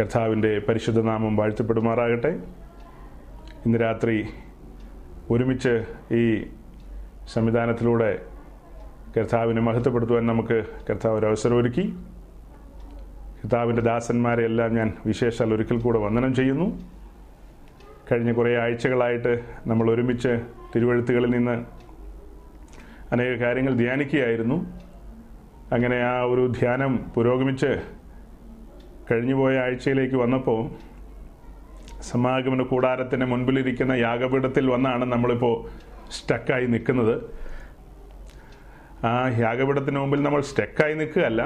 കർത്താവിന്റെ പരിശുദ്ധനാമം വാഴ്ത്തപ്പെടുമാറാകട്ടെ. ഇന്ന് രാത്രി ഒരുമിച്ച് ഈ സംവിധാനത്തിലൂടെ കർത്താവിനെ മഹത്വപ്പെടുത്തുവാൻ നമുക്ക് കർത്താവ് ഒരു അവസരം ഒരുക്കി. കർത്താവിന്റെ ദാസന്മാരെ എല്ലാം ഞാൻ വിശേഷാൽ ഒരിക്കൽ കൂടെ വന്ദനം ചെയ്യുന്നു. കഴിഞ്ഞ കുറേ ആഴ്ചകളായിട്ട് നമ്മൾ ഒരുമിച്ച് തിരുവഴുത്തുകളിൽ നിന്ന് അനേക കാര്യങ്ങൾ ധ്യാനിക്കുകയായിരുന്നു. അങ്ങനെ ആ ഒരു ധ്യാനം പുരോഗമിച്ച് കഴിഞ്ഞുപോയ ആഴ്ചയിലേക്ക് വന്നപ്പോൾ സമാഗമന കൂടാരത്തിന് മുൻപിലിരിക്കുന്ന യാഗപീഠത്തിൽ വന്നാണ് നമ്മളിപ്പോൾ സ്റ്റക്കായി നിൽക്കുന്നത്. ആ യാഗപീഠത്തിന് മുമ്പിൽ നമ്മൾ സ്റ്റക്കായി നിൽക്കുകയല്ല.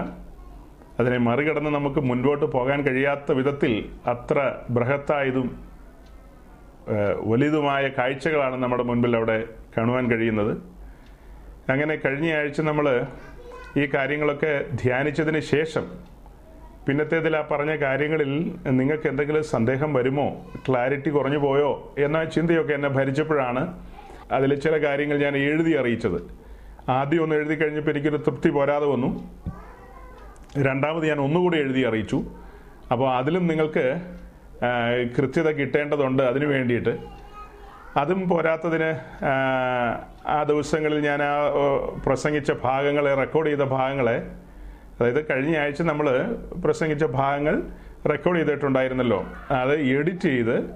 അതിനെ മറികടന്ന് നമുക്ക് മുൻപോട്ട് പോകാൻ കഴിയാത്ത വിധത്തിൽ അത്ര ബൃഹത്തായതും വലുതുമായ കാഴ്ചകളാണ് നമ്മുടെ മുൻപിൽ അവിടെ കാണുവാൻ കഴിയുന്നത്. അങ്ങനെ കഴിഞ്ഞ ആഴ്ച നമ്മൾ ഈ കാര്യങ്ങളൊക്കെ ധ്യാനിച്ചതിന് ശേഷം പിന്നത്തേതിൽ ആ പറഞ്ഞ കാര്യങ്ങളിൽ നിങ്ങൾക്ക് എന്തെങ്കിലും സന്ദേഹം വരുമോ? ക്ലാരിറ്റി കുറഞ്ഞു പോയോ? എന്ന ചിന്തയൊക്കെ എന്നെ ഭരിച്ചപ്പോഴാണ് അതിൽ ചില കാര്യങ്ങൾ ഞാൻ എഴുതി അറിയിച്ചത്. ആദ്യം ഒന്ന് എഴുതി കഴിഞ്ഞപ്പോൾ എനിക്കൊരു തൃപ്തി പോരാതെ വന്നു. രണ്ടാമത് ഞാൻ ഒന്നുകൂടി എഴുതി അറിയിച്ചു. അപ്പോൾ അതിലും നിങ്ങൾക്ക് കൃത്യത കിട്ടേണ്ടതുണ്ട് അതിനു വേണ്ടിയിട്ട്. അതും പോരാത്തതിന് ആ ദിവസങ്ങളിൽ ഞാൻ ആ പ്രസംഗിച്ച ഭാഗങ്ങളെ റെക്കോർഡ് ചെയ്ത ഭാഗങ്ങളെ അതായത് കഴിഞ്ഞ ആഴ്ച നമ്മൾ പ്രസംഗിച്ച ഭാഗങ്ങൾ റെക്കോർഡ് ചെയ്തിട്ടുണ്ടായിരുന്നല്ലോ. അത് എഡിറ്റ് ചെയ്ത്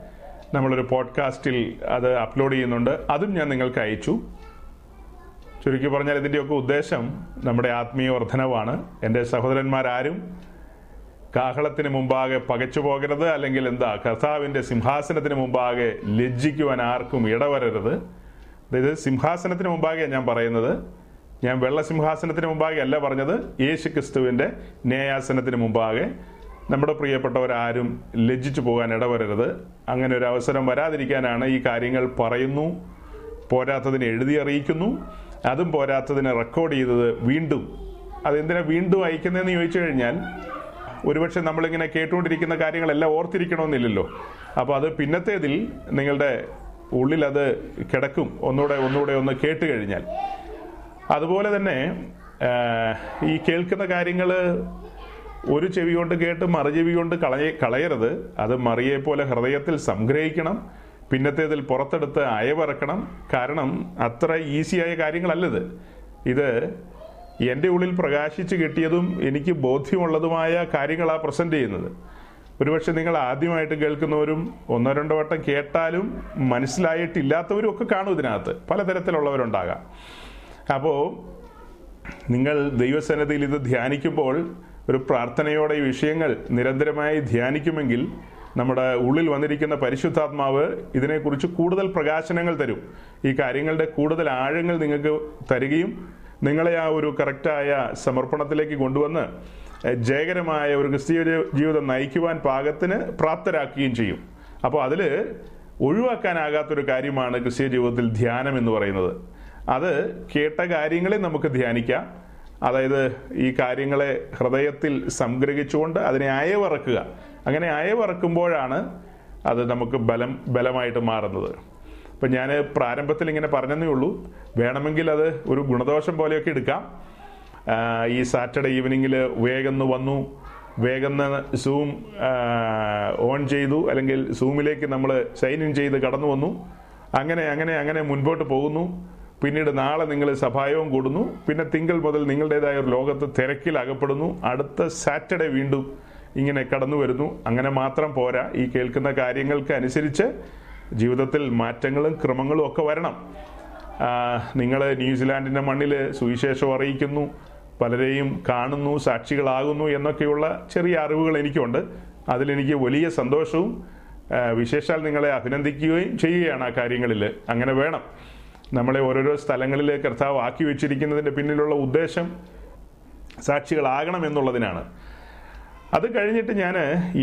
നമ്മളൊരു പോഡ്കാസ്റ്റിൽ അത് അപ്ലോഡ് ചെയ്യുന്നുണ്ട്. അതും ഞാൻ നിങ്ങൾക്ക് അയച്ചു. ചുരുക്കി പറഞ്ഞാൽ ഇതിന്റെയൊക്കെ ഉദ്ദേശം നമ്മുടെ ആത്മീയ വർധനവാണ്. എന്റെ സഹോദരന്മാരാരും കാഹളത്തിന് മുമ്പാകെ പകച്ചു പോകരുത് അല്ലെങ്കിൽ എന്താ കർത്താവിന്റെ സിംഹാസനത്തിന് മുമ്പാകെ ലജ്ജിക്കുവാൻ ആർക്കും ഇടവരരുത്. അതായത് സിംഹാസനത്തിന് മുമ്പാകെ ഞാൻ പറയുന്നത്. ഞാൻ വെള്ളസിംഹാസനത്തിന് മുമ്പാകെ അല്ല പറഞ്ഞത് യേശു ക്രിസ്തുവിന്റെ ന്യായാസനത്തിന് മുമ്പാകെ. നമ്മുടെ പ്രിയപ്പെട്ടവരാരും ലജ്ജിച്ചു പോകാൻ ഇടവരരുത്. അങ്ങനെ ഒരു അവസരം വരാതിരിക്കാനാണ് ഈ കാര്യങ്ങൾ പറയുന്നു. പോരാത്തതിന് എഴുതി അറിയിക്കുന്നു. അതും പോരാത്തതിന് റെക്കോർഡ് ചെയ്തത് വീണ്ടും. അതെന്തിനാ വീണ്ടും അയക്കുന്നതെന്ന് ചോദിച്ചു കഴിഞ്ഞാൽ ഒരുപക്ഷെ നമ്മളിങ്ങനെ കേട്ടുകൊണ്ടിരിക്കുന്ന കാര്യങ്ങളെല്ലാം ഓർത്തിരിക്കണമെന്നില്ലല്ലോ. അപ്പോൾ അത് പിന്നത്തേതിൽ നിങ്ങളുടെ ഉള്ളിൽ അത് കിടക്കും. ഒന്നുകൂടെ ഒന്നുകൂടെ ഒന്ന് കേട്ട് കഴിഞ്ഞാൽ. അതുപോലെ തന്നെ ഈ കേൾക്കുന്ന കാര്യങ്ങൾ ഒരു ചെവി കൊണ്ട് കേട്ട് മറുചെവി കൊണ്ട് കളയ കളയരുത്. അത് മറിയെ പോലെ ഹൃദയത്തിൽ സംഗ്രഹിക്കണം. പിന്നത്തേതിൽ പുറത്തെടുത്ത് അയവിറക്കണം. കാരണം അത്ര ഈസിയായ കാര്യങ്ങളല്ലത്. ഇത് എന്റെ ഉള്ളിൽ പ്രകാശിച്ച് കിട്ടിയതും എനിക്ക് ബോധ്യമുള്ളതുമായ കാര്യങ്ങളാണ് പ്രസന്റ് ചെയ്യുന്നത്. ഒരുപക്ഷെ നിങ്ങൾ ആദ്യമായിട്ട് കേൾക്കുന്നവരും ഒന്നോ രണ്ടോ വട്ടം കേട്ടാലും മനസ്സിലായിട്ടില്ലാത്തവരും ഒക്കെ കാണും ഇതിനകത്ത്. പലതരത്തിലുള്ളവരുണ്ടാകാം. അപ്പോൾ നിങ്ങൾ ദൈവസന്നദ്ധിയിൽ ഇത് ധ്യാനിക്കുമ്പോൾ ഒരു പ്രാർത്ഥനയോടെ ഈ വിഷയങ്ങൾ നിരന്തരമായി ധ്യാനിക്കുമെങ്കിൽ നമ്മുടെ ഉള്ളിൽ വന്നിരിക്കുന്ന പരിശുദ്ധാത്മാവ് ഇതിനെക്കുറിച്ച് കൂടുതൽ പ്രകാശനങ്ങൾ തരും. ഈ കാര്യങ്ങളുടെ കൂടുതൽ ആഴങ്ങൾ നിങ്ങൾക്ക് തരികയും നിങ്ങളെ ആ ഒരു കറക്റ്റായ സമർപ്പണത്തിലേക്ക് കൊണ്ടുവന്ന് ജയകരമായ ഒരു ക്രിസ്തീയ ജീവിതം നയിക്കുവാൻ പാകത്തിന് പ്രാപ്തരാക്കുകയും ചെയ്യും. അപ്പോൾ അതിൽ ഒഴിവാക്കാനാകാത്തൊരു കാര്യമാണ് ക്രിസ്തീയ ജീവിതത്തിൽ ധ്യാനം എന്ന് പറയുന്നത്. അത് കേട്ട കാര്യങ്ങളെ നമുക്ക് ധ്യാനിക്കാം. അതായത് ഈ കാര്യങ്ങളെ ഹൃദയത്തിൽ സംഗ്രഹിച്ചുകൊണ്ട് അതിനെ അയവറക്കുക. അങ്ങനെ അയവറക്കുമ്പോഴാണ് അത് നമുക്ക് ബലം ബലമായിട്ട് മാറുന്നത്. അപ്പം ഞാൻ പ്രാരംഭത്തിൽ ഇങ്ങനെ പറഞ്ഞതേ ഉള്ളൂ. വേണമെങ്കിൽ അത് ഒരു ഗുണദോഷം പോലെയൊക്കെ എടുക്കാം. ഈ സാറ്റർഡേ ഈവനിങ്ങിൽ വേഗം വന്നു. വേഗം സൂം ഓൺ ചെയ്തു. അല്ലെങ്കിൽ സൂമിലേക്ക് നമ്മൾ സൈൻ ഇൻ ചെയ്ത് കടന്നു വന്നു. അങ്ങനെ അങ്ങനെ അങ്ങനെ മുൻപോട്ട് പോകുന്നു. പിന്നീട് നാളെ നിങ്ങൾ സഭായവും കൂടുന്നു. പിന്നെ തിങ്കൾ മുതൽ നിങ്ങളുടേതായ ഒരു ലോകത്ത് തിരക്കിൽ അകപ്പെടുന്നു അടുത്ത സാറ്റർഡേ വീണ്ടും ഇങ്ങനെ കടന്നു വരുന്നു. അങ്ങനെ മാത്രം പോരാ. ഈ കേൾക്കുന്ന കാര്യങ്ങൾക്ക് അനുസരിച്ച് ജീവിതത്തിൽ മാറ്റങ്ങളും ക്രമങ്ങളും ഒക്കെ വരണം. നിങ്ങൾ ന്യൂസിലാൻഡിന്റെ മണ്ണിൽ സുവിശേഷം അറിയിക്കുന്നു. പലരെയും കാണുന്നു സാക്ഷികളാകുന്നു എന്നൊക്കെയുള്ള ചെറിയ അറിവുകൾ എനിക്കുണ്ട്. അതിലെനിക്ക് വലിയ സന്തോഷവും വിശേഷാൽ നിങ്ങളെ അഭിനന്ദിക്കുകയും ചെയ്യുകയാണ് ആ കാര്യങ്ങളിൽ അങ്ങനെ വേണം. നമ്മളെ ഓരോരോ സ്ഥലങ്ങളിൽ കർത്താവ് ആക്കി വെച്ചിരിക്കുന്നതിന്റെ പിന്നിലുള്ള ഉദ്ദേശം സാക്ഷികളാകണം എന്നുള്ളതിനാണ്. അത് കഴിഞ്ഞിട്ട് ഞാൻ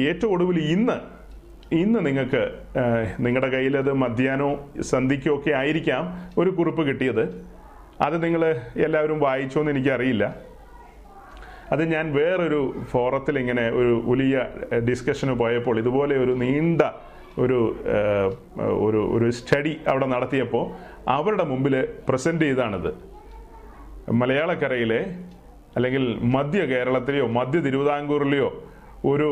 ഏറ്റവും ഒടുവിൽ ഇന്ന് ഇന്ന് നിങ്ങൾക്ക് നിങ്ങളുടെ കയ്യിൽ മധ്യാനോ സന്ധിക്കോ ഒക്കെ ആയിരിക്കാം ഒരു കുറിപ്പ് കിട്ടിയത്. അത് നിങ്ങൾ എല്ലാവരും വായിച്ചോ എന്ന് എനിക്കറിയില്ല. അത് ഞാൻ വേറൊരു ഫോറത്തിൽ ഇങ്ങനെ ഒരു വലിയ ഡിസ്കഷന് പോയപ്പോൾ ഇതുപോലെ ഒരു നീണ്ട ഒരു ഒരു ഒരു സ്റ്റഡി അവിടെ നടത്തിയപ്പോൾ അവരുടെ മുമ്പിൽ പ്രസന്റ് ചെയ്താണിത്. മലയാളക്കരയിലെ അല്ലെങ്കിൽ മധ്യ കേരളത്തിലെയോ മധ്യ തിരുവിതാംകൂറിലെയോ ഒരു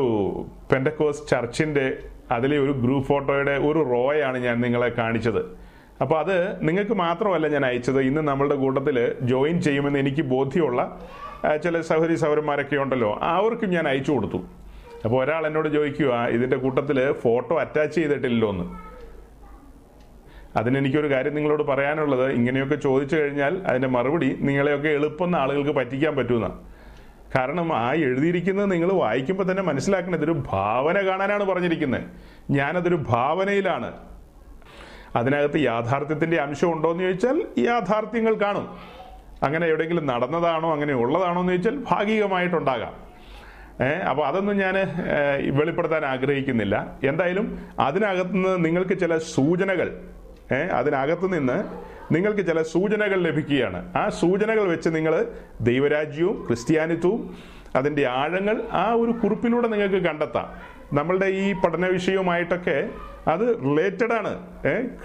പെൻഡക്കോസ് ചർച്ചിന്റെ അതിലെ ഒരു ഗ്രൂപ്പ് ഫോട്ടോയുടെ ഒരു റോയാണ് ഞാൻ നിങ്ങളെ കാണിച്ചത്. അപ്പോൾ അത് നിങ്ങൾക്ക് മാത്രമല്ല ഞാൻ അയച്ചത്. ഇന്ന് നമ്മളുടെ കൂട്ടത്തിൽ ജോയിൻ ചെയ്യുമെന്ന് എനിക്ക് ബോധ്യമുള്ള ചില സഹോദരി സഹോദരന്മാരൊക്കെ ഉണ്ടല്ലോ. അവർക്കും ഞാൻ അയച്ചു കൊടുത്തു. അപ്പോൾ ഒരാൾ എന്നോട് ചോദിക്കുക ഇതിന്റെ കൂട്ടത്തിൽ ഫോട്ടോ അറ്റാച്ച് ചെയ്തിട്ടില്ലല്ലോ എന്ന് അതിനെനിക്കൊരു കാര്യം നിങ്ങളോട് പറയാനുള്ളത് ഇങ്ങനെയൊക്കെ ചോദിച്ചു കഴിഞ്ഞാൽ അതിന്റെ മറുപടി നിങ്ങളെയൊക്കെ എളുപ്പം ആളുകൾക്ക് പറ്റിക്കാൻ പറ്റുന്ന. കാരണം ആ എഴുതിയിരിക്കുന്നത് നിങ്ങൾ വായിക്കുമ്പോൾ തന്നെ മനസ്സിലാക്കണം ഇതൊരു ഭാവന കാണാനാണ് പറഞ്ഞിരിക്കുന്നത് ഞാനതൊരു ഭാവനയിലാണ്. അതിനകത്ത് യാഥാർത്ഥ്യത്തിന്റെ അംശം ഉണ്ടോ എന്ന് ചോദിച്ചാൽ യാഥാർത്ഥ്യങ്ങൾ കാണും. അങ്ങനെ എവിടെയെങ്കിലും നടന്നതാണോ അങ്ങനെ ഉള്ളതാണോ എന്ന് ചോദിച്ചാൽ ഭാഗികമായിട്ടുണ്ടാകാം. ഏഹ് അപ്പോൾ അതൊന്നും ഞാൻ വെളിപ്പെടുത്താൻ ആഗ്രഹിക്കുന്നില്ല. എന്തായാലും അതിനകത്ത് നിന്ന് നിങ്ങൾക്ക് ചില സൂചനകൾ അതിനകത്ത് നിന്ന് നിങ്ങൾക്ക് ചില സൂചനകൾ ലഭിക്കുകയാണ്. ആ സൂചനകൾ വെച്ച് നിങ്ങൾ ദൈവരാജ്യവും ക്രിസ്ത്യാനിത്വവും അതിന്റെ ആഴങ്ങൾ ആ ഒരു കുറിപ്പിലൂടെ നിങ്ങൾക്ക് കണ്ടെത്താം. നമ്മളുടെ ഈ പഠന വിഷയവുമായിട്ടൊക്കെ അത് റിലേറ്റഡ് ആണ്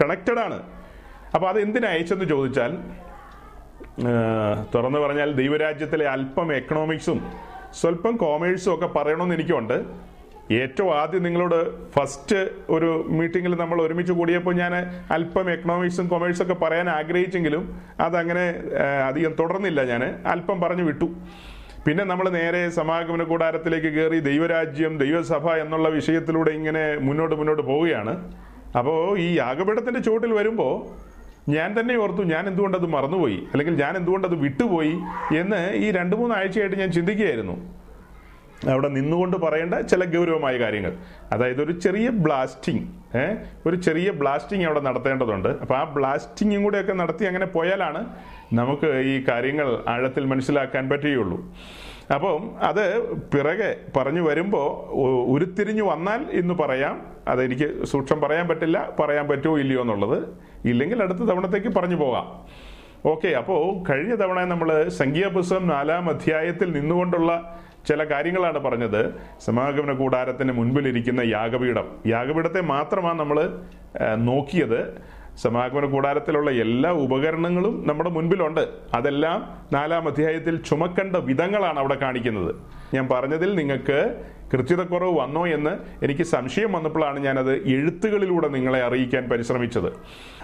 കണക്റ്റഡ് ആണ്. അപ്പോൾ അത് എന്തിനാ അയച്ചെന്ന് ചോദിച്ചാൽ തുറന്നു പറഞ്ഞാൽ ദൈവരാജ്യത്തിലെ അല്പം എക്കണോമിക്സും സ്വല്പം കോമേഴ്സും ഒക്കെ പറയണമെന്ന് എനിക്കുണ്ട്. ഏറ്റവും ആദ്യം നിങ്ങളോട് ഫസ്റ്റ് ഒരു മീറ്റിംഗിൽ നമ്മൾ ഒരുമിച്ച് കൂടിയപ്പോൾ ഞാൻ അല്പം എക്കണോമിക്സും കൊമേഴ്സും ഒക്കെ പറയാൻ ആഗ്രഹിച്ചെങ്കിലും അതങ്ങനെ അധികം തുടർന്നില്ല ഞാൻ. അല്പം പറഞ്ഞു വിട്ടു. പിന്നെ നമ്മൾ നേരെ സമാഗമന കൂടാരത്തിലേക്ക് കയറി ദൈവരാജ്യം ദൈവസഭ എന്നുള്ള വിഷയത്തിലൂടെ ഇങ്ങനെ മുന്നോട്ട് മുന്നോട്ട് പോവുകയാണ്. അപ്പോൾ ഈ യാഗപീഠത്തിന്റെ ചുവട്ടിൽ വരുമ്പോൾ ഞാൻ തന്നെ ഓർത്തു ഞാൻ എന്തുകൊണ്ടത് മറന്നുപോയി അല്ലെങ്കിൽ ഞാൻ എന്തുകൊണ്ടത് വിട്ടുപോയി എന്ന് ഈ രണ്ട് മൂന്ന് ആഴ്ചയായിട്ട് ഞാൻ ചിന്തിക്കുകയായിരുന്നു. അവിടെ നിന്നുകൊണ്ട് പറയേണ്ട ചില ഗൗരവമായ കാര്യങ്ങൾ. അതായത് ഒരു ചെറിയ ബ്ലാസ്റ്റിംഗ് ഒരു ചെറിയ ബ്ലാസ്റ്റിംഗ് അവിടെ നടത്തേണ്ടതുണ്ട്. അപ്പോൾ ആ ബ്ലാസ്റ്റിങ്ങും കൂടെയൊക്കെ നടത്തി അങ്ങനെ പോയാലാണ് നമുക്ക് ഈ കാര്യങ്ങൾ ആഴത്തിൽ മനസ്സിലാക്കാൻ പറ്റുകയുള്ളൂ. അപ്പം അത് പിറകെ പറഞ്ഞു വരുമ്പോൾ ഉരുത്തിരിഞ്ഞു വന്നാൽ ഇന്ന് പറയാം. അതെനിക്ക് സൂക്ഷം പറയാൻ പറ്റില്ല പറയാൻ പറ്റുമോ ഇല്ലയോ എന്നുള്ളത്. ഇല്ലെങ്കിൽ അടുത്ത തവണത്തേക്ക് പറഞ്ഞു പോകാം. ഓക്കെ അപ്പോൾ കഴിഞ്ഞ തവണ നമ്മൾ സംഖ്യാപുസ്തകം നാലാം അധ്യായത്തിൽ നിന്നുകൊണ്ടുള്ള ചില കാര്യങ്ങളാണ് പറഞ്ഞത്. സമാഗമന കൂടാരത്തിന് മുൻപിലിരിക്കുന്ന യാഗപീഠം. യാഗപീഠത്തെ മാത്രമാണ് നമ്മൾ നോക്കിയത്. സമാഗമന കൂടാരത്തിലുള്ള എല്ലാ ഉപകരണങ്ങളും നമ്മുടെ മുൻപിലുണ്ട്. അതെല്ലാം നാലാം അധ്യായത്തിൽ ചുമക്കേണ്ട വിധങ്ങളാണ് അവിടെ കാണിക്കുന്നത്. ഞാൻ പറഞ്ഞതിൽ നിങ്ങൾക്ക് കൃത്യതക്കുറവ് വന്നോ എന്ന് എനിക്ക് സംശയം വന്നപ്പോഴാണ് ഞാനത് എഴുത്തുകളിലൂടെ നിങ്ങളെ അറിയിക്കാൻ പരിശ്രമിച്ചത്.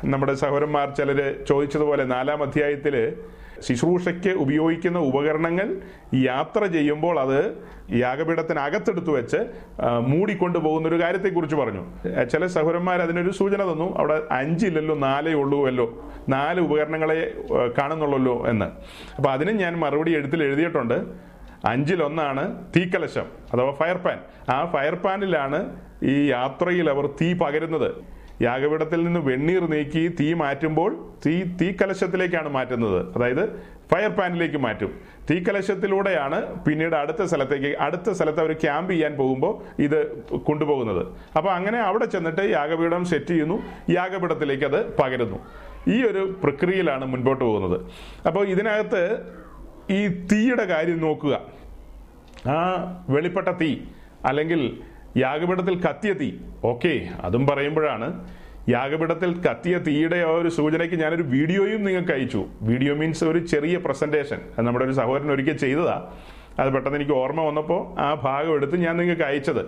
നമ്മുടെ സഹോദരന്മാർ ചിലർ ചോദിച്ചതുപോലെ നാലാം അധ്യായത്തിൽ ശുശ്രൂഷയ്ക്ക് ഉപയോഗിക്കുന്ന ഉപകരണങ്ങൾ യാത്ര ചെയ്യുമ്പോൾ അത് യാഗപീഠത്തിനകത്തെടുത്ത് വെച്ച് മൂടിക്കൊണ്ടു പോകുന്ന ഒരു കാര്യത്തെക്കുറിച്ച് പറഞ്ഞു. ചില സഹോദരന്മാർ അതിനൊരു സൂചന തന്നു. അവിടെ അഞ്ചില്ലല്ലോ നാലേ ഉള്ളൂവല്ലോ നാല് ഉപകരണങ്ങളെ കാണുന്നുള്ളല്ലോ എന്ന്. അപ്പോൾ അതിന് ഞാൻ മറുപടി എഴുത്തിൽ എഴുതിയിട്ടുണ്ട്. അഞ്ചിലൊന്നാണ് തീക്കലശം അഥവാ ഫയർ പാൻ. ആ ഫയർ പാനിലാണ് ഈ യാത്രയിൽ അവർ തീ പകരുന്നത്. യാഗപീഠത്തിൽ നിന്ന് വെണ്ണീർ നീക്കി തീ മാറ്റുമ്പോൾ തീ തീക്കലശത്തിലേക്കാണ് മാറ്റുന്നത്. അതായത് ഫയർ പാനിലേക്ക് മാറ്റും. തീക്കലശത്തിലൂടെയാണ് പിന്നീട് അടുത്ത സ്ഥലത്തേക്ക് അടുത്ത സ്ഥലത്ത് അവർ ക്യാമ്പ് ചെയ്യാൻ പോകുമ്പോൾ ഇത് കൊണ്ടുപോകുന്നത്. അപ്പോൾ അങ്ങനെ അവിടെ ചെന്നിട്ട് യാഗപീഠം സെറ്റ് ചെയ്യുന്നു. യാഗപീഠത്തിലേക്ക് അത് പകരുന്നു. ഈ ഒരു പ്രക്രിയയിലാണ് മുൻപോട്ട് പോകുന്നത്. അപ്പോൾ ഇതിനകത്ത് ഈ തീയുടെ കാര്യം നോക്കുക. ആ വെളിപ്പെട്ട തീ അല്ലെങ്കിൽ യാഗപീഠത്തിൽ കത്തിയ തീ. ഓക്കെ അതും പറയുമ്പോഴാണ് യാഗപീഠത്തിൽ കത്തിയ തീയുടെ ഒരു സൂചനയ്ക്ക് ഞാനൊരു വീഡിയോയും നിങ്ങൾക്ക് അയച്ചു. വീഡിയോ മീൻസ് ഒരു ചെറിയ പ്രസന്റേഷൻ. അത് നമ്മുടെ ഒരു സഹോദരൻ ഒരിക്കൽ ചെയ്തതാ. അത് പെട്ടെന്ന് എനിക്ക് ഓർമ്മ വന്നപ്പോൾ ആ ഭാഗം എടുത്ത് ഞാൻ നിങ്ങൾക്ക് അയച്ചത്.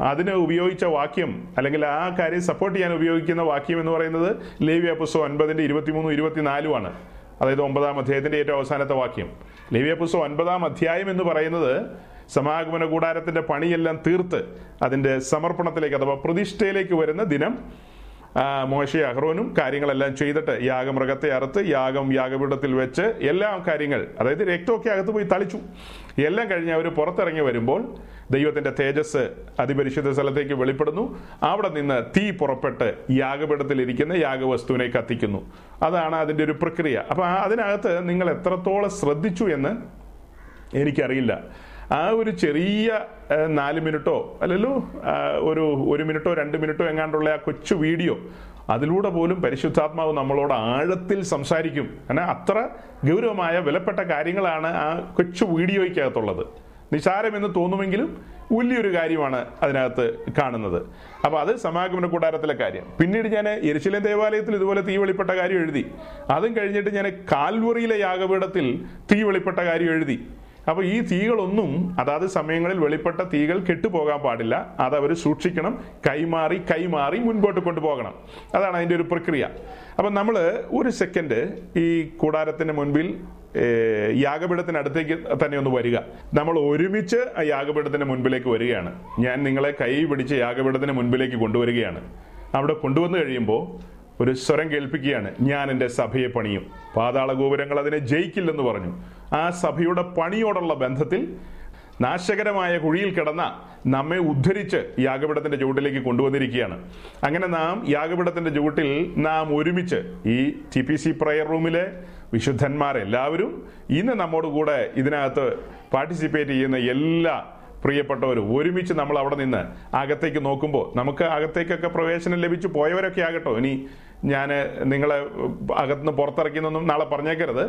അതിന് ഉപയോഗിച്ച വാക്യം അല്ലെങ്കിൽ ആ കാര്യം സപ്പോർട്ട് ചെയ്യാൻ ഉപയോഗിക്കുന്ന വാക്യം എന്ന് പറയുന്നത് ലേവ്യ പുസ്തകം ഒൻപതിന്റെ ഇരുപത്തിമൂന്നും ഇരുപത്തിനാലുമാണ് അതായത് ഒമ്പതാം അധ്യായത്തിന്റെ ഏറ്റവും അവസാനത്തെ വാക്യം. ലേവ്യ പുസ്തകം ഒൻപതാം അധ്യായം എന്ന് പറയുന്നത് സമാഗമന കൂടാരത്തിന്റെ പണിയെല്ലാം തീർത്ത് അതിന്റെ സമർപ്പണത്തിലേക്ക് അഥവാ പ്രതിഷ്ഠയിലേക്ക് വരുന്ന ദിനം മോശ അഹ്റോനും കാര്യങ്ങളെല്ലാം ചെയ്തിട്ട് യാഗമൃഗത്തെ അറുത്ത് യാഗം യാഗപീഠത്തിൽ വെച്ച് എല്ലാ കാര്യങ്ങൾ അതായത് രക്തമൊക്കെ അകത്ത് പോയി തളിച്ചു. എല്ലാം കഴിഞ്ഞ് അവർ പുറത്തിറങ്ങി വരുമ്പോൾ ദൈവത്തിന്റെ തേജസ് അതിപരിശുദ്ധ സ്ഥലത്തേക്ക് വെളിപ്പെടുന്നു. അവിടെ നിന്ന് തീ പുറപ്പെട്ട് യാഗപീഠത്തിൽ ഇരിക്കുന്ന യാഗവസ്തുവിനെ കത്തിക്കുന്നു. അതാണ് അതിന്റെ ഒരു പ്രക്രിയ. അപ്പൊ അതിനകത്ത് നിങ്ങൾ എത്രത്തോളം ശ്രദ്ധിച്ചു എന്ന് എനിക്കറിയില്ല. ആ ഒരു ചെറിയ നാല് മിനിറ്റോ അല്ലല്ലോ ഒരു ഒരു മിനിറ്റോ രണ്ട് മിനിറ്റോ എങ്ങാണ്ടുള്ള ആ കൊച്ചു വീഡിയോ അതിലൂടെ പോലും പരിശുദ്ധാത്മാവ് നമ്മളോട് ആഴത്തിൽ സംസാരിക്കും. കാരണം അത്ര ഗൗരവമായ വിലപ്പെട്ട കാര്യങ്ങളാണ് ആ കൊച്ചു വീഡിയോയ്ക്കകത്തുള്ളത്. നിസാരമെന്ന് തോന്നുമെങ്കിലും വലിയൊരു കാര്യമാണ് അതിനകത്ത് കാണുന്നത്. അപ്പോൾ അത് സമാഗമന കൂടാരത്തിലെ കാര്യം. പിന്നീട് ഞാൻ എരിശിലെ ദേവാലയത്തിൽ ഇതുപോലെ തീ വെളിപ്പെട്ട കാര്യം എഴുതി. അതും കഴിഞ്ഞിട്ട് ഞാൻ കാൽവറിയിലെ യാഗപീഠത്തിൽ തീ വെളിപ്പെട്ട കാര്യം എഴുതി. അപ്പോൾ ഈ തീകളൊന്നും അതാത് സമയങ്ങളിൽ വെളിപ്പെട്ട തീകൾ കെട്ടുപോകാൻ പാടില്ല. അത് അവർ സൂക്ഷിക്കണം കൈമാറി കൈമാറി മുൻപോട്ട് കൊണ്ടുപോകണം. അതാണ് അതിന്റെ ഒരു പ്രക്രിയ. അപ്പം നമ്മൾ ഒരു സെക്കൻഡ് ഈ കൂടാരത്തിന് മുൻപിൽ യാഗപീഠത്തിനടുത്തേക്ക് തന്നെ ഒന്ന് വരിക. നമ്മൾ ഒരുമിച്ച് യാഗപീഠത്തിന് മുൻപിലേക്ക് വരികയാണ്. ഞാൻ നിങ്ങളെ കൈ പിടിച്ച് യാഗപീഠത്തിന് മുൻപിലേക്ക് കൊണ്ടുവരികയാണ്. അവിടെ കൊണ്ടുവന്നു കഴിയുമ്പോൾ ഒരു സ്വരം കേൾപ്പിക്കുകയാണ്. ഞാൻ എന്റെ സഭയെ പണിയും. പാതാള ഗോപുരങ്ങൾ അതിനെ ജയിക്കില്ലെന്ന് പറഞ്ഞു. ആ സഭയുടെ പണിയോടുള്ള ബന്ധത്തിൽ നാശകരമായ കുഴിയിൽ കിടന്ന നമ്മെ ഉദ്ധരിച്ച് യാഗപീഠത്തിന്റെ ചുവട്ടിലേക്ക് കൊണ്ടുവന്നിരിക്കുകയാണ്. അങ്ങനെ നാം യാഗപീഠത്തിന്റെ ചുവട്ടിൽ നാം ഒരുമിച്ച് ഈ ടി പി സി പ്രയർ റൂമിലെ വിശുദ്ധന്മാരെല്ലാവരും ഇന്ന് നമ്മോട് കൂടെ ഇതിനകത്ത് പാർട്ടിസിപ്പേറ്റ് ചെയ്യുന്ന എല്ലാ പ്രിയപ്പെട്ടവരും ഒരുമിച്ച് നമ്മൾ അവിടെ നിന്ന് അകത്തേക്ക് നോക്കുമ്പോൾ നമുക്ക് അകത്തേക്കൊക്കെ പ്രവേശനം ലഭിച്ചു പോയവരൊക്കെ ആകട്ടോ. ഇനി ഞാൻ നിങ്ങളെ അകത്തുനിന്ന് പുറത്തിറക്കിയെന്നൊന്നും നാളെ പറഞ്ഞേക്കരുത്.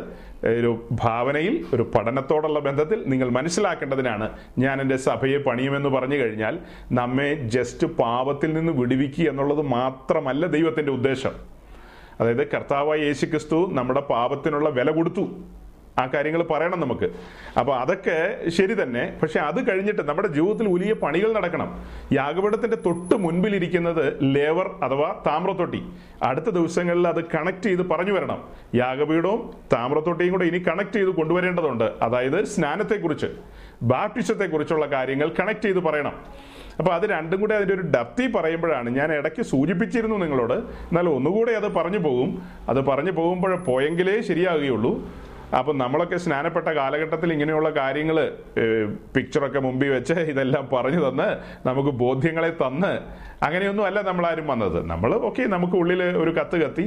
ഒരു ഭാവനയിൽ ഒരു പഠനത്തോടുള്ള ബന്ധത്തിൽ നിങ്ങൾ മനസ്സിലാക്കേണ്ടതിനാണ് ഞാൻ എന്റെ സഭയെ പണിയുമെന്ന് പറഞ്ഞു കഴിഞ്ഞാൽ നമ്മെ ജസ്റ്റ് പാപത്തിൽ നിന്ന് വിടുവിക്കുക എന്നുള്ളത് മാത്രമല്ല ദൈവത്തിന്റെ ഉദ്ദേശം. അതായത് കർത്താവായ യേശു ക്രിസ്തു നമ്മുടെ പാപത്തിനുള്ള വില കൊടുത്തു. ആ കാര്യങ്ങൾ പറയണം നമുക്ക്. അപ്പോൾ അതൊക്കെ ശരി തന്നെ. പക്ഷെ അത് കഴിഞ്ഞിട്ട് നമ്മുടെ ജീവിതത്തിൽ വലിയ പണികൾ നടക്കണം. യാഗപീഠത്തിന്റെ തൊട്ട് മുൻപിലിരിക്കുന്നത് ലേവർ അഥവാ താമ്രത്തൊട്ടി. അടുത്ത ദിവസങ്ങളിൽ അത് കണക്ട് ചെയ്ത് പറഞ്ഞു വരണം. യാഗപീഠവും താമ്രത്തൊട്ടിയും കൂടെ ഇനി കണക്ട് ചെയ്ത് കൊണ്ടുവരേണ്ടതുണ്ട്. അതായത് സ്നാനത്തെക്കുറിച്ച് ബാപ്റ്റിസത്തെക്കുറിച്ചുള്ള കാര്യങ്ങൾ കണക്ട് ചെയ്ത് പറയണം. അപ്പോൾ അത് രണ്ടും കൂടെ അതിന്റെ ഒരു ഡപ്തി പറയുമ്പോഴാണ് ഞാൻ ഇടയ്ക്ക് സൂചിപ്പിച്ചിരുന്നു നിങ്ങളോട്. എന്നാൽ ഒന്നുകൂടെ അത് പറഞ്ഞു പോകും. അത് പറഞ്ഞു പോകുമ്പോൾ പോയെങ്കിലേ ശരിയാകുകയുള്ളൂ. അപ്പം നമ്മളൊക്കെ സ്നാനപ്പെട്ട കാലഘട്ടത്തിൽ ഇങ്ങനെയുള്ള കാര്യങ്ങൾ പിക്ചറൊക്കെ മുമ്പിൽ വെച്ച് ഇതെല്ലാം പറഞ്ഞു തന്ന് നമുക്ക് ബോധ്യങ്ങളെ തന്ന് അങ്ങനെയൊന്നും അല്ല നമ്മളാരും വന്നത്. നമ്മൾ ഓക്കെ നമുക്ക് ഉള്ളിൽ ഒരു കത്ത് കത്തി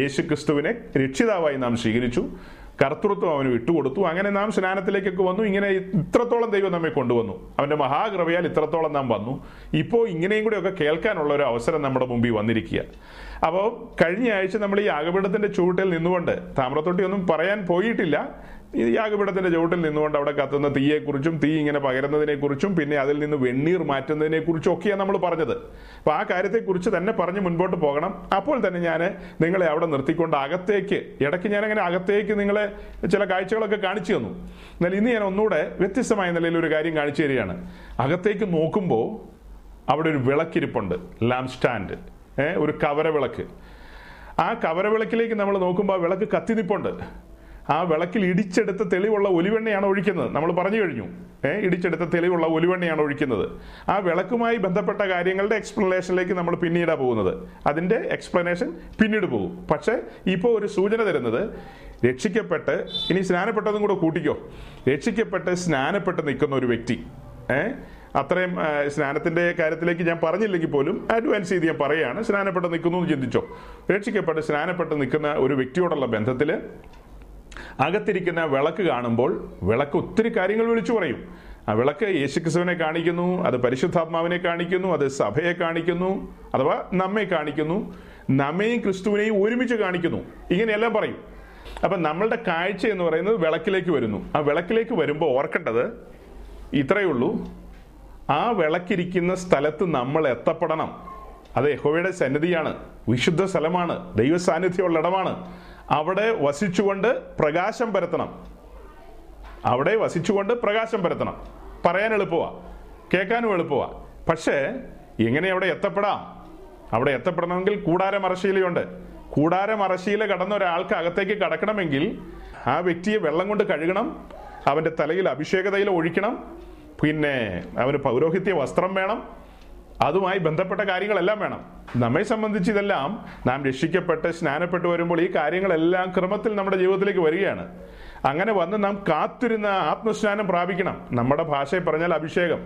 യേശു ക്രിസ്തുവിനെ രക്ഷിതാവായി നാം സ്വീകരിച്ചു. കർത്തൃത്വം അവന് വിട്ടുകൊടുത്തു. അങ്ങനെ നാം സ്നാനത്തിലേക്കൊക്കെ വന്നു. ഇങ്ങനെ ഇത്രത്തോളം ദൈവം നമ്മെ കൊണ്ടുവന്നു. അവന്റെ മഹാകൃപയാൽ ഇത്രത്തോളം നാം വന്നു. ഇപ്പോൾ ഇങ്ങനെയും കൂടെ ഒക്കെ കേൾക്കാനുള്ള ഒരു അവസരം നമ്മുടെ മുമ്പിൽ വന്നിരിക്കുക. അപ്പോൾ കഴിഞ്ഞ ആഴ്ച നമ്മൾ ഈ അകപിടത്തിന്റെ ചൂട്ടിൽ നിന്നുകൊണ്ട് താമ്രത്തൊട്ടി ഒന്നും പറയാൻ പോയിട്ടില്ല. ഈ യാഗപീഠത്തിന്റെ ചുവട്ടിൽ നിന്നുകൊണ്ട് അവിടെ കത്തുന്ന തീയെക്കുറിച്ചും തീ ഇങ്ങനെ പകരുന്നതിനെക്കുറിച്ചും പിന്നെ അതിൽ നിന്ന് വെണ്ണീർ മാറ്റുന്നതിനെ കുറിച്ചും ഒക്കെയാണ് നമ്മൾ പറഞ്ഞത്. അപ്പൊ ആ കാര്യത്തെക്കുറിച്ച് തന്നെ പറഞ്ഞ് മുൻപോട്ട് പോകണം. അപ്പോൾ തന്നെ ഞാൻ നിങ്ങളെ അവിടെ നിർത്തിക്കൊണ്ട് അകത്തേക്ക് ഇടയ്ക്ക് ഞാൻ അങ്ങനെ അകത്തേക്ക് നിങ്ങളെ ചില കാഴ്ചകളൊക്കെ കാണിച്ചു തന്നു. എന്നാൽ ഇന്ന് ഞാൻ ഒന്നുകൂടെ വ്യത്യസ്തമായ നിലയിൽ ഒരു കാര്യം കാണിച്ചു തരികയാണ്. അകത്തേക്ക് നോക്കുമ്പോൾ അവിടെ ഒരു വിളക്കിരിപ്പുണ്ട് ലാംപ് സ്റ്റാൻഡ്. ഏഹ് ഒരു കവര വിളക്ക് ആ കവര വിളക്കിലേക്ക് നമ്മൾ നോക്കുമ്പോൾ ആ വിളക്ക് കത്തി നിപ്പുണ്ട്. ആ വിളക്കിൽ ഇടിച്ചെടുത്ത തെളിവുള്ള ഒലിവെണ്ണയാണ് ഒഴിക്കുന്നത്. നമ്മൾ പറഞ്ഞു കഴിഞ്ഞു. ഏഹ് ഇടിച്ചെടുത്ത തെളിവുള്ള ഒലിവെണ്ണയാണ് ഒഴിക്കുന്നത്. ആ വിളക്കുമായി ബന്ധപ്പെട്ട കാര്യങ്ങളുടെ എക്സ്പ്ലനേഷനിലേക്ക് നമ്മൾ പിന്നീടാണ് പോകുന്നത്. അതിന്റെ എക്സ്പ്ലനേഷൻ പിന്നീട് പോകും. പക്ഷേ ഇപ്പോൾ ഒരു സൂചന തരുന്നത് രക്ഷിക്കപ്പെട്ട് ഇനി സ്നാനപ്പെട്ടതും കൂടെ കൂട്ടിക്കോ. രക്ഷിക്കപ്പെട്ട് സ്നാനപ്പെട്ട് നിൽക്കുന്ന ഒരു വ്യക്തി. ഏഹ് അത്രയും സ്നാനത്തിന്റെ കാര്യത്തിലേക്ക് ഞാൻ പറഞ്ഞില്ലെങ്കിൽ പോലും അഡ്വാൻസ് ചെയ്ത് ഞാൻ പറയുകയാണ്. സ്നാനപ്പെട്ട് നിൽക്കുന്നു എന്ന് ചിന്തിച്ചോ. രക്ഷിക്കപ്പെട്ട് സ്നാനപ്പെട്ട് നിൽക്കുന്ന ഒരു വ്യക്തിയോടുള്ള ബന്ധത്തിൽ അകത്തിരിക്കുന്ന വിളക്ക് കാണുമ്പോൾ വിളക്ക് ഒത്തിരി കാര്യങ്ങൾ വിളിച്ചു പറയും. ആ വിളക്ക് യേശുക്രിസ്തുവിനെ കാണിക്കുന്നു അത് പരിശുദ്ധാത്മാവിനെ കാണിക്കുന്നു അത് സഭയെ കാണിക്കുന്നു അഥവാ നമ്മെ കാണിക്കുന്നു നമ്മയും ക്രിസ്തുവിനെയും ഒരുമിച്ച് കാണിക്കുന്നു. ഇങ്ങനെയെല്ലാം പറയും. അപ്പം നമ്മളുടെ കാഴ്ച എന്ന് പറയുന്നത് വിളക്കിലേക്ക് വരുന്നു. ആ വിളക്കിലേക്ക് വരുമ്പോൾ ഓർക്കേണ്ടത് ഇത്രയേ ഉള്ളൂ. ആ വിളക്കിരിക്കുന്ന സ്ഥലത്ത് നമ്മൾ എത്തപ്പെടണം. അത് യഹോവയുടെ സന്നിധിയാണ് വിശുദ്ധ സ്ഥലമാണ് ദൈവ സാന്നിധ്യമുള്ള ഇടമാണ്. അവിടെ വസിച്ചുകൊണ്ട് പ്രകാശം പരത്തണം. അവിടെ വസിച്ചുകൊണ്ട് പ്രകാശം പരത്തണം. പറയാൻ എളുപ്പമാ കേൾക്കാനും എളുപ്പമാ പക്ഷേ എങ്ങനെ അവിടെ എത്തപ്പെടാം? അവിടെ എത്തപ്പെടണമെങ്കിൽ കൂടാരമറശീലയുണ്ട് കൂടാരമറശീല കടന്ന ഒരാൾക്ക് അകത്തേക്ക് കടക്കണമെങ്കിൽ ആ വ്യക്തിയെ വെള്ളം കൊണ്ട് കഴുകണം അവന്റെ തലയിൽ അഭിഷേകതയിൽ ഒഴിക്കണം പിന്നെ അവന് പൗരോഹിത്യ വസ്ത്രം വേണം അതുമായി ബന്ധപ്പെട്ട കാര്യങ്ങളെല്ലാം വേണം. നമ്മെ സംബന്ധിച്ച് ഇതെല്ലാം നാം രക്ഷിക്കപ്പെട്ട് സ്നാനപ്പെട്ട് വരുമ്പോൾ ഈ കാര്യങ്ങളെല്ലാം ക്രമത്തിൽ നമ്മുടെ ജീവിതത്തിലേക്ക് വരികയാണ്. അങ്ങനെ വന്ന് നാം കാത്തിരുന്ന ആത്മസ്നാനം പ്രാപിക്കണം. നമ്മുടെ ഭാഷയിൽ പറഞ്ഞാൽ അഭിഷേകം.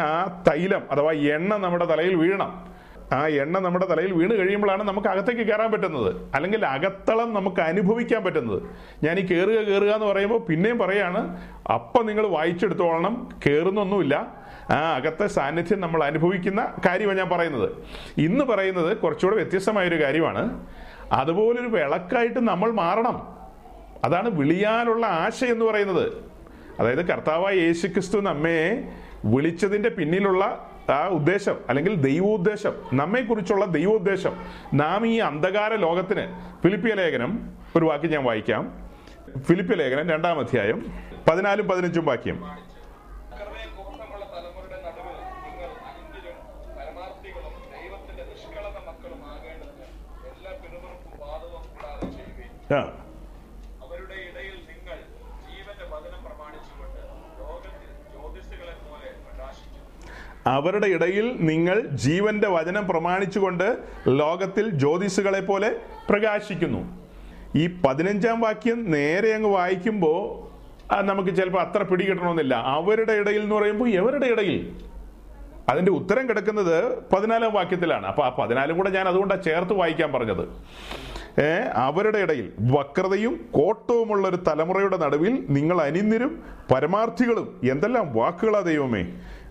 ആ തൈലം അഥവാ എണ്ണ നമ്മുടെ തലയിൽ വീഴണം. ആ എണ്ണ നമ്മുടെ തലയിൽ വീണ് കഴിയുമ്പോഴാണ് നമുക്ക് അകത്തേക്ക് കയറാൻ പറ്റുന്നത്. അല്ലെങ്കിൽ അകത്തളം നമുക്ക് അനുഭവിക്കാൻ പറ്റുന്നത്. ഞാൻ ഈ കയറുക കയറുക എന്ന് പറയുമ്പോൾ പിന്നെയും പറയാണ് അപ്പം നിങ്ങൾ വായിച്ചെടുത്തോളണം. കയറുന്നൊന്നുമില്ല ആ അകത്തെ സാന്നിധ്യം നമ്മൾ അനുഭവിക്കുന്ന കാര്യമാണ് ഞാൻ പറയുന്നത്. ഇന്ന് പറയുന്നത് കുറച്ചുകൂടെ വ്യത്യസ്തമായൊരു കാര്യമാണ്. അതുപോലൊരു വിളക്കായിട്ട് നമ്മൾ മാറണം. അതാണ് വിളിയാനുള്ള ആശ എന്ന് പറയുന്നത്. അതായത് കർത്താവായ യേശു ക്രിസ്തു നമ്മെ വിളിച്ചതിന്റെ പിന്നിലുള്ള ആ ഉദ്ദേശം അല്ലെങ്കിൽ ദൈവോദ്ദേശം നമ്മെക്കുറിച്ചുള്ള ദൈവോദ്ദേശം നാം ഈ അന്ധകാര ലോകത്തിന് ഫിലിപ്പിയ ലേഖനം ഒരു വാക്യം ഞാൻ വായിക്കാം. ഫിലിപ്പിയ ലേഖനം രണ്ടാം അധ്യായം പതിനാലും പതിനഞ്ചും വാക്യം. അവരുടെ ഇടയിൽ നിങ്ങൾ ജീവന്റെ വചനം പ്രമാണിച്ചുകൊണ്ട് ലോകത്തിൽ ജ്യോതിസുകളെ പോലെ പ്രകാശിക്കുന്നു. ഈ പതിനഞ്ചാം വാക്യം നേരെ അങ്ങ് വായിക്കുമ്പോൾ നമുക്ക് ചിലപ്പോൾ അത്ര പിടികിട്ടണമെന്നില്ല. അവരുടെ ഇടയിൽ എന്ന് പറയുമ്പോൾ എവരുടെ ഇടയിൽ? അതിന്റെ ഉത്തരം കിടക്കുന്നത് പതിനാലാം വാക്യത്തിലാണ്. അപ്പൊ ആ പതിനാലും കൂടെ ഞാൻ അതുകൊണ്ടാണ് ചേർത്ത് വായിക്കാൻ പറഞ്ഞത്. അവരുടെ ഇടയിൽ വക്രതയും കോട്ടവുമുള്ള ഒരു തലമുറയുടെ നടുവിൽ നിങ്ങൾ അനിന്യരും പരമാർത്ഥികളും എന്തെല്ലാം വാക്കുകളാ ദൈവമേ?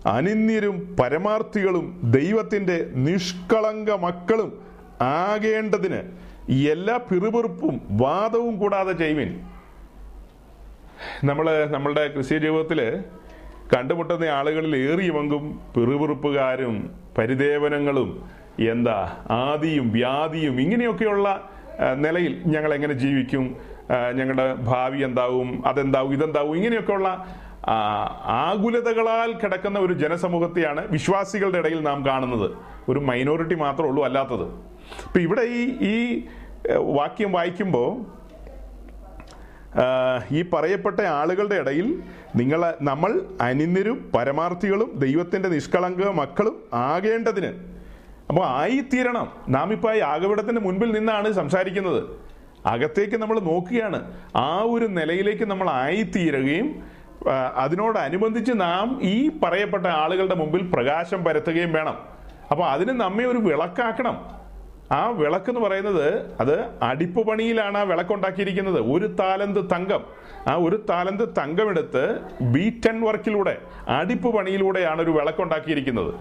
അനിന്യരും പരമാർത്ഥികളും ദൈവത്തിന്റെ നിഷ്കളങ്ക മക്കളും ആകേണ്ടതിന് എല്ലാ പിറുപിറുപ്പും വാദവും കൂടാതെ ചെയ്യുവിൻ. നമ്മൾ നമ്മളുടെ ക്രിസ്ത്യ ജീവിതത്തിൽ കണ്ടുമുട്ടുന്ന ആളുകളിൽ ഏറിയ പങ്കും പിറുപിറുപ്പുകാരും പരിദേവനങ്ങളും എന്താ ആദിയും വ്യാധിയും ഇങ്ങനെയൊക്കെയുള്ള നിലയിൽ ഞങ്ങൾ എങ്ങനെ ജീവിക്കും ഞങ്ങളുടെ ഭാവി എന്താവും അതെന്താവും ഇതെന്താവും ഇങ്ങനെയൊക്കെയുള്ള ആകുലതകളാൽ കിടക്കുന്ന ഒരു ജനസമൂഹത്തെയാണ് വിശ്വാസികളുടെ ഇടയിൽ നാം കാണുന്നത്. ഒരു മൈനോറിറ്റി മാത്രമേ ഉള്ളൂ അല്ലാത്തത്. ഇപ്പം ഇവിടെ ഈ ഈ വാക്യം വായിക്കുമ്പോൾ ഈ പറയപ്പെട്ട ആളുകളുടെ ഇടയിൽ നിങ്ങൾ നമ്മൾ അനിന്ദരും പരമാർത്ഥികളും ദൈവത്തിന്റെ നിഷ്കളങ്ക മക്കളും ആകേണ്ടതിന് അപ്പോൾ ആയിത്തീരണം. നാം ഇപ്പോൾ ഈ യാഗപീഠത്തിന്റെ മുൻപിൽ നിന്നാണ് സംസാരിക്കുന്നത്. അകത്തേക്ക് നമ്മൾ നോക്കുകയാണ്. ആ ഒരു നിലയിലേക്ക് നമ്മൾ ആയിത്തീരുകയും അതിനോടനുബന്ധിച്ച് നാം ഈ പറയപ്പെട്ട ആളുകളുടെ മുമ്പിൽ പ്രകാശം പരത്തുകയും വേണം. അപ്പോൾ അതിന് നമ്മെ ഒരു വിളക്കാക്കണം. ആ വിളക്ക് എന്ന് പറയുന്നത് അത് അടിപ്പ് പണിയിലാണ് ആ വിളക്കുണ്ടാക്കിയിരിക്കുന്നത്. ഒരു താലന്ത് തങ്കം. ആ ഒരു താലന്ത് തങ്കമെടുത്ത് ബീറ്റൻ വർക്കിലൂടെ അടിപ്പ് പണിയിലൂടെയാണ് ഒരു വിളക്കുണ്ടാക്കിയിരിക്കുന്നത്.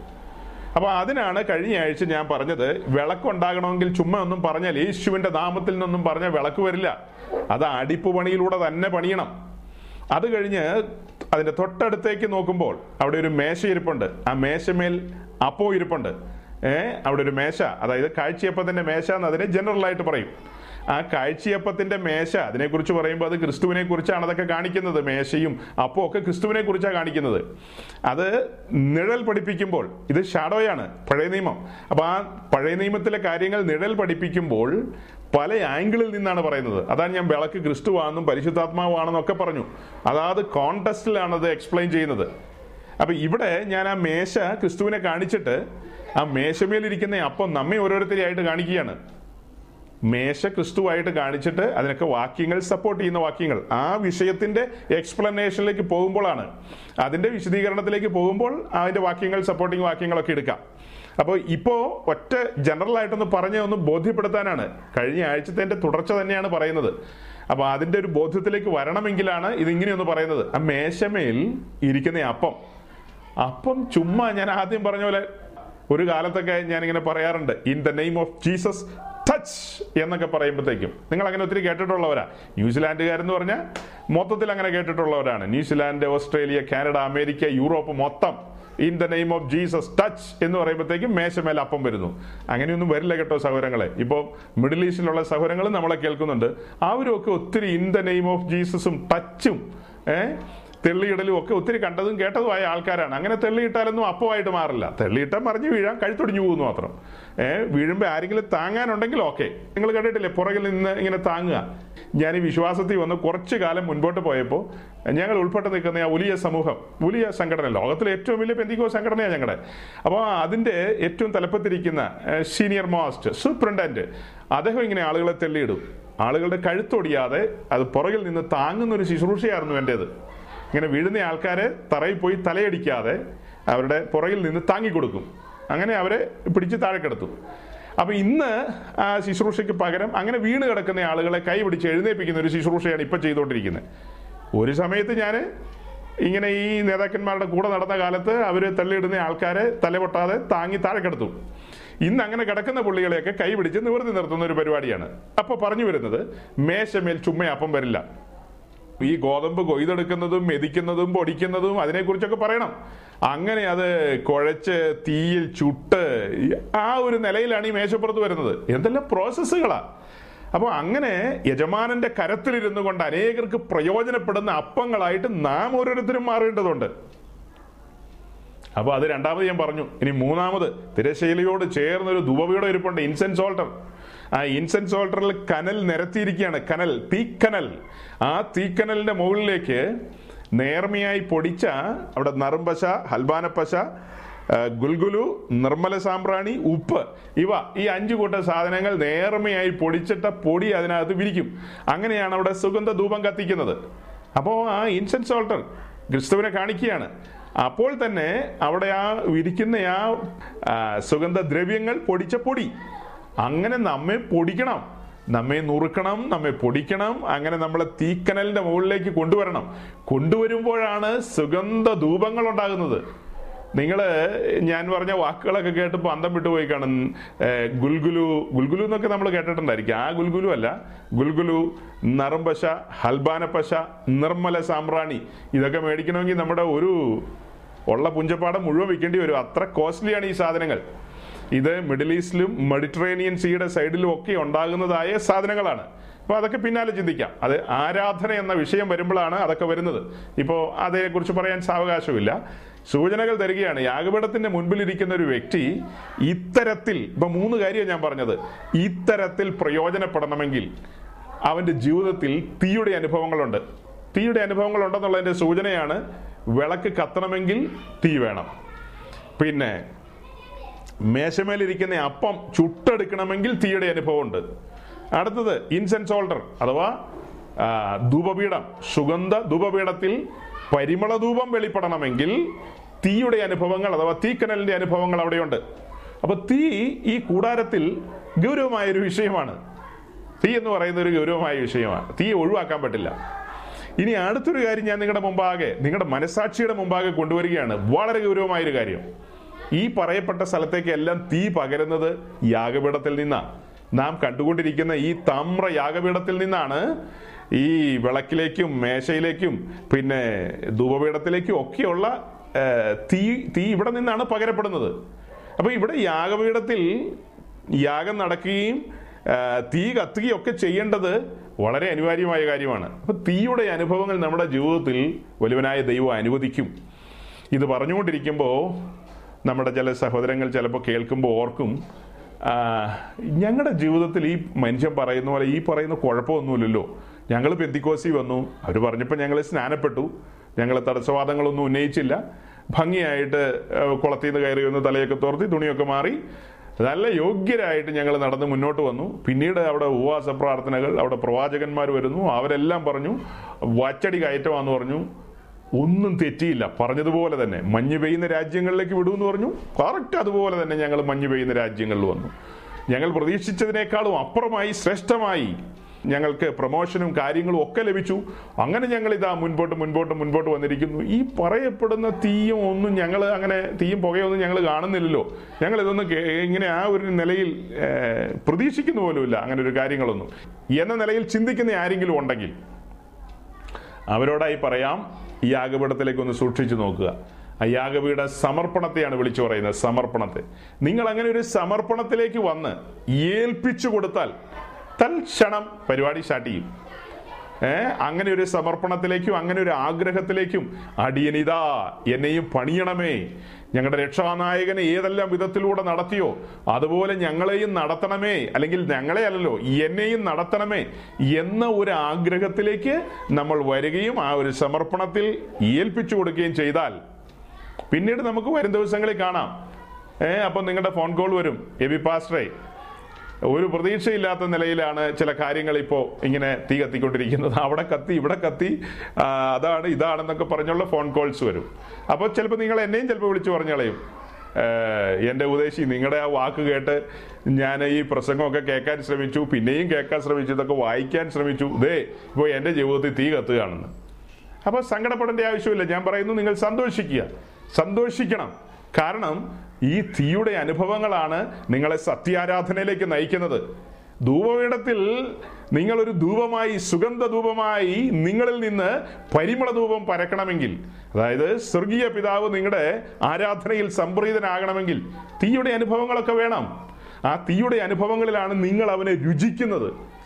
അപ്പൊ അതിനാണ് കഴിഞ്ഞ ആഴ്ച ഞാൻ പറഞ്ഞത് വിളക്കുണ്ടാകണമെങ്കിൽ ചുമ്മാ ഒന്നും പറഞ്ഞാൽ യേശുവിന്റെ നാമത്തിൽ നിന്നൊന്നും പറഞ്ഞാൽ വിളക്ക് വരില്ല. അത് അടിപ്പ് പണിയിലൂടെ തന്നെ പണിയണം. അത് കഴിഞ്ഞ് അതിന്റെ തൊട്ടടുത്തേക്ക് നോക്കുമ്പോൾ അവിടെ ഒരു മേശ ഇരിപ്പുണ്ട്. ആ മേശമേൽ അപ്പോ ഇരിപ്പുണ്ട്. ഏഹ് അവിടെ ഒരു മേശ. അതായത് കാഴ്ചയപ്പത്തിന്റെ മേശ എന്ന് അതിനെ ജനറൽ ആയിട്ട് പറയും. ആ കാഴ്ചയപ്പത്തിന്റെ മേശ അതിനെക്കുറിച്ച് പറയുമ്പോൾ അത് ക്രിസ്തുവിനെ കുറിച്ചാണ് അതൊക്കെ കാണിക്കുന്നത് മേശയും അപ്പോ ഒക്കെ ക്രിസ്തുവിനെ കുറിച്ചാണ് കാണിക്കുന്നത്. അത് നിഴൽ പഠിപ്പിക്കുമ്പോൾ ഇത് ഷാഡോയാണ് പഴയ നിയമം. അപ്പൊ ആ പഴയ നിയമത്തിലെ കാര്യങ്ങൾ നിഴൽ പഠിപ്പിക്കുമ്പോൾ പല ആംഗിളിൽ നിന്നാണ് പറയുന്നത്. അതാണ് ഞാൻ വിളക്ക് ക്രിസ്തുവാണെന്നും പരിശുദ്ധാത്മാവാണെന്നും ഒക്കെ പറഞ്ഞു. അതാത് കോണ്ടസ്റ്റിലാണ് അത് എക്സ്പ്ലെയിൻ ചെയ്യുന്നത്. അപ്പൊ ഇവിടെ ഞാൻ ആ മേശ ക്രിസ്തുവിനെ കാണിച്ചിട്ട് ആ മേശമേലിരിക്കുന്ന അപ്പം നമ്മെ ഓരോരുത്തരെയായിട്ട് കാണിക്കുകയാണ്. മേശ ക്രിസ്തുവായിട്ട് കാണിച്ചിട്ട് അതിനൊക്കെ വാക്യങ്ങൾ സപ്പോർട്ട് ചെയ്യുന്ന വാക്യങ്ങൾ. ആ വിഷയത്തിന്റെ എക്സ്പ്ലനേഷനിലേക്ക് പോകുമ്പോഴാണ് അതിന്റെ വിശദീകരണത്തിലേക്ക് പോകുമ്പോൾ അതിന്റെ വാക്യങ്ങൾ സപ്പോർട്ടിങ് വാക്യങ്ങളൊക്കെ എടുക്കാം. അപ്പോൾ ഇപ്പോ ഒറ്റ ജനറൽ ആയിട്ടൊന്ന് പറഞ്ഞ് ഒന്ന് ബോധ്യപ്പെടുത്താനാണ്. കഴിഞ്ഞ ആഴ്ചത്തെ തുടർച്ച തന്നെയാണ് പറയുന്നത്. അപ്പോൾ അതിന്റെ ഒരു ബോധ്യത്തിലേക്ക് വരണമെങ്കിലാണ് ഇതിങ്ങനെയൊന്ന് പറയുന്നത്. ആ മേശമേൽ ഇരിക്കുന്ന അപ്പം. അപ്പം ചുമ്മാ ഞാൻ ആദ്യം പറഞ്ഞ പോലെ ഒരു കാലത്തൊക്കെ ഞാൻ ഇങ്ങനെ പറയാറുണ്ട് in the name of Jesus touch എന്നൊക്കെ പറയുമ്പോഴത്തേക്കും. നിങ്ങൾ അങ്ങനെ ഒത്തിരി കേട്ടിട്ടുള്ളവരാ. ന്യൂസിലാൻഡുകാരെന്ന് പറഞ്ഞാൽ മൊത്തത്തിൽ അങ്ങനെ കേട്ടിട്ടുള്ളവരാണ്. New Zealand Australia Canada America Europe മൊത്തം in the name of Jesus touch എന്ന് പറയുമ്പോഴത്തേക്കും മേശമേൽ അപ്പം വരുന്നു. അങ്ങനെയൊന്നും വരില്ല കേട്ടോ സഹോദരങ്ങളെ. ഇപ്പോൾ മിഡിൽ ഈസ്റ്റിലുള്ള സഹോദരങ്ങൾ നമ്മളെ കേൾക്കുന്നുണ്ട്. അവരൊക്കെ ഒത്തിരി ഇൻ ദ നെയിം ഓഫ് ജീസസും ടച്ചും ഏഹ് തെള്ളിയിടലും ഒക്കെ ഒത്തിരി കണ്ടതും കേട്ടതുമായ ആൾക്കാരാണ്. അങ്ങനെ തെള്ളിയിട്ടാലൊന്നും അപ്പമായിട്ട് മാറില്ല. തെള്ളിയിട്ടാൽ മറിഞ്ഞ് വീഴാൻ കഴുത്തൊടിഞ്ഞു പോകുന്നു മാത്രം. ഏഹ് വീഴുമ്പോൾ ആരെങ്കിലും താങ്ങാനുണ്ടെങ്കിൽ ഓക്കെ. നിങ്ങൾ കണ്ടിട്ടില്ലേ പുറകിൽ നിന്ന് ഇങ്ങനെ താങ്ങുക. ഞാൻ ഈ വിശ്വാസത്തിൽ വന്ന് കുറച്ച് കാലം മുൻപോട്ട് പോയപ്പോൾ ഞങ്ങൾ ഉൾപ്പെട്ട് നിൽക്കുന്ന ആ വലിയ സമൂഹം വലിയ സംഘടന ലോകത്തിലെ ഏറ്റവും വലിയ പെന്തിക്കോ സംഘടനയാണ് ഞങ്ങളുടെ അപ്പോൾ അതിന്റെ ഏറ്റവും തലപ്പത്തിരിക്കുന്ന സീനിയർ മോസ്റ്റ് സൂപ്രണ്ടന്റ് അദ്ദേഹം ഇങ്ങനെ ആളുകളെ തെള്ളിയിടും. ആളുകളുടെ കഴുത്തൊടിയാതെ അത് പുറകിൽ നിന്ന് താങ്ങുന്ന ഒരു ശുശ്രൂഷയായിരുന്നു എന്റേത് ഇങ്ങനെ വീഴുന്ന ആൾക്കാരെ തറയിൽ പോയി തലയടിക്കാതെ അവരുടെ പുറകിൽ നിന്ന് താങ്ങിക്കൊടുക്കും. അങ്ങനെ അവരെ പിടിച്ച് താഴെ കിടത്തും. അപ്പൊ ഇന്ന് ആ ശുശ്രൂഷയ്ക്ക് പകരം അങ്ങനെ വീണ് കിടക്കുന്ന ആളുകളെ കൈ പിടിച്ച് എഴുന്നേൽപ്പിക്കുന്ന ഒരു ശുശ്രൂഷയാണ് ഇപ്പൊ ചെയ്തുകൊണ്ടിരിക്കുന്നത്. ഒരു സമയത്ത് ഞാൻ ഇങ്ങനെ ഈ നേതാക്കന്മാരുടെ കൂടെ നടന്ന കാലത്ത് അവർ തള്ളിയിടുന്ന ആൾക്കാരെ തലപൊട്ടാതെ താങ്ങി താഴെ കിടത്തും. ഇന്ന് അങ്ങനെ കിടക്കുന്ന പുള്ളികളെയൊക്കെ കൈ പിടിച്ച് നിവർത്തി നിർത്തുന്ന ഒരു പരിപാടിയാണ്. അപ്പോൾ പറഞ്ഞു വരുന്നത് മേശമേൽ ചുമ്മ അപ്പം വരില്ല. ഈ ഗോതമ്പ് കൊയ്തെടുക്കുന്നതും മെതിക്കുന്നതും പൊടിക്കുന്നതും അതിനെക്കുറിച്ചൊക്കെ പറയണം. അങ്ങനെ അത് കുഴച്ച് തീയിൽ ചുട്ട് ആ ഒരു നിലയിലാണ് ഈ മേശപ്പുറത്ത് വരുന്നത്. എന്തെല്ലാം പ്രോസസ്സുകളാ. അപ്പോൾ അങ്ങനെ യജമാനന്റെ കരത്തിലിരുന്നു കൊണ്ട് അനേകർക്ക് പ്രയോജനപ്പെടുന്ന അപ്പങ്ങളായിട്ട് നാം ഓരോരുത്തരും മാറേണ്ടതുണ്ട്. അപ്പോൾ അത് രണ്ടാമത് ഞാൻ പറഞ്ഞു. ഇനി മൂന്നാമത് തിരശൈലിയോട് ചേർന്നൊരു ധൂപവീടം ഇരിപ്പുണ്ട് ഇൻസെൻസ് ഓൾട്ടർ ആ ഇൻസെൻസ് ഓൾട്ടറിൽ കനൽ നിരത്തിയിരിക്കുകയാണ്. കനൽ തീക്കനൽ ആ തീക്കനലിന്റെ മുകളിലേക്ക് നേർമയായി പൊടിച്ച അവിടെ നറുംപശ ഹൽബാനപ്പശ ഗുൽഗുലു നിർമ്മല സാമ്പ്രാണി ഉപ്പ് ഇവ ഈ അഞ്ചു കൂട്ടം സാധനങ്ങൾ നേർമയായി പൊടിച്ചിട്ട പൊടി അതിനകത്ത് വിരിക്കും. അങ്ങനെയാണ് അവിടെ സുഗന്ധ ധൂപം കത്തിക്കുന്നത്. അപ്പോൾ ആ ഇൻസെൻസ് ഓൾട്ടർ ക്രിസ്തുവിനെ കാണിക്കുകയാണ്. അപ്പോൾ തന്നെ അവിടെ ആ വിരിക്കുന്ന ആ സുഗന്ധദ്രവ്യങ്ങൾ പൊടിച്ച പൊടി. അങ്ങനെ നമ്മെ പൊടിക്കണം. നമ്മെ നുറുക്കണം നമ്മെ പൊടിക്കണം. അങ്ങനെ നമ്മളെ തീക്കനലിന്റെ മുകളിലേക്ക് കൊണ്ടുവരണം. കൊണ്ടുവരുമ്പോഴാണ് സുഗന്ധ ധൂപങ്ങൾ ഉണ്ടാകുന്നത് നിങ്ങൾ ഞാൻ പറഞ്ഞ വാക്കുകളൊക്കെ കേട്ടപ്പോൾ അന്തം വിട്ടുപോയി കാണും. ഗുൽഗുലു ഗുൽഗുലു എന്നൊക്കെ നമ്മൾ കേട്ടിട്ടുണ്ടായിരിക്കും. ആ ഗുൽഗുലു അല്ല. ഗുൽഗുലു നറുംപശ ഹൽബാനപ്പശ നിർമ്മല സാമ്പ്രാണി. ഇതൊക്കെ മേടിക്കണമെങ്കിൽ നമ്മുടെ ഒരു ഉള്ള പുഞ്ചപ്പാടം മുഴുവൻ വിൽക്കേണ്ടി വരും. അത്ര കോസ്റ്റ്ലിയാണ് ഈ സാധനങ്ങൾ. ഇത് മിഡിൽ ഈസ്റ്റിലും മെഡിറ്ററേനിയൻ സീയുടെ സൈഡിലും ഒക്കെ ഉണ്ടാകുന്നതായ സാധനങ്ങളാണ്. അപ്പോൾ അതൊക്കെ പിന്നാലെ ചിന്തിക്കാം. അത് ആരാധന എന്ന വിഷയം വരുമ്പോഴാണ് അതൊക്കെ വരുന്നത്. ഇപ്പോൾ അതേക്കുറിച്ച് പറയാൻ സാവകാശമില്ല. സൂചനകൾ തരികയാണ്. യാഗപീഠത്തിന്റെ മുൻപിലിരിക്കുന്ന ഒരു വ്യക്തി ഇത്തരത്തിൽ ഇപ്പൊ മൂന്ന് കാര്യമാണ് ഞാൻ പറഞ്ഞത്. ഇത്തരത്തിൽ പ്രയോജനപ്പെടണമെങ്കിൽ അവന്റെ ജീവിതത്തിൽ തീയുടെ അനുഭവങ്ങളുണ്ട്. തീയുടെ അനുഭവങ്ങൾ ഉണ്ടെന്നുള്ളതിന്റെ സൂചനയാണ് വിളക്ക് കത്തണമെങ്കിൽ തീ വേണം. പിന്നെ മേശമേലിരിക്കുന്ന അപ്പം ചുട്ടെടുക്കണമെങ്കിൽ തീയുടെ അനുഭവമുണ്ട്. അടുത്തത് ഇൻസെൻസ് ഹോൾഡർ അഥവാ ധൂപപീഠം. സുഗന്ധ ധൂപപീഠത്തിൽ പരിമള ധൂപം വെളിപ്പെടണമെങ്കിൽ തീയുടെ അനുഭവങ്ങൾ അഥവാ തീക്കനലിന്റെ അനുഭവങ്ങൾ അവിടെയുണ്ട്. അപ്പൊ തീ ഈ കൂടാരത്തിൽ ഗൗരവമായ ഒരു വിഷയമാണ്. തീ എന്ന് പറയുന്ന ഒരു ഗൗരവമായ വിഷയമാണ്. തീ ഒഴിവാക്കാൻ പറ്റില്ല. ഇനി അടുത്തൊരു കാര്യം ഞാൻ നിങ്ങളുടെ മുമ്പാകെ നിങ്ങളുടെ മനസാക്ഷിയുടെ മുമ്പാകെ കൊണ്ടുവരികയാണ്. വളരെ ഗൗരവമായ ഒരു കാര്യം. ഈ പറയപ്പെട്ട സ്ഥലത്തേക്ക് എല്ലാം തീ പകരുന്നത് യാഗപീഠത്തിൽ നിന്നാണ് നാം കണ്ടുകൊണ്ടിരിക്കുന്ന ഈ തമ്ര യാഗപീഠത്തിൽ നിന്നാണ്. ഈ വിളക്കിലേക്കും മേശയിലേക്കും പിന്നെ ധൂപപീഠത്തിലേക്കും ഒക്കെയുള്ള തീ തീ ഇവിടെ നിന്നാണ് പകരപ്പെടുന്നത്. അപ്പോൾ ഇവിടെ യാഗപീഠത്തിൽ യാഗം നടക്കുകയും തീ കത്തുകയും ഒക്കെ ചെയ്യേണ്ടത് വളരെ അനിവാര്യമായ കാര്യമാണ്. അപ്പോൾ തീയുടെ അനുഭവങ്ങൾ നമ്മുടെ ജീവിതത്തിൽ വലുവനായ ദൈവം അനുവദിക്കും. ഇത് പറഞ്ഞുകൊണ്ടിരിക്കുമ്പോൾ നമ്മുടെ ചില സഹോദരങ്ങൾ ചിലപ്പോൾ കേൾക്കുമ്പോൾ ഓർക്കും ഞങ്ങളുടെ ജീവിതത്തിൽ ഈ മനുഷ്യൻ പറയുന്ന പോലെ ഈ പറയുന്ന കുഴപ്പമൊന്നുമില്ലല്ലോ. ഞങ്ങൾ പെന്തിക്കോസി വന്നു. അവർ പറഞ്ഞപ്പോൾ ഞങ്ങൾ സ്നാനപ്പെട്ടു. ഞങ്ങൾ തടസ്സവാദങ്ങളൊന്നും ഉന്നയിച്ചില്ല. ഭംഗിയായിട്ട് കുളത്തിൽ നിന്ന് കയറി വന്ന് തലയൊക്കെ തോർത്തി തുണിയൊക്കെ മാറി നല്ല യോഗ്യരായിട്ട് ഞങ്ങൾ നടന്ന് മുന്നോട്ട് വന്നു. പിന്നീട് അവിടെ ഉപവാസ പ്രാർത്ഥനകൾ അവിടെ പ്രവാചകന്മാർ വരുന്നു. അവരെല്ലാം പറഞ്ഞു വച്ചടി കയറ്റമാണെന്ന് പറഞ്ഞു. ഒന്നും തെറ്റിയില്ല. പറഞ്ഞതുപോലെ തന്നെ. മഞ്ഞ് പെയ്യുന്ന രാജ്യങ്ങളിലേക്ക് വിടുമെന്ന് പറഞ്ഞു. കറക്റ്റ് അതുപോലെ തന്നെ ഞങ്ങൾ മഞ്ഞ് പെയ്യുന്ന രാജ്യങ്ങളിൽ വന്നു. ഞങ്ങൾ പ്രതീക്ഷിച്ചതിനേക്കാളും അപ്പുറമായി ശ്രേഷ്ഠമായി ഞങ്ങൾക്ക് പ്രൊമോഷനും കാര്യങ്ങളും ഒക്കെ ലഭിച്ചു. അങ്ങനെ ഞങ്ങൾ ഇതാ മുൻപോട്ട് മുൻപോട്ട് മുൻപോട്ട് വന്നിരിക്കുന്നു. ഈ പറയപ്പെടുന്ന തീയും ഒന്നും ഞങ്ങൾ അങ്ങനെ തീയും പുകയൊന്നും ഞങ്ങൾ കാണുന്നില്ലല്ലോ. ഞങ്ങൾ ഇതൊന്നും ഇങ്ങനെ ആ ഒരു നിലയിൽ പ്രതീക്ഷിക്കുന്ന പോലുമില്ല. അങ്ങനെ ഒരു കാര്യങ്ങളൊന്നും. എന്ന നിലയിൽ ചിന്തിക്കുന്ന ആരെങ്കിലും ഉണ്ടെങ്കിൽ അവരോടായി പറയാം. ഈ യാഗപീഠത്തിലേക്ക് ഒന്ന് സൂക്ഷിച്ചു നോക്കുക. ആ യാഗപീഠ സമർപ്പണത്തെയാണ് വിളിച്ചു പറയുന്നത് സമർപ്പണത്തെ. നിങ്ങൾ അങ്ങനെ ഒരു സമർപ്പണത്തിലേക്ക് വന്ന് ഏൽപ്പിച്ചു കൊടുത്താൽ തൽക്ഷണം പരിപാടി സ്റ്റാർട്ട് ചെയ്യും. അങ്ങനെ ഒരു സമർപ്പണത്തിലേക്കും അങ്ങനെ ഒരു ആഗ്രഹത്തിലേക്കും അടിയനിതാ എന്നെയും പണിയണമേ. ഞങ്ങളുടെ രക്ഷാനായകനെ ഏതെല്ലാം വിധത്തിലൂടെ നടത്തിയോ അതുപോലെ ഞങ്ങളെയും നടത്തണമേ. അല്ലെങ്കിൽ ഞങ്ങളെ അല്ലല്ലോ എന്നെയും നടത്തണമേ എന്ന ഒരു ആഗ്രഹത്തിലേക്ക് നമ്മൾ വരികയും ആ ഒരു സമർപ്പണത്തിൽ ഏൽപ്പിച്ചു കൊടുക്കുകയും ചെയ്താൽ പിന്നീട് നമുക്ക് വരും ദിവസങ്ങളിൽ കാണാം. ഏഹ് അപ്പം നിങ്ങളുടെ ഫോൺ കോൾ വരും. എബി പാസ്റ്ററേ ഒരു പ്രതീക്ഷയില്ലാത്ത നിലയിലാണ് ചില കാര്യങ്ങൾ ഇപ്പോൾ ഇങ്ങനെ തീ കത്തിക്കൊണ്ടിരിക്കുന്നത്. അവിടെ കത്തി ഇവിടെ കത്തി. അതാണ് ഇതാണെന്നൊക്കെ പറഞ്ഞുള്ള ഫോൺ കോൾസ് വരും. അപ്പോൾ ചിലപ്പോൾ നിങ്ങൾ എന്നെയും ചിലപ്പോൾ വിളിച്ചു പറഞ്ഞളയും എന്റെ ഉദ്ദേശി നിങ്ങളുടെ ആ വാക്ക് കേട്ട് ഞാൻ ഈ പ്രസംഗമൊക്കെ കേൾക്കാൻ ശ്രമിച്ചു പിന്നെയും കേൾക്കാൻ ശ്രമിച്ചു ഇതൊക്കെ വായിക്കാൻ ശ്രമിച്ചു. ഇതേ ഇപ്പോൾ എന്റെ ജീവിതത്തിൽ തീ കത്തുകയാണെന്ന്. അപ്പോൾ സങ്കടപ്പെടേണ്ട ആവശ്യമില്ല. ഞാൻ പറയുന്നു നിങ്ങൾ സന്തോഷിക്കുക. സന്തോഷിക്കണം. കാരണം ഈ തീയുടെ അനുഭവങ്ങളാണ് നിങ്ങളെ സത്യാരാധനയിലേക്ക് നയിക്കുന്നത്. ധൂപപീഠത്തിൽ നിങ്ങളൊരു ധൂപമായി സുഗന്ധ ധൂപമായി നിങ്ങളിൽ നിന്ന് പരിമള ധൂപം പരക്കണമെങ്കിൽ അതായത് സ്വർഗീയ പിതാവ് നിങ്ങളുടെ ആരാധനയിൽ സംപ്രീതനാകണമെങ്കിൽ തീയുടെ അനുഭവങ്ങളൊക്കെ വേണം. ആ തീയുടെ അനുഭവങ്ങളിലാണ് നിങ്ങൾ അവനെ രുചിക്കുന്നത്.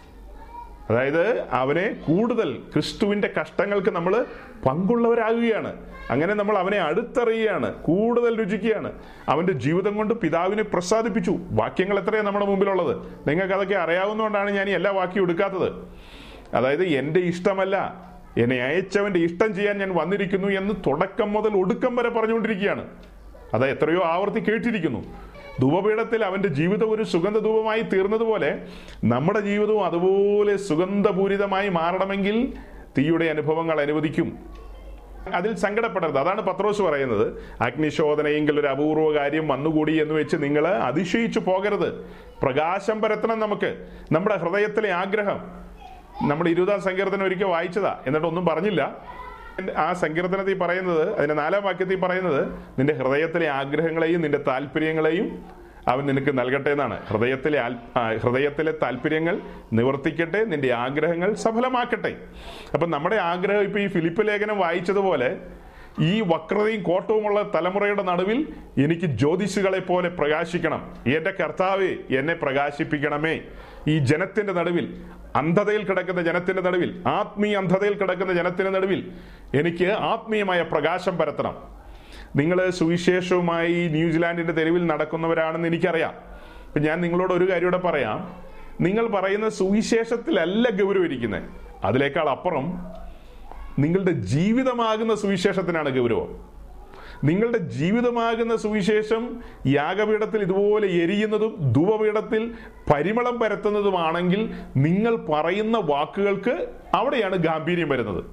അതായത് അവനെ കൂടുതൽ ക്രിസ്തുവിന്റെ കഷ്ടങ്ങൾക്ക് നമ്മൾ പങ്കുള്ളവരാകുകയാണ്. അങ്ങനെ നമ്മൾ അവനെ അടുത്തറിയുകയാണ് കൂടുതൽ രുചിക്കുകയാണ്. അവന്റെ ജീവിതം കൊണ്ട് പിതാവിനെ പ്രസാദിപ്പിച്ചു. വാക്യങ്ങൾ എത്രയാണ് നമ്മുടെ മുമ്പിലുള്ളത്? നിങ്ങൾക്ക് അതൊക്കെ അറിയാവുന്നതുകൊണ്ടാണ് ഞാൻ എല്ലാ വാക്യം എടുക്കാത്തത്. അതായത് എന്റെ ഇഷ്ടമല്ല എന്നെ അയച്ചവന്റെ ഇഷ്ടം ചെയ്യാൻ ഞാൻ വന്നിരിക്കുന്നു എന്ന് തുടക്കം മുതൽ ഒടുക്കം വരെ പറഞ്ഞുകൊണ്ടിരിക്കുകയാണ്. അത് എത്രയോ ആവർത്തി കേട്ടിരിക്കുന്നു. ധൂപപീഠത്തിൽ അവന്റെ ജീവിതം ഒരു സുഗന്ധ ധൂപമായി തീർന്നതുപോലെ നമ്മുടെ ജീവിതവും അതുപോലെ സുഗന്ധപൂരിതമായി മാറണമെങ്കിൽ തീയുടെ അനുഭവങ്ങൾ അനുവദിക്കും. അതിൽ സങ്കടപ്പെടരുത്. അതാണ് പത്രോസ് പറയുന്നത്. അഗ്നിശോധനയെങ്കിൽ ഒരു അപൂർവ കാര്യം വന്നുകൂടി എന്ന് വെച്ച് നിങ്ങൾ അതിശയിച്ചു പോകരുത്. പ്രകാശം പരത്തണം നമുക്ക്. നമ്മുടെ ഹൃദയത്തിലെ ആഗ്രഹം. നമ്മൾ ഇരുപതാം സങ്കീർത്തനം ഒരിക്കൽ വായിച്ചതാ. എന്നിട്ടൊന്നും പറഞ്ഞില്ല. ആ സങ്കീർത്തനത്തിൽ പറയുന്നത് അതിന്റെ നാലാം വാക്യത്തിൽ പറയുന്നത് നിന്റെ ഹൃദയത്തിലെ ആഗ്രഹങ്ങളെയും നിന്റെ താല്പര്യങ്ങളെയും അവൻ നിനക്ക് നൽകട്ടെ എന്നാണ്. ഹൃദയത്തിലെ ഹൃദയത്തിലെ താല്പര്യങ്ങൾ നിവർത്തിക്കട്ടെ നിന്റെ ആഗ്രഹങ്ങൾ സഫലമാക്കട്ടെ. അപ്പൊ നമ്മുടെ ആഗ്രഹം ഇപ്പൊ ഈ ഫിലിപ്പ് ലേഖനം വായിച്ചതുപോലെ ഈ വക്രതയും കോട്ടവുമുള്ള തലമുറയുടെ നടുവിൽ എനിക്ക് ജ്യോതിഷുകളെ പോലെ പ്രകാശിക്കണം. എന്റെ കർത്താവ് എന്നെ പ്രകാശിപ്പിക്കണമേ. ഈ ജനത്തിന്റെ നടുവിൽ അന്ധതയിൽ കിടക്കുന്ന ജനത്തിന്റെ നടുവിൽ ആത്മീയ അന്ധതയിൽ കിടക്കുന്ന ജനത്തിന്റെ നടുവിൽ എനിക്ക് ആത്മീയമായ പ്രകാശം പരത്തണം. നിങ്ങൾ സുവിശേഷവുമായി ന്യൂസിലാൻഡിന്റെ തെരുവിൽ നടക്കുന്നവരാണെന്ന് എനിക്കറിയാം. ഇപ്പൊ ഞാൻ നിങ്ങളോട് ഒരു കാര്യം കൂടെ പറയാം. നിങ്ങൾ പറയുന്ന സുവിശേഷത്തിലല്ല ഗൗരവം ഇരിക്കുന്നത് അതിനേക്കാൾ അപ്പുറം നിങ്ങളുടെ ജീവിതമാകുന്ന സുവിശേഷത്തിനാണ് ഗൗരവം. നിങ്ങളുടെ ജീവിതമാകുന്ന സുവിശേഷം യാഗപീഠത്തിൽ ഇതുപോലെ എരിയുന്നതും ധൂപപീഠത്തിൽ പരിമളം പരത്തുന്നതുമാണെങ്കിൽ നിങ്ങൾ പറയുന്ന വാക്കുകൾക്ക് അവിടെയാണ് ഗാംഭീര്യം വരുന്നത്.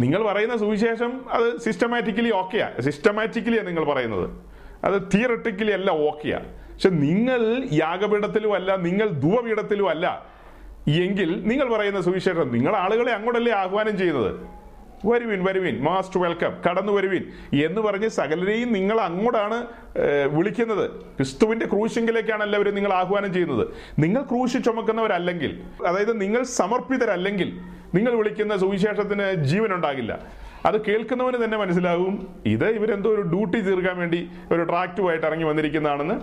നിങ്ങൾ പറയുന്ന സുവിശേഷം അത് സിസ്റ്റമാറ്റിക്കലി ഓക്കെയാ സിസ്റ്റമാറ്റിക്കലിയാണ് നിങ്ങൾ പറയുന്നത്. അത് തിയറട്ടിക്കലി അല്ല ഓക്കെയാ പക്ഷെ നിങ്ങൾ യാഗപീഠത്തിലും അല്ല നിങ്ങൾ ധൂപപീഠത്തിലും അല്ല. എങ്കിൽ നിങ്ങൾ പറയുന്ന സുവിശേഷം നിങ്ങൾ ആളുകളെ അങ്ങോട്ടല്ലേ ആഹ്വാനം ചെയ്യുന്നത്? വരുവിൻ വരുവിൻ. മാസ്റ്റ് വെൽക്കം കടന്നു വരുവിൻ. എന്ന് പറഞ്ഞ് സകലരെയും നിങ്ങൾ അങ്ങോട്ടാണ് വിളിക്കുന്നത്. ക്രിസ്തുവിന്റെ ക്രൂശിങ്കിലേക്കാണ് എല്ലാവരും നിങ്ങൾ ആഹ്വാനം ചെയ്യുന്നത്. നിങ്ങൾ ക്രൂശി ചുമക്കുന്നവരല്ലെങ്കിൽ അതായത് നിങ്ങൾ സമർപ്പിതരല്ലെങ്കിൽ നിങ്ങൾ വിളിക്കുന്ന സുവിശേഷത്തിന് ജീവൻ ഉണ്ടാകില്ല അത് കേൾക്കുന്നവന് തന്നെ മനസ്സിലാകും. ഇത് ഇവരെന്തോ ഒരു ഡ്യൂട്ടി തീർക്കാൻ വേണ്ടി ഒരു ട്രാക്റ്റുമായിട്ട് ഇറങ്ങി വന്നിരിക്കുന്നതാണെന്ന്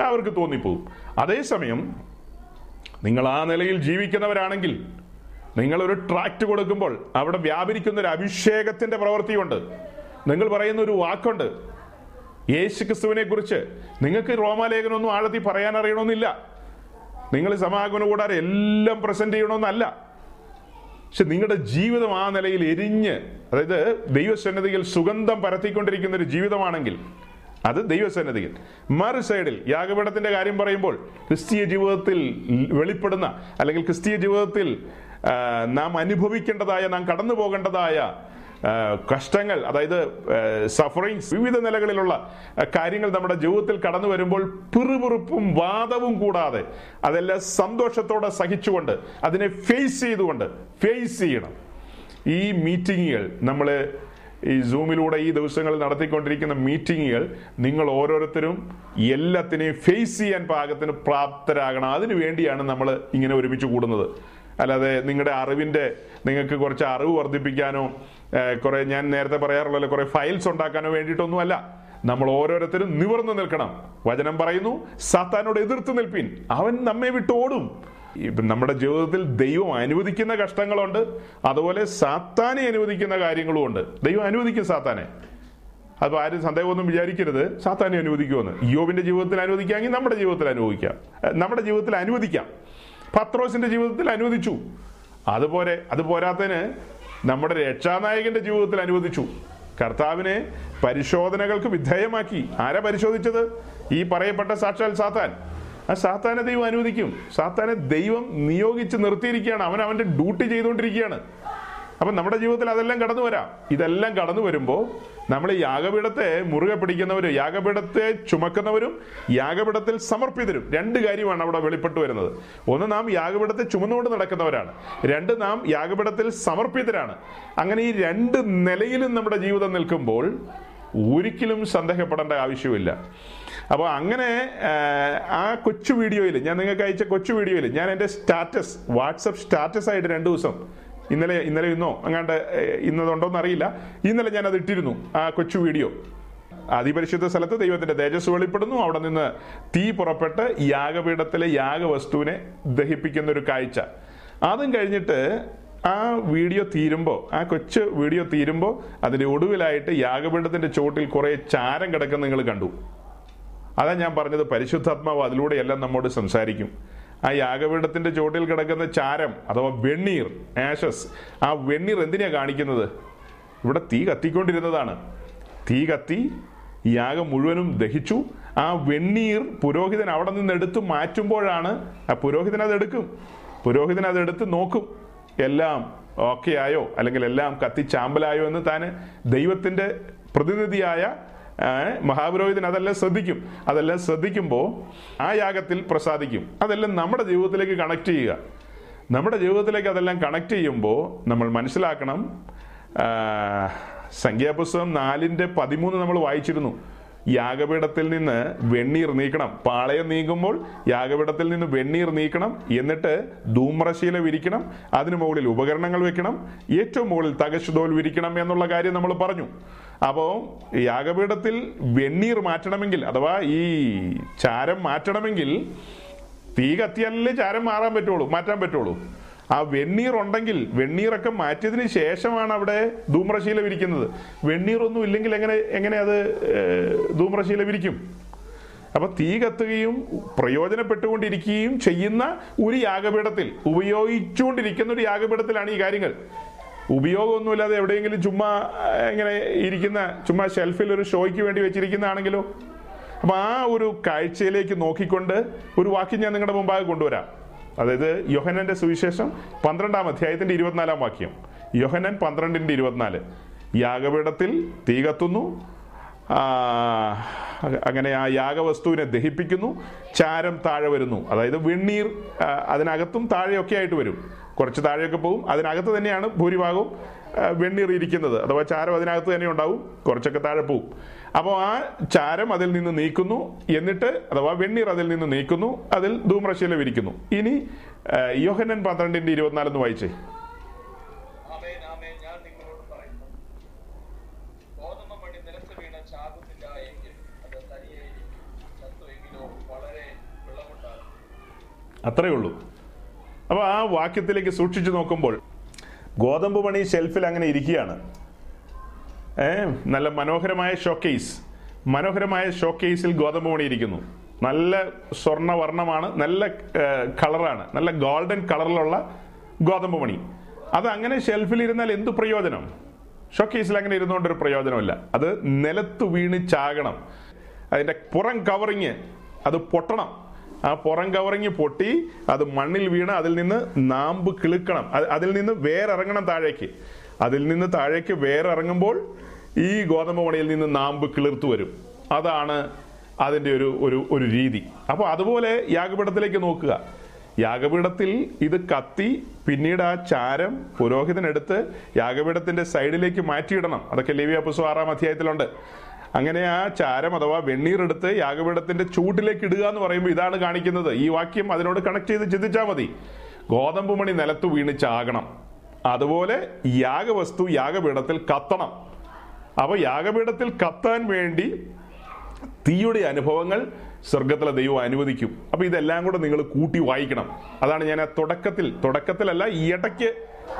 അവർക്ക് തോന്നിപ്പോകും. അതേസമയം നിങ്ങൾ ആ നിലയിൽ ജീവിക്കുന്നവരാണെങ്കിൽ നിങ്ങൾ ഒരു ട്രാക്ട് കൊടുക്കുമ്പോൾ അവിടെ വ്യാപരിക്കുന്ന ഒരു അഭിഷേകത്തിന്റെ പ്രവൃത്തിയുണ്ട്. നിങ്ങൾ പറയുന്ന ഒരു വാക്കുണ്ട്. യേശു ക്രിസ്തുവിനെ കുറിച്ച് നിങ്ങൾക്ക് റോമാലേഖനൊന്നും ആഴത്തിൽ പറയാൻ അറിയണമെന്നില്ല. നിങ്ങൾ സമാഗമന കൂടാതെ എല്ലാം പ്രസന്റ് ചെയ്യണമെന്നല്ല. പക്ഷെ നിങ്ങളുടെ ജീവിതം ആ നിലയിൽ എരിഞ്ഞ് അതായത് ദൈവസന്നതിയിൽ സുഗന്ധം പരത്തിക്കൊണ്ടിരിക്കുന്ന ഒരു ജീവിതമാണെങ്കിൽ അത് ദൈവസന്നതിയിൽ മറു സൈഡിൽ യാഗപീഠത്തിന്റെ കാര്യം പറയുമ്പോൾ ക്രിസ്തീയ ജീവിതത്തിൽ വെളിപ്പെടുന്ന അല്ലെങ്കിൽ ക്രിസ്തീയ ജീവിതത്തിൽ നാം അനുഭവിക്കേണ്ടതായ നാം കടന്നു പോകേണ്ടതായ കഷ്ടങ്ങൾ അതായത് സഫറിങ്സ് വിവിധ നിലകളിലുള്ള കാര്യങ്ങൾ നമ്മുടെ ജീവിതത്തിൽ കടന്നു വരുമ്പോൾ പിറുപിറുപ്പും വാദവും കൂടാതെ അതെല്ലാം സന്തോഷത്തോടെ സഹിച്ചുകൊണ്ട് അതിനെ ഫേസ് ചെയ്തുകൊണ്ട് ഫേസ് ചെയ്യണം. ഈ മീറ്റിങ്ങുകൾ നമ്മൾ ഈ സൂമിലൂടെ ഈ ദിവസങ്ങളിൽ നടത്തിക്കൊണ്ടിരിക്കുന്ന മീറ്റിങ്ങുകൾ നിങ്ങൾ ഓരോരുത്തരും എല്ലാത്തിനെയും ഫേസ് ചെയ്യാൻ പാകത്തിന് പ്രാപ്തരാകണം. അതിനു വേണ്ടിയാണ് നമ്മൾ ഇങ്ങനെ ഒരുമിച്ച് കൂടുന്നത്. അല്ലാതെ നിങ്ങളുടെ അറിവിന്റെ നിങ്ങൾക്ക് കുറച്ച് അറിവ് വർദ്ധിപ്പിക്കാനോ കുറെ ഞാൻ നേരത്തെ പറയാറുള്ളല്ലോ കുറെ ഫയൽസ് ഉണ്ടാക്കാനോ വേണ്ടിയിട്ടൊന്നുമല്ല. നമ്മൾ ഓരോരുത്തരും നിവർന്നു നിൽക്കണം. വചനം പറയുന്നു സാത്താനോട് എതിർത്ത് നിൽപ്പിൻ. അവൻ നമ്മെ വിട്ട് ഓടും. ഇപ്പം നമ്മുടെ ജീവിതത്തിൽ ദൈവം അനുവദിക്കുന്ന കഷ്ടങ്ങളുണ്ട്. അതുപോലെ സാത്താനെ അനുവദിക്കുന്ന കാര്യങ്ങളും ഉണ്ട് ദൈവം അനുവദിക്കും സാത്താനെ. അപ്പോൾ ആരും സന്ദേഹമൊന്നും വിചാരിക്കരുത്. സാത്താനെ അനുവദിക്കുമെന്ന്. യോബിന്റെ ജീവിതത്തിൽ അനുവദിക്കാമെങ്കിൽ നമ്മുടെ ജീവിതത്തിൽ അനുവദിക്കാം. നമ്മുടെ ജീവിതത്തിൽ അനുവദിക്കാം. പത്രോസിന്റെ ജീവിതത്തിൽ അനുവദിച്ചു. അതുപോലെ അത് പോരാത്തതിന് നമ്മുടെ രക്ഷാനായകന്റെ ജീവിതത്തിൽ അനുവദിച്ചു. കർത്താവിനെ പരിശോധനകൾക്ക് വിധേയമാക്കി. ആരാ പരിശോധിച്ചത്? ഈ പറയപ്പെട്ട സാക്ഷാൽ സാത്താൻ. ആ സാത്താനെ ദൈവം അനുവദിക്കും. സാത്താനെ ദൈവം നിയോഗിച്ച് നിർത്തിയിരിക്കുകയാണ്. അവൻ അവന്റെ ഡ്യൂട്ടി ചെയ്തുകൊണ്ടിരിക്കുകയാണ്. അപ്പം നമ്മുടെ ജീവിതത്തിൽ അതെല്ലാം കടന്നു വരാം. ഇതെല്ലാം കടന്നു വരുമ്പോൾ നമ്മൾ യാഗപീഠത്തെ മുറുകെ പിടിക്കുന്നവരും യാഗപീഠത്തെ ചുമക്കുന്നവരും യാഗപീഠത്തിൽ സമർപ്പിതരും. രണ്ട് കാര്യമാണ് അവിടെ വെളിപ്പെട്ടു വരുന്നത്. ഒന്ന് നാം യാഗപീഠത്തെ ചുമന്നുകൊണ്ട് നടക്കുന്നവരാണ്. രണ്ട് നാം യാഗപീഠത്തിൽ സമർപ്പിതരാണ്. അങ്ങനെ ഈ രണ്ട് നിലയിലും നമ്മുടെ ജീവിതം നിൽക്കുമ്പോൾ ഒരിക്കലും സന്ദേഹപ്പെടേണ്ട ആവശ്യമില്ല. അപ്പോൾ അങ്ങനെ ആ കൊച്ചു വീഡിയോയിൽ ഞാൻ നിങ്ങൾക്ക് അയച്ച കൊച്ചു വീഡിയോയിൽ ഞാൻ എന്റെ സ്റ്റാറ്റസ് വാട്സപ്പ് സ്റ്റാറ്റസ് ആയിട്ട് രണ്ട് ദിവസം ഇന്നലെ ഇന്നലെ ഇന്നോ അങ്ങാണ്ട് ഇന്നതുണ്ടോ ഇന്നതുണ്ടോന്ന് അറിയില്ല ഇന്നലെ ഞാൻ അത് ഇട്ടിരുന്നു ആ കൊച്ചു വീഡിയോ. അതിപരിശുദ്ധ സ്ഥലത്ത് ദൈവത്തിന്റെ തേജസ് വെളിപ്പെടുന്നു. അവിടെ നിന്ന് തീ പുറപ്പെട്ട് യാഗപീഠത്തിലെ യാഗവസ്തുവിനെ ദഹിപ്പിക്കുന്ന ഒരു കാഴ്ച. അതും കഴിഞ്ഞിട്ട് ആ വീഡിയോ തീരുമ്പോൾ ആ കൊച്ചു വീഡിയോ തീരുമ്പോൾ അതിന്റെ ഒടുവിലായിട്ട് യാഗപീഠത്തിന്റെ ചോട്ടിൽ കുറെ ചാരം കിടക്കുന്ന നിങ്ങൾ കണ്ടു. അതാ ഞാൻ പറഞ്ഞത് പരിശുദ്ധാത്മാവ് അതിലൂടെയെല്ലാം നമ്മോട് സംസാരിക്കും. ആ യാഗപീഠത്തിന്റെ ചോട്ടിൽ കിടക്കുന്ന ചാരം അഥവാ വെണ്ണീർ ആഷസ് ആ വെണ്ണീർ എന്തിനാ കാണിക്കുന്നത്? ഇവിടെ തീ കത്തിക്കൊണ്ടിരുന്നതാണ്. തീ കത്തി യാഗം മുഴുവനും ദഹിച്ചു. ആ വെണ്ണീർ പുരോഹിതൻ അവിടെ നിന്ന് എടുത്ത് മാറ്റുമ്പോഴാണ് ആ പുരോഹിതൻ അത് എടുക്കും. പുരോഹിതൻ അത് എടുത്ത് നോക്കും. എല്ലാം ഓക്കെ ആയോ അല്ലെങ്കിൽ എല്ലാം കത്തി ചാമ്പലായോ എന്ന് താൻ ദൈവത്തിന്റെ പ്രതിനിധിയായ മഹാപുരോഹിതൻ അതെല്ലാം ശ്രദ്ധിക്കും. അതെല്ലാം ശ്രദ്ധിക്കുമ്പോൾ ആ യാഗത്തിൽ പ്രസാദിക്കും. അതെല്ലാം നമ്മുടെ ജീവിതത്തിലേക്ക് കണക്ട് ചെയ്യുക. നമ്മുടെ ജീവിതത്തിലേക്ക് അതെല്ലാം കണക്ട് ചെയ്യുമ്പോൾ നമ്മൾ മനസ്സിലാക്കണം സംഖ്യാപുസ്തകം നാലിന്റെ പതിമൂന്ന് നമ്മൾ വായിച്ചിരുന്നു. യാഗപീഠത്തിൽ നിന്ന് വെണ്ണീർ നീക്കണം. പാളയം നീങ്ങുമ്പോൾ യാഗപീഠത്തിൽ നിന്ന് വെണ്ണീർ നീക്കണം. എന്നിട്ട് ധൂമ്രശീല വിരിക്കണം. അതിനു മുകളിൽ ഉപകരണങ്ങൾ വെക്കണം. ഏറ്റവും മുകളിൽ തകശുതോൽ വിരിക്കണം എന്നുള്ള കാര്യം നമ്മൾ പറഞ്ഞു. അപ്പോൾ യാഗപീഠത്തിൽ വെണ്ണീർ മാറ്റണമെങ്കിൽ അഥവാ ഈ ചാരം മാറ്റണമെങ്കിൽ തീ കത്തിയാലല്ലേ ചാരം മാറാൻ പറ്റുള്ളൂ മാറ്റാൻ പറ്റുള്ളൂ. ആ വെണ്ണീർ ഉണ്ടെങ്കിൽ വെണ്ണീറൊക്കെ മാറ്റിയതിന് ശേഷമാണ് അവിടെ ധൂമ്രശീല വിരിക്കുന്നത്. വെണ്ണീറൊന്നും ഇല്ലെങ്കിൽ എങ്ങനെ എങ്ങനെ അത് ധൂമ്രശീല വിരിക്കും? അപ്പൊ തീ കത്തുകയും പ്രയോജനപ്പെട്ടുകൊണ്ടിരിക്കുകയും ചെയ്യുന്ന ഒരു യാഗപീഠത്തിൽ ഉപയോഗിച്ചുകൊണ്ടിരിക്കുന്ന ഒരു യാഗപീഠത്തിലാണ് ഈ കാര്യങ്ങൾ. ഉപയോഗമൊന്നുമില്ലാതെ എവിടെയെങ്കിലും ചുമ്മാ ഇങ്ങനെ ഇരിക്കുന്ന ചുമ്മാ ഷെൽഫിൽ ഒരു ഷോയ്ക്ക് വേണ്ടി വെച്ചിരിക്കുന്നതാണെങ്കിലോ? അപ്പൊ ആ ഒരു കാഴ്ചയിലേക്ക് നോക്കിക്കൊണ്ട് ഒരു വാക്യം ഞാൻ നിങ്ങളുടെ മുമ്പാകെ കൊണ്ടുവരാം. അതായത് യോഹനന്റെ സുവിശേഷം പന്ത്രണ്ടാം അധ്യായത്തിന്റെ ഇരുപത്തിനാലാം വാക്യം. യോഹനൻ പന്ത്രണ്ടിന്റെ ഇരുപത്തിനാല്. യാഗപീഠത്തിൽ തീ കത്തുന്നു. അങ്ങനെ ആ യാഗവസ്തുവിനെ ദഹിപ്പിക്കുന്നു. ചാരം താഴെ വരുന്നു. അതായത് വെണ്ണീർ അതിനകത്തും താഴെയൊക്കെ ആയിട്ട് വരും. കുറച്ച് താഴെയൊക്കെ പോകും. അതിനകത്ത് തന്നെയാണ് ഭൂരിഭാഗവും വെണ്ണീർ ഇരിക്കുന്നത്. അഥവാ ചാരം അതിനകത്ത് തന്നെ ഉണ്ടാവും. കുറച്ചൊക്കെ താഴെ പോവും. അപ്പോൾ ആ ചാരം അതിൽ നിന്ന് നീക്കുന്നു. എന്നിട്ട് അഥവാ വെണ്ണീർ അതിൽ നിന്ന് നീക്കുന്നു. അതിൽ ധൂമ്രശീല വിരിക്കുന്നു. ഇനി യോഹനൻ പന്ത്രണ്ടിന്റെ ഇരുപത്തിനാലെന്ന് വായിച്ചേ. ആമേൻ ആമേൻ. ഞാൻ നിങ്ങളോട് പറയുന്നു. ഗോതമ്പ് മണി നിലത്ത് വീണ് അത് തനിയെ ചത്തുവെങ്കിലോ വളരെ വിളവുണ്ടാകും അത്രയേ ഉള്ളൂ. അപ്പോൾ ആ വാക്യത്തിലേക്ക് സൂക്ഷിച്ചു നോക്കുമ്പോൾ ഗോതമ്പ് പണി ഷെൽഫിൽ അങ്ങനെ ഇരിക്കുകയാണ്. നല്ല മനോഹരമായ ഷോക്കേസ് മനോഹരമായ ഷോക്കേസിൽ ഗോതമ്പ് പണിയിരിക്കുന്നു. നല്ല സ്വർണവർണമാണ് നല്ല കളറാണ് നല്ല ഗോൾഡൻ കളറിലുള്ള ഗോതമ്പ് മണി അത് അങ്ങനെ ഷെൽഫിൽ ഇരുന്നാൽ എന്ത് പ്രയോജനം? ഷോക്കേസിൽ അങ്ങനെ ഇരുന്നുകൊണ്ടൊരു പ്രയോജനമില്ല. അത് നിലത്ത് വീണ് ചാകണം. അതിന്റെ പുറം കവറിങ് അത് പൊട്ടണം. ആ പുറം കവറിങ് പൊട്ടി അത് മണ്ണിൽ വീണ് അതിൽ നിന്ന് നാമ്പ് കിളുക്കണം. അതിൽ നിന്ന് വേറിറങ്ങണം താഴേക്ക്. അതിൽ നിന്ന് താഴേക്ക് വേറിറങ്ങുമ്പോൾ ഈ ഗോതമ്പ് മണിയിൽ നിന്ന് നാമ്പ് കിളിർത്തു വരും. അതാണ് അതിന്റെ ഒരു ഒരു ഒരു രീതി. അപ്പോൾ അതുപോലെ യാഗപീഠത്തിലേക്ക് നോക്കുക. യാഗപീഠത്തിൽ ഇത് കത്തി പിന്നീട് ആ ചാരം പുരോഹിതനെടുത്ത് യാഗപീഠത്തിന്റെ സൈഡിലേക്ക് മാറ്റിയിടണം. അതൊക്കെ ലേവ്യ അപ്പുസോ ആറാം അധ്യായത്തിലുണ്ട്. അങ്ങനെ ആ ചാരം അഥവാ വെണ്ണീറെടുത്ത് യാഗപീഠത്തിന്റെ ചൂട്ടിലേക്ക് ഇടുക എന്ന് പറയുമ്പോൾ ഇതാണ് കാണിക്കുന്നത്. ഈ വാക്യം അതിനോട് കണക്ട് ചെയ്ത് ചിന്തിച്ചാൽ മതി. ഗോതമ്പ് മണി നിലത്ത് വീണ് അതുപോലെ യാഗവസ്തു യാഗപീഠത്തിൽ കത്തണം. അപ്പോൾ യാഗപീഠത്തിൽ കത്താൻ വേണ്ടി തീയുടെ അനുഭവങ്ങൾ സ്വർഗത്തിലെ ദൈവം അനുവദിക്കും. അപ്പോൾ ഇതെല്ലാം കൂടെ നിങ്ങൾ കൂട്ടി വായിക്കണം. അതാണ് ഞാൻ ആ തുടക്കത്തിൽ തുടക്കത്തിലല്ല ഈ ഇടയ്ക്ക്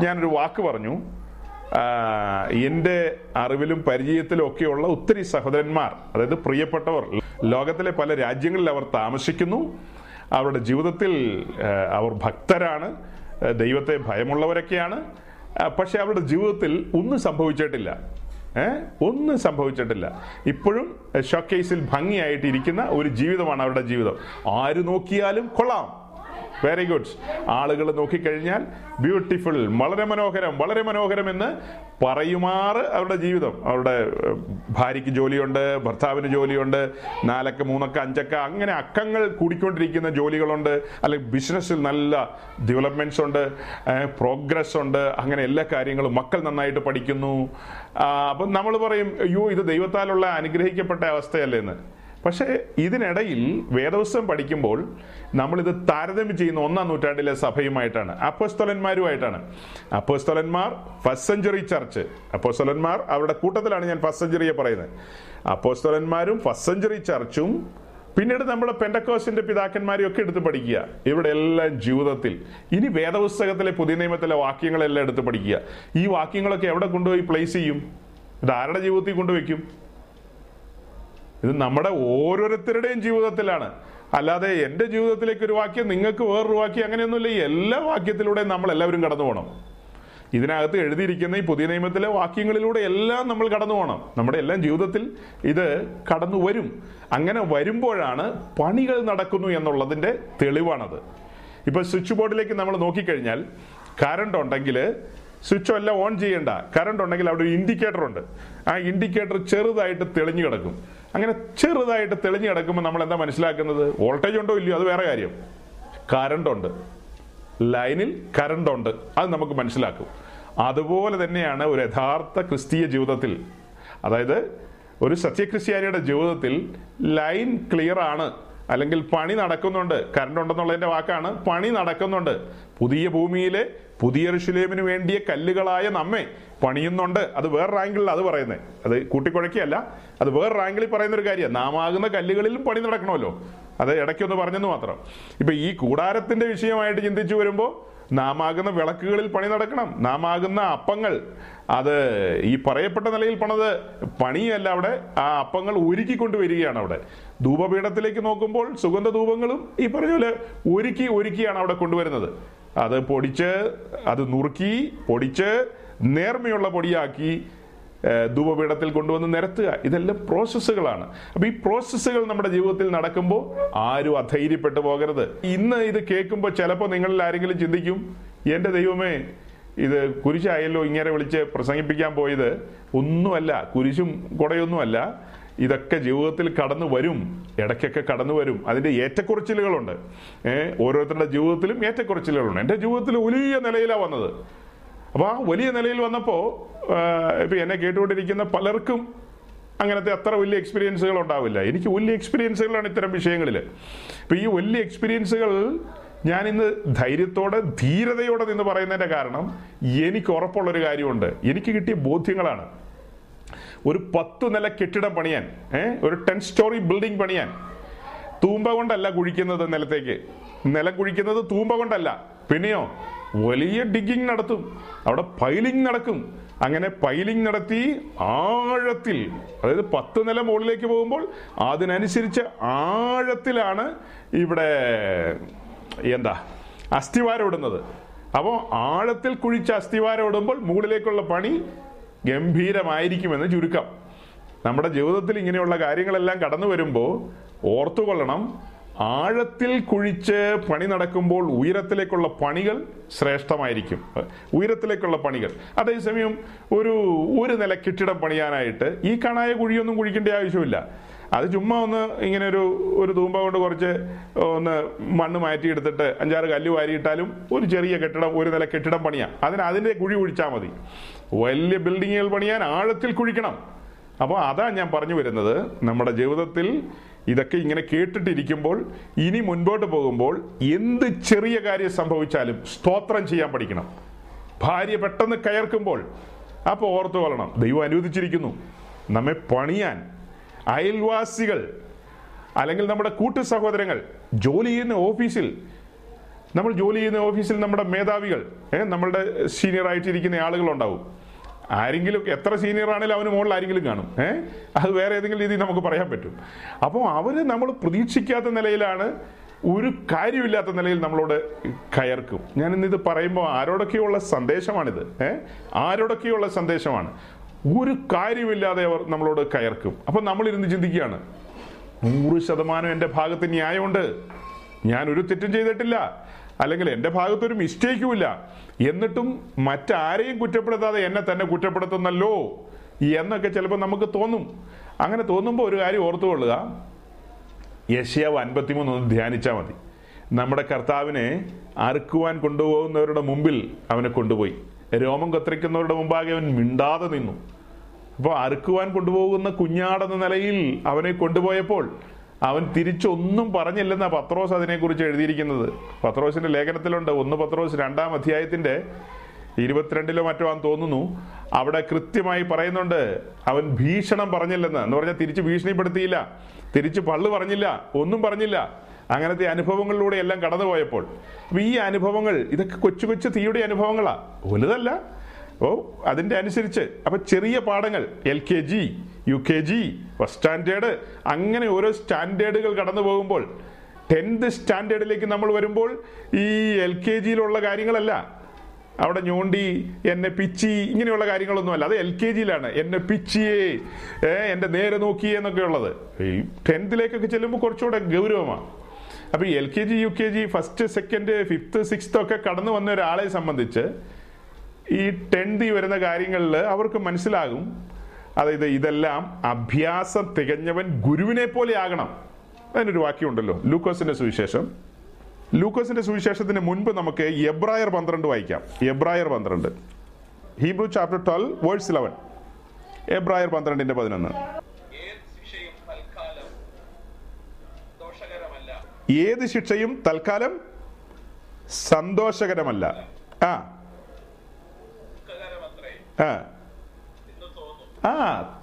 ഞാനൊരു വാക്ക് പറഞ്ഞു. എന്റെ അറിവിലും പരിചയത്തിലും ഒക്കെയുള്ള ഒത്തിരി സഹോദരന്മാർ അതായത് പ്രിയപ്പെട്ടവർ ലോകത്തിലെ പല രാജ്യങ്ങളിൽ അവർ താമസിക്കുന്നു. അവരുടെ ജീവിതത്തിൽ അവർ ഭക്തരാണ്. ദൈവത്തെ ഭയമുള്ളവരൊക്കെയാണ്. പക്ഷെ അവരുടെ ജീവിതത്തിൽ ഒന്നും സംഭവിച്ചിട്ടില്ല. ഏ ഒന്നും സംഭവിച്ചിട്ടില്ല. ഇപ്പോഴും ഷോക്കേസിൽ ഭംഗിയായിട്ട് ഇരിക്കുന്ന ഒരു ജീവിതമാണ് അവരുടെ ജീവിതം. ആര് നോക്കിയാലും കൊള്ളാം. വെരി ഗുഡ് ആളുകൾ നോക്കിക്കഴിഞ്ഞാൽ ബ്യൂട്ടിഫുൾ വളരെ മനോഹരം വളരെ മനോഹരം എന്ന് പറയുമാറ് അവരുടെ ജീവിതം. അവരുടെ ഭാര്യയ്ക്ക് ജോലിയുണ്ട് ഭർത്താവിന് ജോലിയുണ്ട് നാലക്ക മൂന്നക്ക അഞ്ചക്ക അങ്ങനെ അക്കങ്ങൾ കൂടിക്കൊണ്ടിരിക്കുന്ന ജോലികളുണ്ട്. അല്ലെങ്കിൽ ബിസിനസ്സിൽ നല്ല ഡെവലപ്മെന്റ്സ് ഉണ്ട് പ്രോഗ്രസ് ഉണ്ട് അങ്ങനെ എല്ലാ കാര്യങ്ങളും മക്കൾ നന്നായിട്ട് പഠിക്കുന്നു. അപ്പം നമ്മൾ പറയും അയ്യോ ഇത് ദൈവത്താലുള്ള അനുഗ്രഹിക്കപ്പെട്ട അവസ്ഥയല്ലേ എന്ന്. പക്ഷേ ഇതിനിടയിൽ വേദപുസ്തകം പഠിക്കുമ്പോൾ നമ്മളിത് താരതമ്യം ചെയ്യുന്ന ഒന്നാം നൂറ്റാണ്ടിലെ സഭയുമായിട്ടാണ് അപ്പോസ്തലന്മാരുമായിട്ടാണ്. അപ്പോസ്തലന്മാർ ഫസ്റ്റ് സെഞ്ചുറി ചർച്ച് അപ്പോസ്തലന്മാർ അവരുടെ കൂട്ടത്തിലാണ് ഞാൻ ഫസ്റ്റ് സെഞ്ചുറിയെ പറയുന്നത്. അപ്പോസ്തലന്മാരും ഫസ്റ്റ് സെഞ്ചുറി ചർച്ചും പിന്നീട് നമ്മൾ പെൻഡക്കോസിന്റെ പിതാക്കന്മാരെയും ഒക്കെ എടുത്ത് പഠിക്കുക. ഇവിടെ എല്ലാം ജീവിതത്തിൽ. ഇനി വേദപുസ്തകത്തിലെ പുതിയ നിയമത്തിലെ വാക്യങ്ങളെല്ലാം എടുത്ത് പഠിക്കുക. ഈ വാക്യങ്ങളൊക്കെ എവിടെ കൊണ്ടുപോയി പ്ലേസ് ചെയ്യും? ഇത് ആരുടെ ജീവിതത്തിൽ കൊണ്ടുവയ്ക്കും? ഇത് നമ്മുടെ ഓരോരുത്തരുടെയും ജീവിതത്തിലാണ്. അല്ലാതെ എന്റെ ജീവിതത്തിലേക്ക് ഒരു വാക്യം നിങ്ങൾക്ക് വേറൊരു വാക്യം അങ്ങനെയൊന്നുമില്ല. എല്ലാ വാക്യത്തിലൂടെയും നമ്മൾ എല്ലാവരും കടന്നു പോകണം ഇതിനകത്ത് എഴുതിയിരിക്കുന്ന ഈ പുതിയ നിയമത്തിലെ വാക്യങ്ങളിലൂടെ എല്ലാം നമ്മൾ കടന്നു പോകണം നമ്മുടെ എല്ലാം ജീവിതത്തിൽ ഇത് കടന്നു വരും. അങ്ങനെ വരുമ്പോഴാണ് പണികൾ നടക്കുന്നു എന്നുള്ളതിന്റെ തെളിവാണത്. ഇപ്പൊ സ്വിച്ച് ബോർഡിലേക്ക് നമ്മൾ നോക്കിക്കഴിഞ്ഞാൽ കറണ്ട് ഉണ്ടെങ്കിൽ സ്വിച്ച് എല്ലാം ഓൺ ചെയ്യേണ്ട. കറണ്ട് ഉണ്ടെങ്കിൽ അവിടെ ഒരു ഇൻഡിക്കേറ്റർ ഉണ്ട്. ആ ഇൻഡിക്കേറ്റർ ചെറുതായിട്ട് തെളിഞ്ഞു കിടക്കും. അങ്ങനെ ചെറുതായിട്ട് തെളിഞ്ഞു കിടക്കുമ്പോൾ നമ്മൾ എന്താ മനസ്സിലാക്കുന്നത്? വോൾട്ടേജ് ഉണ്ടോ ഇല്ലയോ? അത് വേറെ കാര്യം. കറണ്ട് ഉണ്ട്. ലൈനിൽ കറണ്ട് ഉണ്ട്. അത് നമുക്ക് മനസ്സിലാക്കും. അതുപോലെ തന്നെയാണ് ഒരു യഥാർത്ഥ ക്രിസ്തീയ ജീവിതത്തിൽ. അതായത് ഒരു സത്യക്രിസ്ത്യാനിയുടെ ജീവിതത്തിൽ ലൈൻ ക്ലിയർ ആണ്. അല്ലെങ്കിൽ പണി നടക്കുന്നുണ്ട്. കറണ്ട് ഉണ്ടെന്നുള്ളതിന്റെ വാക്കാണ്. പണി നടക്കുന്നുണ്ട്. പുതിയ ഭൂമിയിലെ പുതിയ ഋഷുലേമിന് വേണ്ടിയ കല്ലുകളായ നമ്മെ പണിയുന്നുണ്ട്. അത് വേറെ റാങ്കിളിൽ അത് പറയുന്നത് അത് കൂട്ടിക്കുഴക്കിയല്ല. അത് വേറെ റാങ്കിളിൽ പറയുന്ന ഒരു കാര്യമാണ് നാമാകുന്ന കല്ലുകളിലും പണി നടക്കണമല്ലോ. അത് ഇടയ്ക്കൊന്ന് പറഞ്ഞെന്ന് മാത്രം. ഇപ്പൊ ഈ കൂടാരത്തിന്റെ വിഷയമായിട്ട് ചിന്തിച്ചു വരുമ്പോൾ നാമാകുന്ന വിളക്കുകളിൽ പണി നടക്കണം. നാമാകുന്ന അപ്പങ്ങൾ. അത് ഈ പറയപ്പെട്ട നിലയിൽ പണത് പണിയല്ല അവിടെ. ആ അപ്പങ്ങൾ ഒരുക്കി കൊണ്ടുവരികയാണ് അവിടെ. ധൂപപീഠത്തിലേക്ക് നോക്കുമ്പോൾ സുഗന്ധ ധൂപങ്ങളും ഈ പറഞ്ഞ പോലെ ഒരുക്കി ഒരുക്കിയാണ് അവിടെ കൊണ്ടുവരുന്നത്. അത് പൊടിച്ച് അത് നുറുക്കി പൊടിച്ച് നേർമയുള്ള പൊടിയാക്കി ധൂപപീഠത്തിൽ കൊണ്ടുവന്ന് നിരത്തുക. ഇതെല്ലാം പ്രോസസ്സുകളാണ്. അപ്പൊ ഈ പ്രോസസ്സുകൾ നമ്മുടെ ജീവിതത്തിൽ നടക്കുമ്പോൾ ആരും അധൈര്യപ്പെട്ടു പോകരുത്. ഇന്ന് ഇത് കേൾക്കുമ്പോൾ ചിലപ്പോൾ നിങ്ങളിൽ ആരെങ്കിലും ചിന്തിക്കും എന്റെ ദൈവമേ ഇത് കുരിശായല്ലോ ഇങ്ങനെ വിളിച്ച് പ്രസംഗിപ്പിക്കാൻ പോയത്. ഒന്നുമല്ല കുരിശും കുടയൊന്നുമല്ല. ഇതൊക്കെ ജീവിതത്തിൽ കടന്നു വരും. ഇടയ്ക്കൊക്കെ കടന്നു വരും. അതിന്റെ ഏറ്റക്കുറച്ചിലുകളുണ്ട്. ഏഹ് ഓരോരുത്തരുടെ ജീവിതത്തിലും ഏറ്റക്കുറച്ചിലുകളുണ്ട്. എന്റെ ജീവിതത്തിൽ വലിയ നിലയിലാണ് വന്നത്. അപ്പോൾ ആ വലിയ നിലയിൽ വന്നപ്പോൾ ഇപ്പം എന്നെ കേട്ടുകൊണ്ടിരിക്കുന്ന പലർക്കും അങ്ങനത്തെ അത്ര വലിയ എക്സ്പീരിയൻസുകൾ ഉണ്ടാവില്ല. എനിക്ക് വലിയ എക്സ്പീരിയൻസുകളാണ് ഇത്തരം വിഷയങ്ങളിൽ ഇപ്പം ഈ വലിയ എക്സ്പീരിയൻസുകൾ ഞാൻ ഇന്ന് ധൈര്യത്തോടെ ധീരതയോടെ നിന്ന് പറയുന്നതിന്റെ കാരണം എനിക്ക് ഉറപ്പുള്ളൊരു കാര്യമുണ്ട്. എനിക്ക് കിട്ടിയ ബോധ്യങ്ങളാണ്. ഒരു പത്ത് നില കെട്ടിടം പണിയാൻ ഏഹ് ഒരു ടെൻ സ്റ്റോറി ബിൽഡിംഗ് പണിയാൻ. തൂമ്പ കൊണ്ടല്ല കുഴിക്കുന്നത് നിലത്തേക്ക്. നിലം കുഴിക്കുന്നത് തൂമ്പ കൊണ്ടല്ല. പിന്നെയോ വലിയ ഡിഗിങ് നടത്തും. അവിടെ പൈലിംഗ് നടക്കും. അങ്ങനെ പൈലിംഗ് നടത്തി ആഴത്തിൽ അതായത് പത്ത് നില മുകളിലേക്ക് പോകുമ്പോൾ അതിനനുസരിച്ച് ആഴത്തിലാണ് ഇവിടെ എന്താ അസ്ഥിവാരം ഇടുന്നത്. അപ്പോൾ ആഴത്തിൽ കുഴിച്ച അസ്ഥിവാരം ഇടുമ്പോൾ മുകളിലേക്കുള്ള പണി ഗംഭീരമായിരിക്കുമെന്ന് ചുരുക്കം. നമ്മുടെ ജീവിതത്തിൽ ഇങ്ങനെയുള്ള കാര്യങ്ങളെല്ലാം കടന്നു വരുമ്പോൾ ഓർത്തുകൊള്ളണം ആഴത്തിൽ കുഴിച്ച് പണി നടക്കുമ്പോൾ ഉയരത്തിലേക്കുള്ള പണികൾ ശ്രേഷ്ഠമായിരിക്കും. ഉയരത്തിലേക്കുള്ള പണികൾ. അതേസമയം ഒരു ഒരു നില കെട്ടിടം പണിയാനായിട്ട് ഈ കണായ കുഴിയൊന്നും കുഴിക്കേണ്ട ആവശ്യമില്ല. അത് ചുമ്മാ ഒന്ന് ഇങ്ങനെ ഒരു ഒരു തൂമ്പ കൊണ്ട് കുറച്ച് ഒന്ന് മണ്ണ് മാറ്റിയെടുത്തിട്ട് അഞ്ചാറ് കല്ല് വാരിയിട്ടാലും ഒരു ചെറിയ കെട്ടിടം ഒരു നില കെട്ടിടം പണിയാം. അതിന് അതിന്റെ കുഴി കുഴിച്ചാൽ മതി. വലിയ ബിൽഡിങ്ങുകൾ പണിയാൻ ആഴത്തിൽ കുഴിക്കണം. അപ്പോൾ അതാ ഞാൻ പറഞ്ഞു വരുന്നത്. നമ്മുടെ ജീവിതത്തിൽ ഇതൊക്കെ ഇങ്ങനെ കേട്ടിട്ടിരിക്കുമ്പോൾ ഇനി മുൻപോട്ട് പോകുമ്പോൾ എന്ത് ചെറിയ കാര്യം സംഭവിച്ചാലും സ്തോത്രം ചെയ്യാൻ പഠിക്കണം. ഭാര്യ പെട്ടെന്ന് കയർക്കുമ്പോൾ അപ്പോൾ ഓർത്തു കൊള്ളണം. ദൈവം അനുവദിച്ചിരിക്കുന്നു. നമ്മെ പണിയാൻ അയൽവാസികൾ അല്ലെങ്കിൽ നമ്മുടെ കൂട്ടു സഹോദരങ്ങൾ ജോലി ചെയ്യുന്ന ഓഫീസിൽ നമ്മൾ ജോലി ചെയ്യുന്ന ഓഫീസിൽ നമ്മുടെ മേധാവികൾ നമ്മളുടെ സീനിയർ ആയിട്ടിരിക്കുന്ന ആളുകളുണ്ടാവും. ആരെങ്കിലും എത്ര സീനിയർ ആണെങ്കിലും അവന് മുകളിൽ ആരെങ്കിലും കാണും. ഏഹ് അത് വേറെ ഏതെങ്കിലും രീതിയിൽ നമുക്ക് പറയാൻ പറ്റും. അപ്പോൾ അവർ നമ്മൾ പ്രതീക്ഷിക്കാത്ത നിലയിലാണ് ഒരു കാര്യമില്ലാത്ത നിലയിൽ നമ്മളോട് കയർക്കും. ഞാൻ ഇന്നിത് പറയുമ്പോൾ ആരോടൊക്കെയുള്ള സന്ദേശമാണിത്. ഏഹ് ആരോടൊക്കെയുള്ള സന്ദേശമാണ്. ഒരു കാര്യമില്ലാതെ അവർ നമ്മളോട് കയർക്കും. അപ്പം നമ്മളിരുന്ന് ചിന്തിക്കുകയാണ് നൂറ് ശതമാനം എന്റെ ഭാഗത്ത് ന്യായമുണ്ട്. ഞാൻ ഒരു തെറ്റും ചെയ്തിട്ടില്ല. അല്ലെങ്കിൽ എന്റെ ഭാഗത്തൊരു മിസ്റ്റേക്കുമില്ല എന്നിട്ടും മറ്റാരെയും കുറ്റപ്പെടുത്താതെ എന്നെ തന്നെ കുറ്റപ്പെടുത്തുന്നല്ലോ എന്നൊക്കെ ചിലപ്പോൾ നമുക്ക് തോന്നും. അങ്ങനെ തോന്നുമ്പോൾ ഒരു കാര്യം ഓർത്തുകൊള്ളുക. യശ്യാവ് അൻപത്തിമൂന്ന് ഒന്ന് ധ്യാനിച്ചാൽ മതി. നമ്മുടെ കർത്താവിനെ അറുക്കുവാൻ കൊണ്ടുപോകുന്നവരുടെ മുമ്പിൽ അവനെ കൊണ്ടുപോയി. രോമം കത്തിരിക്കുന്നവരുടെ മുമ്പാകെ അവൻ മിണ്ടാതെ നിന്നു. അപ്പോൾ അറുക്കുവാൻ കൊണ്ടുപോകുന്ന കുഞ്ഞാടെന്ന നിലയിൽ അവനെ കൊണ്ടുപോയപ്പോൾ അവൻ തിരിച്ചൊന്നും പറഞ്ഞില്ലെന്ന പത്രോസ് അതിനെക്കുറിച്ച് എഴുതിയിരിക്കുന്നത്. പത്രോസിന്റെ ലേഖനത്തിലുണ്ട്. ഒന്ന് പത്രോസ് രണ്ടാം അധ്യായത്തിന്റെ ഇരുപത്തിരണ്ടിലോ മറ്റോ ആണെന്ന് തോന്നുന്നു. അവിടെ കൃത്യമായി പറയുന്നുണ്ട് അവൻ ഭീഷണം പറഞ്ഞില്ലെന്ന്. എന്ന് പറഞ്ഞാൽ തിരിച്ച് ഭീഷണിപ്പെടുത്തിയില്ല. തിരിച്ച് പള്ളു പറഞ്ഞില്ല. ഒന്നും പറഞ്ഞില്ല. അങ്ങനത്തെ അനുഭവങ്ങളിലൂടെ എല്ലാം കടന്നുപോയപ്പോൾ. അപ്പൊ ഈ അനുഭവങ്ങൾ ഇതൊക്കെ കൊച്ചു കൊച്ചു തീയുടെ അനുഭവങ്ങളാ. വലുതല്ല. ഓ അതിന്റെ അനുസരിച്ച്. അപ്പൊ ചെറിയ പാഠങ്ങൾ L K G U K G first standard അങ്ങനെ ഓരോ സ്റ്റാൻഡേർഡുകൾ കടന്നു പോകുമ്പോൾ ടെൻത്ത് സ്റ്റാൻഡേർഡിലേക്ക് നമ്മൾ വരുമ്പോൾ ഈ എൽ കെ ജിയിലുള്ള കാര്യങ്ങളല്ല. അവിടെ ഞോണ്ടി എന്നെ പിച്ചി ഇങ്ങനെയുള്ള കാര്യങ്ങളൊന്നുമല്ല. അത് എൽ കെ ജിയിലാണ്. എന്നെ പിച്ചിയേ എന്റെ നേരെ നോക്കിയേ എന്നൊക്കെ ഉള്ളത്. ഈ ടെൻത്തിലേക്കൊക്കെ ചെല്ലുമ്പോൾ കുറച്ചുകൂടെ ഗൗരവമാണ്. അപ്പോൾ L K G U K G first second fifth sixth ഒക്കെ കടന്നു വന്ന ഒരാളെ സംബന്ധിച്ച് ഈ ടെൻത്തിൽ വരുന്ന കാര്യങ്ങളിൽ അവർക്ക് മനസ്സിലാകും. അതായത് ഇതെല്ലാം അഭ്യാസം തികഞ്ഞവൻ ഗുരുവിനെ പോലെ ആകണം. അതിനൊരു വാക്യമുണ്ടല്ലോ. ലൂക്കോസിന്റെ സുവിശേഷം. ലൂക്കോസിന്റെ സുവിശേഷത്തിന് മുൻപ് നമുക്ക് എബ്രായർ പന്ത്രണ്ട് വായിക്കാം. എബ്രായർ പന്ത്രണ്ട്. Hebrew chapter twelve verse eleven. എബ്രായർ പന്ത്രണ്ടിന്റെ പതിനൊന്ന്. ഏത് ശിക്ഷയും തൽക്കാലം സന്തോഷകരമല്ല. ആ. ആ. ആ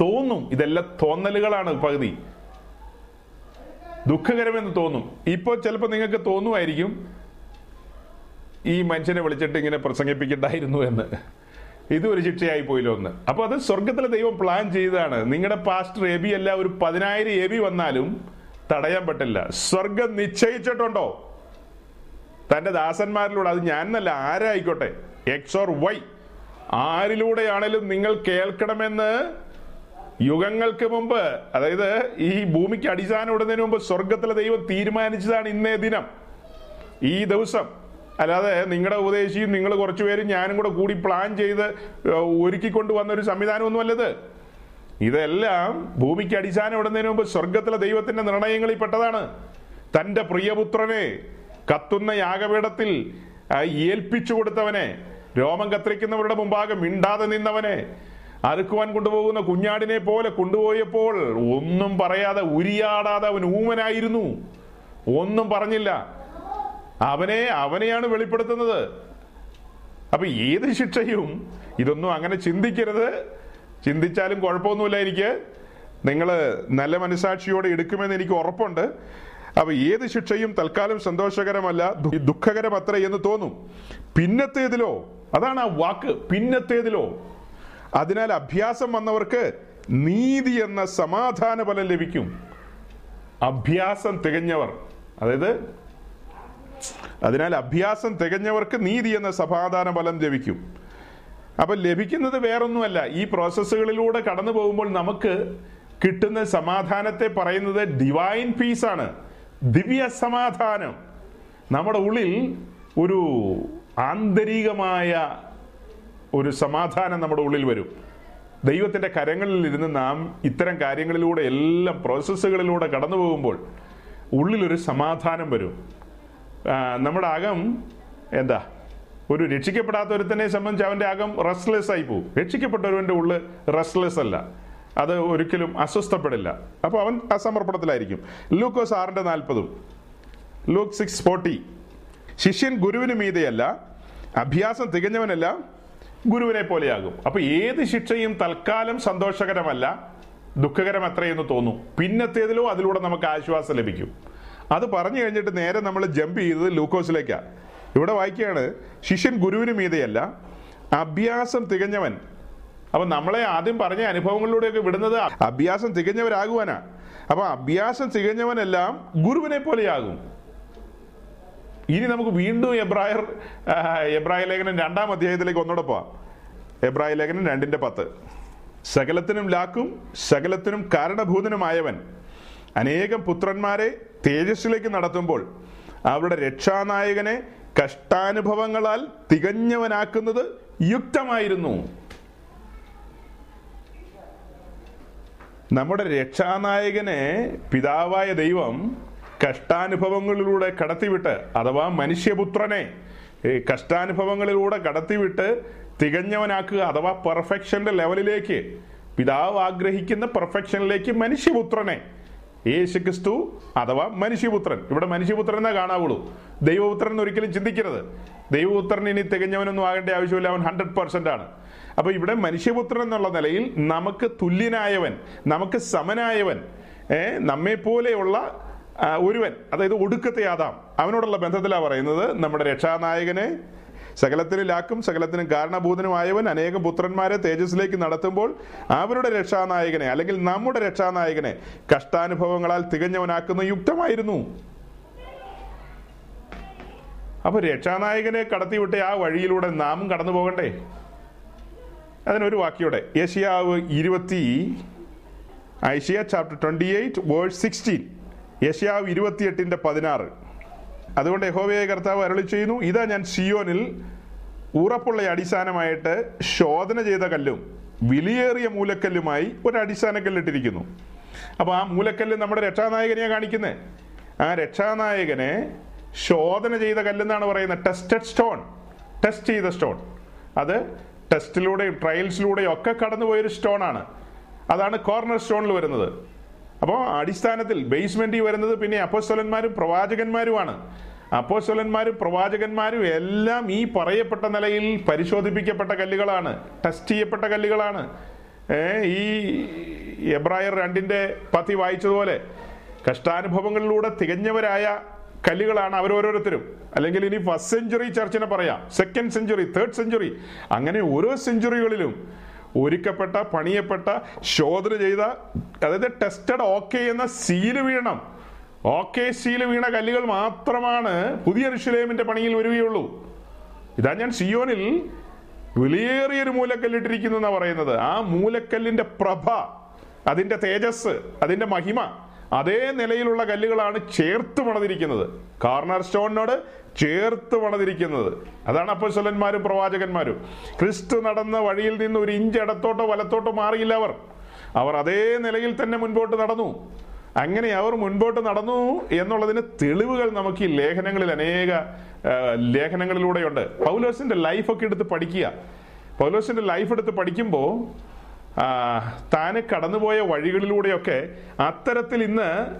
തോന്നും. ഇതെല്ലാം തോന്നലുകളാണ് പകുതി. ദുഃഖകരമെന്ന് തോന്നും. ഇപ്പോൾ ചിലപ്പോൾ നിങ്ങൾക്ക് തോന്നുമായിരിക്കും ഈ മനുഷ്യനെ വിളിച്ചിട്ട് ഇങ്ങനെ പ്രസംഗിപ്പിക്കണ്ടായിരുന്നു എന്ന്. ഇത് ഒരു ശിക്ഷയായി പോയില്ലോ ഒന്ന് അപ്പൊ അത് സ്വർഗത്തിലെ ദൈവം പ്ലാൻ ചെയ്തതാണ്. നിങ്ങളുടെ പാസ്റ്റർ എ ബി അല്ല ഒരു പതിനായിരം എ ബി വന്നാലും തടയാൻ പറ്റില്ല. സ്വർഗം നിശ്ചയിച്ചിട്ടുണ്ടോ? തന്റെ ദാസന്മാരിലൂടെ അത് ഞാനല്ല ആരായിക്കോട്ടെ? എക്സ് ഓർ വൈ ആരിലൂടെയാണേലും നിങ്ങൾ കേൾക്കണമെന്ന് യുഗങ്ങൾക്ക് മുമ്പ് അതായത് ഈ ഭൂമിക്ക് അടിസ്ഥാനം ഇടുന്നതിന് മുമ്പ് സ്വർഗത്തിലെ ദൈവം തീരുമാനിച്ചതാണ് ഇന്നേ ദിനം. ഈ ദിവസം അല്ലാതെ നിങ്ങളുടെ ഉപദേശിയും നിങ്ങൾ കുറച്ചുപേരും ഞാനും കൂടെ കൂടി പ്ലാൻ ചെയ്ത് ഒരുക്കിക്കൊണ്ട് വന്ന ഒരു സംവിധാനമൊന്നുമല്ലത്. ഇതെല്ലാം ഭൂമിക്ക് അടിസ്ഥാനം ഇടുന്നതിന് മുമ്പ് സ്വർഗത്തിലെ ദൈവത്തിന്റെ നിർണയങ്ങളിൽ പെട്ടതാണ്. തന്റെ പ്രിയപുത്രനെ കത്തുന്ന യാഗപീഠത്തിൽ ഏൽപ്പിച്ചു കൊടുത്തവനെ രോമം കത്തിരിക്കുന്നവരുടെ മുമ്പാകെ മിണ്ടാതെ നിന്നവനെ അറുക്കുവാൻ കൊണ്ടുപോകുന്ന കുഞ്ഞാടിനെ പോലെ കൊണ്ടുപോയപ്പോൾ ഒന്നും പറയാതെ ഉരിയാടാതെ അവൻ ഊമനായിരുന്നു. ഒന്നും പറഞ്ഞില്ല. അവനെ അവനെയാണ് വെളിപ്പെടുത്തുന്നത്. അപ്പൊ ഏത് ശിക്ഷയും ഇതൊന്നും അങ്ങനെ ചിന്തിക്കരുത്. ചിന്തിച്ചാലും കുഴപ്പമൊന്നുമില്ല എനിക്ക്. നിങ്ങൾ നല്ല മനസാക്ഷിയോടെ എടുക്കുമെന്ന് എനിക്ക് ഉറപ്പുണ്ട്. അപ്പൊ ഏത് ശിക്ഷയും തൽക്കാലം സന്തോഷകരമല്ല ദുഃഖകരം ദുഃഖകരമത്ര എന്ന് തോന്നും. പിന്നത്തേതിലോ അതാണ് ആ വാക്ക്. പിന്നത്തേതിലോ? അതിനാൽ അഭ്യാസം വന്നവർക്ക് നീതി എന്ന സമാധാന ഫലം ലഭിക്കും. അഭ്യാസം തികഞ്ഞവർ. അതായത് അതിനാൽ അഭ്യാസം തികഞ്ഞവർക്ക് നീതി എന്ന സമാധാന ഫലം ലഭിക്കും. അപ്പൊ ലഭിക്കുന്നത് വേറൊന്നുമല്ല. ഈ പ്രോസസ്സുകളിലൂടെ കടന്നു പോകുമ്പോൾ നമുക്ക് കിട്ടുന്ന സമാധാനത്തെ പറയുന്നത് ഡിവൈൻ പീസാണ് ദിവ്യ സമാധാനം നമ്മുടെ ഉള്ളിൽ ഒരു ആന്തരികമായ ഒരു സമാധാനം നമ്മുടെ ഉള്ളിൽ വരും. ദൈവത്തിന്റെ കരങ്ങളിൽ ഇരുന്ന് നാം ഇത്തരം കാര്യങ്ങളിലൂടെ എല്ലാം പ്രോസസ്സുകളിലൂടെ കടന്നു പോകുമ്പോൾ ഉള്ളിലൊരു സമാധാനം വരും. നമ്മുടെ അകം എന്താ? ഒരു രക്ഷിക്കപ്പെടാത്ത ഒരുത്തനെ സംബന്ധിച്ച് അവന്റെ അകം റെസ്റ്റ്ലെസ് ആയി പോകും. രക്ഷിക്കപ്പെട്ടവന്റെ ഉള്ള് റെസ്റ്റ്ലെസ് അല്ല. അത് ഒരിക്കലും അസ്വസ്ഥപ്പെടില്ല. അപ്പോൾ അവൻ അസമർപ്പണത്തിലായിരിക്കും ലൂക്കോസ് ആറിന്റെ നാൽപ്പതും ലൂക്ക് സിക്സ് ഫോർട്ടി ശിഷ്യൻ ഗുരുവിന് മീതെയല്ല അഭ്യാസം തികഞ്ഞവനല്ല ഗുരുവിനെ പോലെയാകും. അപ്പൊ ഏത് ശിക്ഷയും തൽക്കാലം സന്തോഷകരമല്ല ദുഃഖകരം അത്രയെന്ന് തോന്നും. പിന്നത്തേതിലോ അതിലൂടെ നമുക്ക് ആശ്വാസം ലഭിക്കും. അത് പറഞ്ഞു കഴിഞ്ഞിട്ട് നേരെ നമ്മൾ ജമ്പ് ചെയ്തത് ലൂക്കോസിലേക്കാ ഇവിടെ വായിക്കുകയാണ് ശിഷ്യൻ ഗുരുവിന് മീതയല്ല അഭ്യാസം തികഞ്ഞവൻ. അപ്പൊ നമ്മളെ ആദ്യം പറഞ്ഞ അനുഭവങ്ങളിലൂടെയൊക്കെ വിടുന്നത് അഭ്യാസം തികഞ്ഞവരാകുവാനാ. അപ്പൊ അഭ്യാസം തികഞ്ഞവനെല്ലാം ഗുരുവിനെ പോലെയാകും. ഇനി നമുക്ക് വീണ്ടും എബ്രായർ എബ്രായ ലേഖനം രണ്ടാം അധ്യായത്തിലേക്ക് ഒന്നുകൂടെ പോവാം. എബ്രായ ലേഖനം രണ്ടിന്റെ പത്ത്. സകലത്തിനും ലാക്കും സകലത്തിനും കാരണഭൂതനുമായവൻ അനേകം പുത്രന്മാരെ തേജസ്സിലേക്ക് നടത്തുമ്പോൾ അവരുടെ രക്ഷാനായകനെ കഷ്ടാനുഭവങ്ങളാൽ തികഞ്ഞവനാക്കുന്നത് യുക്തമായിരുന്നു. നമ്മുടെ രക്ഷാനായകനെ പിതാവായ ദൈവം കഷ്ടാനുഭവങ്ങളിലൂടെ കടത്തിവിട്ട് അഥവാ മനുഷ്യപുത്രനെ കഷ്ടാനുഭവങ്ങളിലൂടെ കടത്തിവിട്ട് തികഞ്ഞവനാക്കുക അഥവാ പെർഫെക്ഷന്റെ ലെവലിലേക്ക് പിതാവ് ആഗ്രഹിക്കുന്ന പെർഫെക്ഷനിലേക്ക് മനുഷ്യപുത്രനെ യേശുക്രിസ്തു അഥവാ മനുഷ്യപുത്രൻ. ഇവിടെ മനുഷ്യപുത്രൻ എന്നേ കാണാവുള്ളൂ. ദൈവപുത്രൻ ഒരിക്കലും ചിന്തിക്കരുത്. ദൈവപുത്രൻ ഇനി തികഞ്ഞവനൊന്നും ആകേണ്ട ആവശ്യമില്ല അവൻ ഹൺഡ്രഡ് പെർസെന്റ് ആണ്. അപ്പൊ ഇവിടെ മനുഷ്യപുത്രൻ എന്നുള്ള നിലയിൽ നമുക്ക് തുല്യനായവൻ നമുക്ക് സമനായവൻ ഏ നമ്മെ പോലെയുള്ള ആ, ഒരുവൻ അതായത് ഒടുക്കത്തെ ആദാം അവനോടുള്ള ബന്ധത്തിലാണ് പറയുന്നത് നമ്മുടെ രക്ഷാനായകനെ. സകലത്തിലാക്കും സകലത്തിനും കാരണഭൂതനുമായവൻ അനേകം പുത്രന്മാരെ തേജസ്സിലേക്ക് നടത്തുമ്പോൾ അവരുടെ രക്ഷാനായകനെ അല്ലെങ്കിൽ നമ്മുടെ രക്ഷാനായകനെ കഷ്ടാനുഭവങ്ങളാൽ തികഞ്ഞവനാക്കുന്ന യുക്തമായിരുന്നു. അപ്പൊ രക്ഷാനായകനെ കടത്തിവിട്ട ആ വഴിയിലൂടെ നാമും കടന്നു പോകണ്ടേ? അതിനൊരു വാക്യോടെ ഏഷ്യാവ് ഇരുപത്തി Isaiah chapter twenty eight verse sixteen യശിയാവ് ഇരുപത്തിയെട്ടിന്റെ പതിനാറ്. അതുകൊണ്ട് യഹോവയെ കർത്താവ് അരളി ചെയ്യുന്നു ഇതാ ഞാൻ സിയോനിൽ ഉറപ്പുള്ള അടിസ്ഥാനമായിട്ട് ശോധന ചെയ്ത കല്ലും വിലയേറിയ മൂലക്കല്ലുമായി ഒരു അടിസ്ഥാന കല്ലിട്ടിരിക്കുന്നു അപ്പോൾ ആ മൂലക്കല്ല് നമ്മുടെ രക്ഷാനായകനെയാണ് കാണിക്കുന്നത് ആ രക്ഷാനായകനെ ശോധന ചെയ്ത കല്ലെന്നാണ് പറയുന്നത്. ടെസ്റ്റഡ് സ്റ്റോൺ ടെസ്റ്റ് ചെയ്ത സ്റ്റോൺ അത് ടെസ്റ്റിലൂടെയും ട്രയൽസിലൂടെയും ഒക്കെ കടന്നുപോയൊരു സ്റ്റോൺ ആണ്. അതാണ് കോർണർ സ്റ്റോണിൽ വരുന്നത്. അപ്പോൾ അടിസ്ഥാനത്തിൽ ബേസ്മെന്റിൽ വരുന്നത് പിന്നെ അപ്പോസ്തലന്മാരും പ്രവാചകന്മാരുമാണ്. അപ്പോസ്തലന്മാരും പ്രവാചകന്മാരും എല്ലാം ഈ പറയപ്പെട്ട നിലയിൽ പരിശോധിപ്പിക്കപ്പെട്ട കല്ലുകളാണ്. ടെസ്റ്റ് ചെയ്യപ്പെട്ട കല്ലുകളാണ്. ഈ എബ്രായർ രണ്ടിന്റെ പതി വായിച്ചതുപോലെ കഷ്ടാനുഭവങ്ങളിലൂടെ തികഞ്ഞവരായ കല്ലുകളാണ് അവരോരോരുത്തരും. അല്ലെങ്കിൽ ഇനി ഫസ്റ്റ് സെഞ്ചുറി ചർച്ചിനെ പറയാം. സെക്കൻഡ് സെഞ്ചുറി തേർഡ് സെഞ്ചുറി അങ്ങനെ ഓരോ സെഞ്ചുറികളിലും ഒരുക്കപ്പെട്ട പണിയപ്പെട്ട ശോധന ചെയ്ത അതായത് ടെസ്റ്റഡ് ഓക്കെ എന്ന സീൽ വീണം ഓക്കെ സീൽ വീണ കല്ലുകൾ മാത്രമാണ് പുതിയ ഋഷിലേമിന്റെ പണിയിൽ വരികയുള്ളൂ. ഇതാ ഞാൻ സിയോനിൽ വിലയേറിയൊരു മൂലക്കല്ലിട്ടിരിക്കുന്നു എന്നാ പറയുന്നത്. ആ മൂലക്കല്ലിന്റെ പ്രഭ അതിന്റെ തേജസ് അതിന്റെ മഹിമ അതേ നിലയിലുള്ള കല്ലുകളാണ് ചേർത്ത് പണിതിരിക്കുന്നത്. കാർണർ സ്റ്റോണിനോട് ചേർത്ത് പണിതിരിക്കുന്നത്. അതാണ് അപ്പസ്വലന്മാരും പ്രവാചകന്മാരും. ക്രിസ്തു നടന്ന വഴിയിൽ നിന്ന് ഒരു ഇഞ്ച് ഇടത്തോട്ടോ വലത്തോട്ടോ മാറിയില്ല അവർ. അവർ അതേ നിലയിൽ തന്നെ മുൻപോട്ട് നടന്നു. അങ്ങനെ അവർ മുൻപോട്ട് നടന്നു എന്നുള്ളതിന് തെളിവുകൾ നമുക്ക് ഈ ലേഖനങ്ങളിൽ അനേക ലേഖനങ്ങളിലൂടെയുണ്ട്. പൗലോസിന്റെ ലൈഫൊക്കെ എടുത്ത് പഠിക്കുക. പൗലോസിന്റെ ലൈഫ് എടുത്ത് പഠിക്കുമ്പോൾ താന് കടന്നുപോയ വഴികളിലൂടെയൊക്കെ അത്തരത്തിൽ ഇന്ന്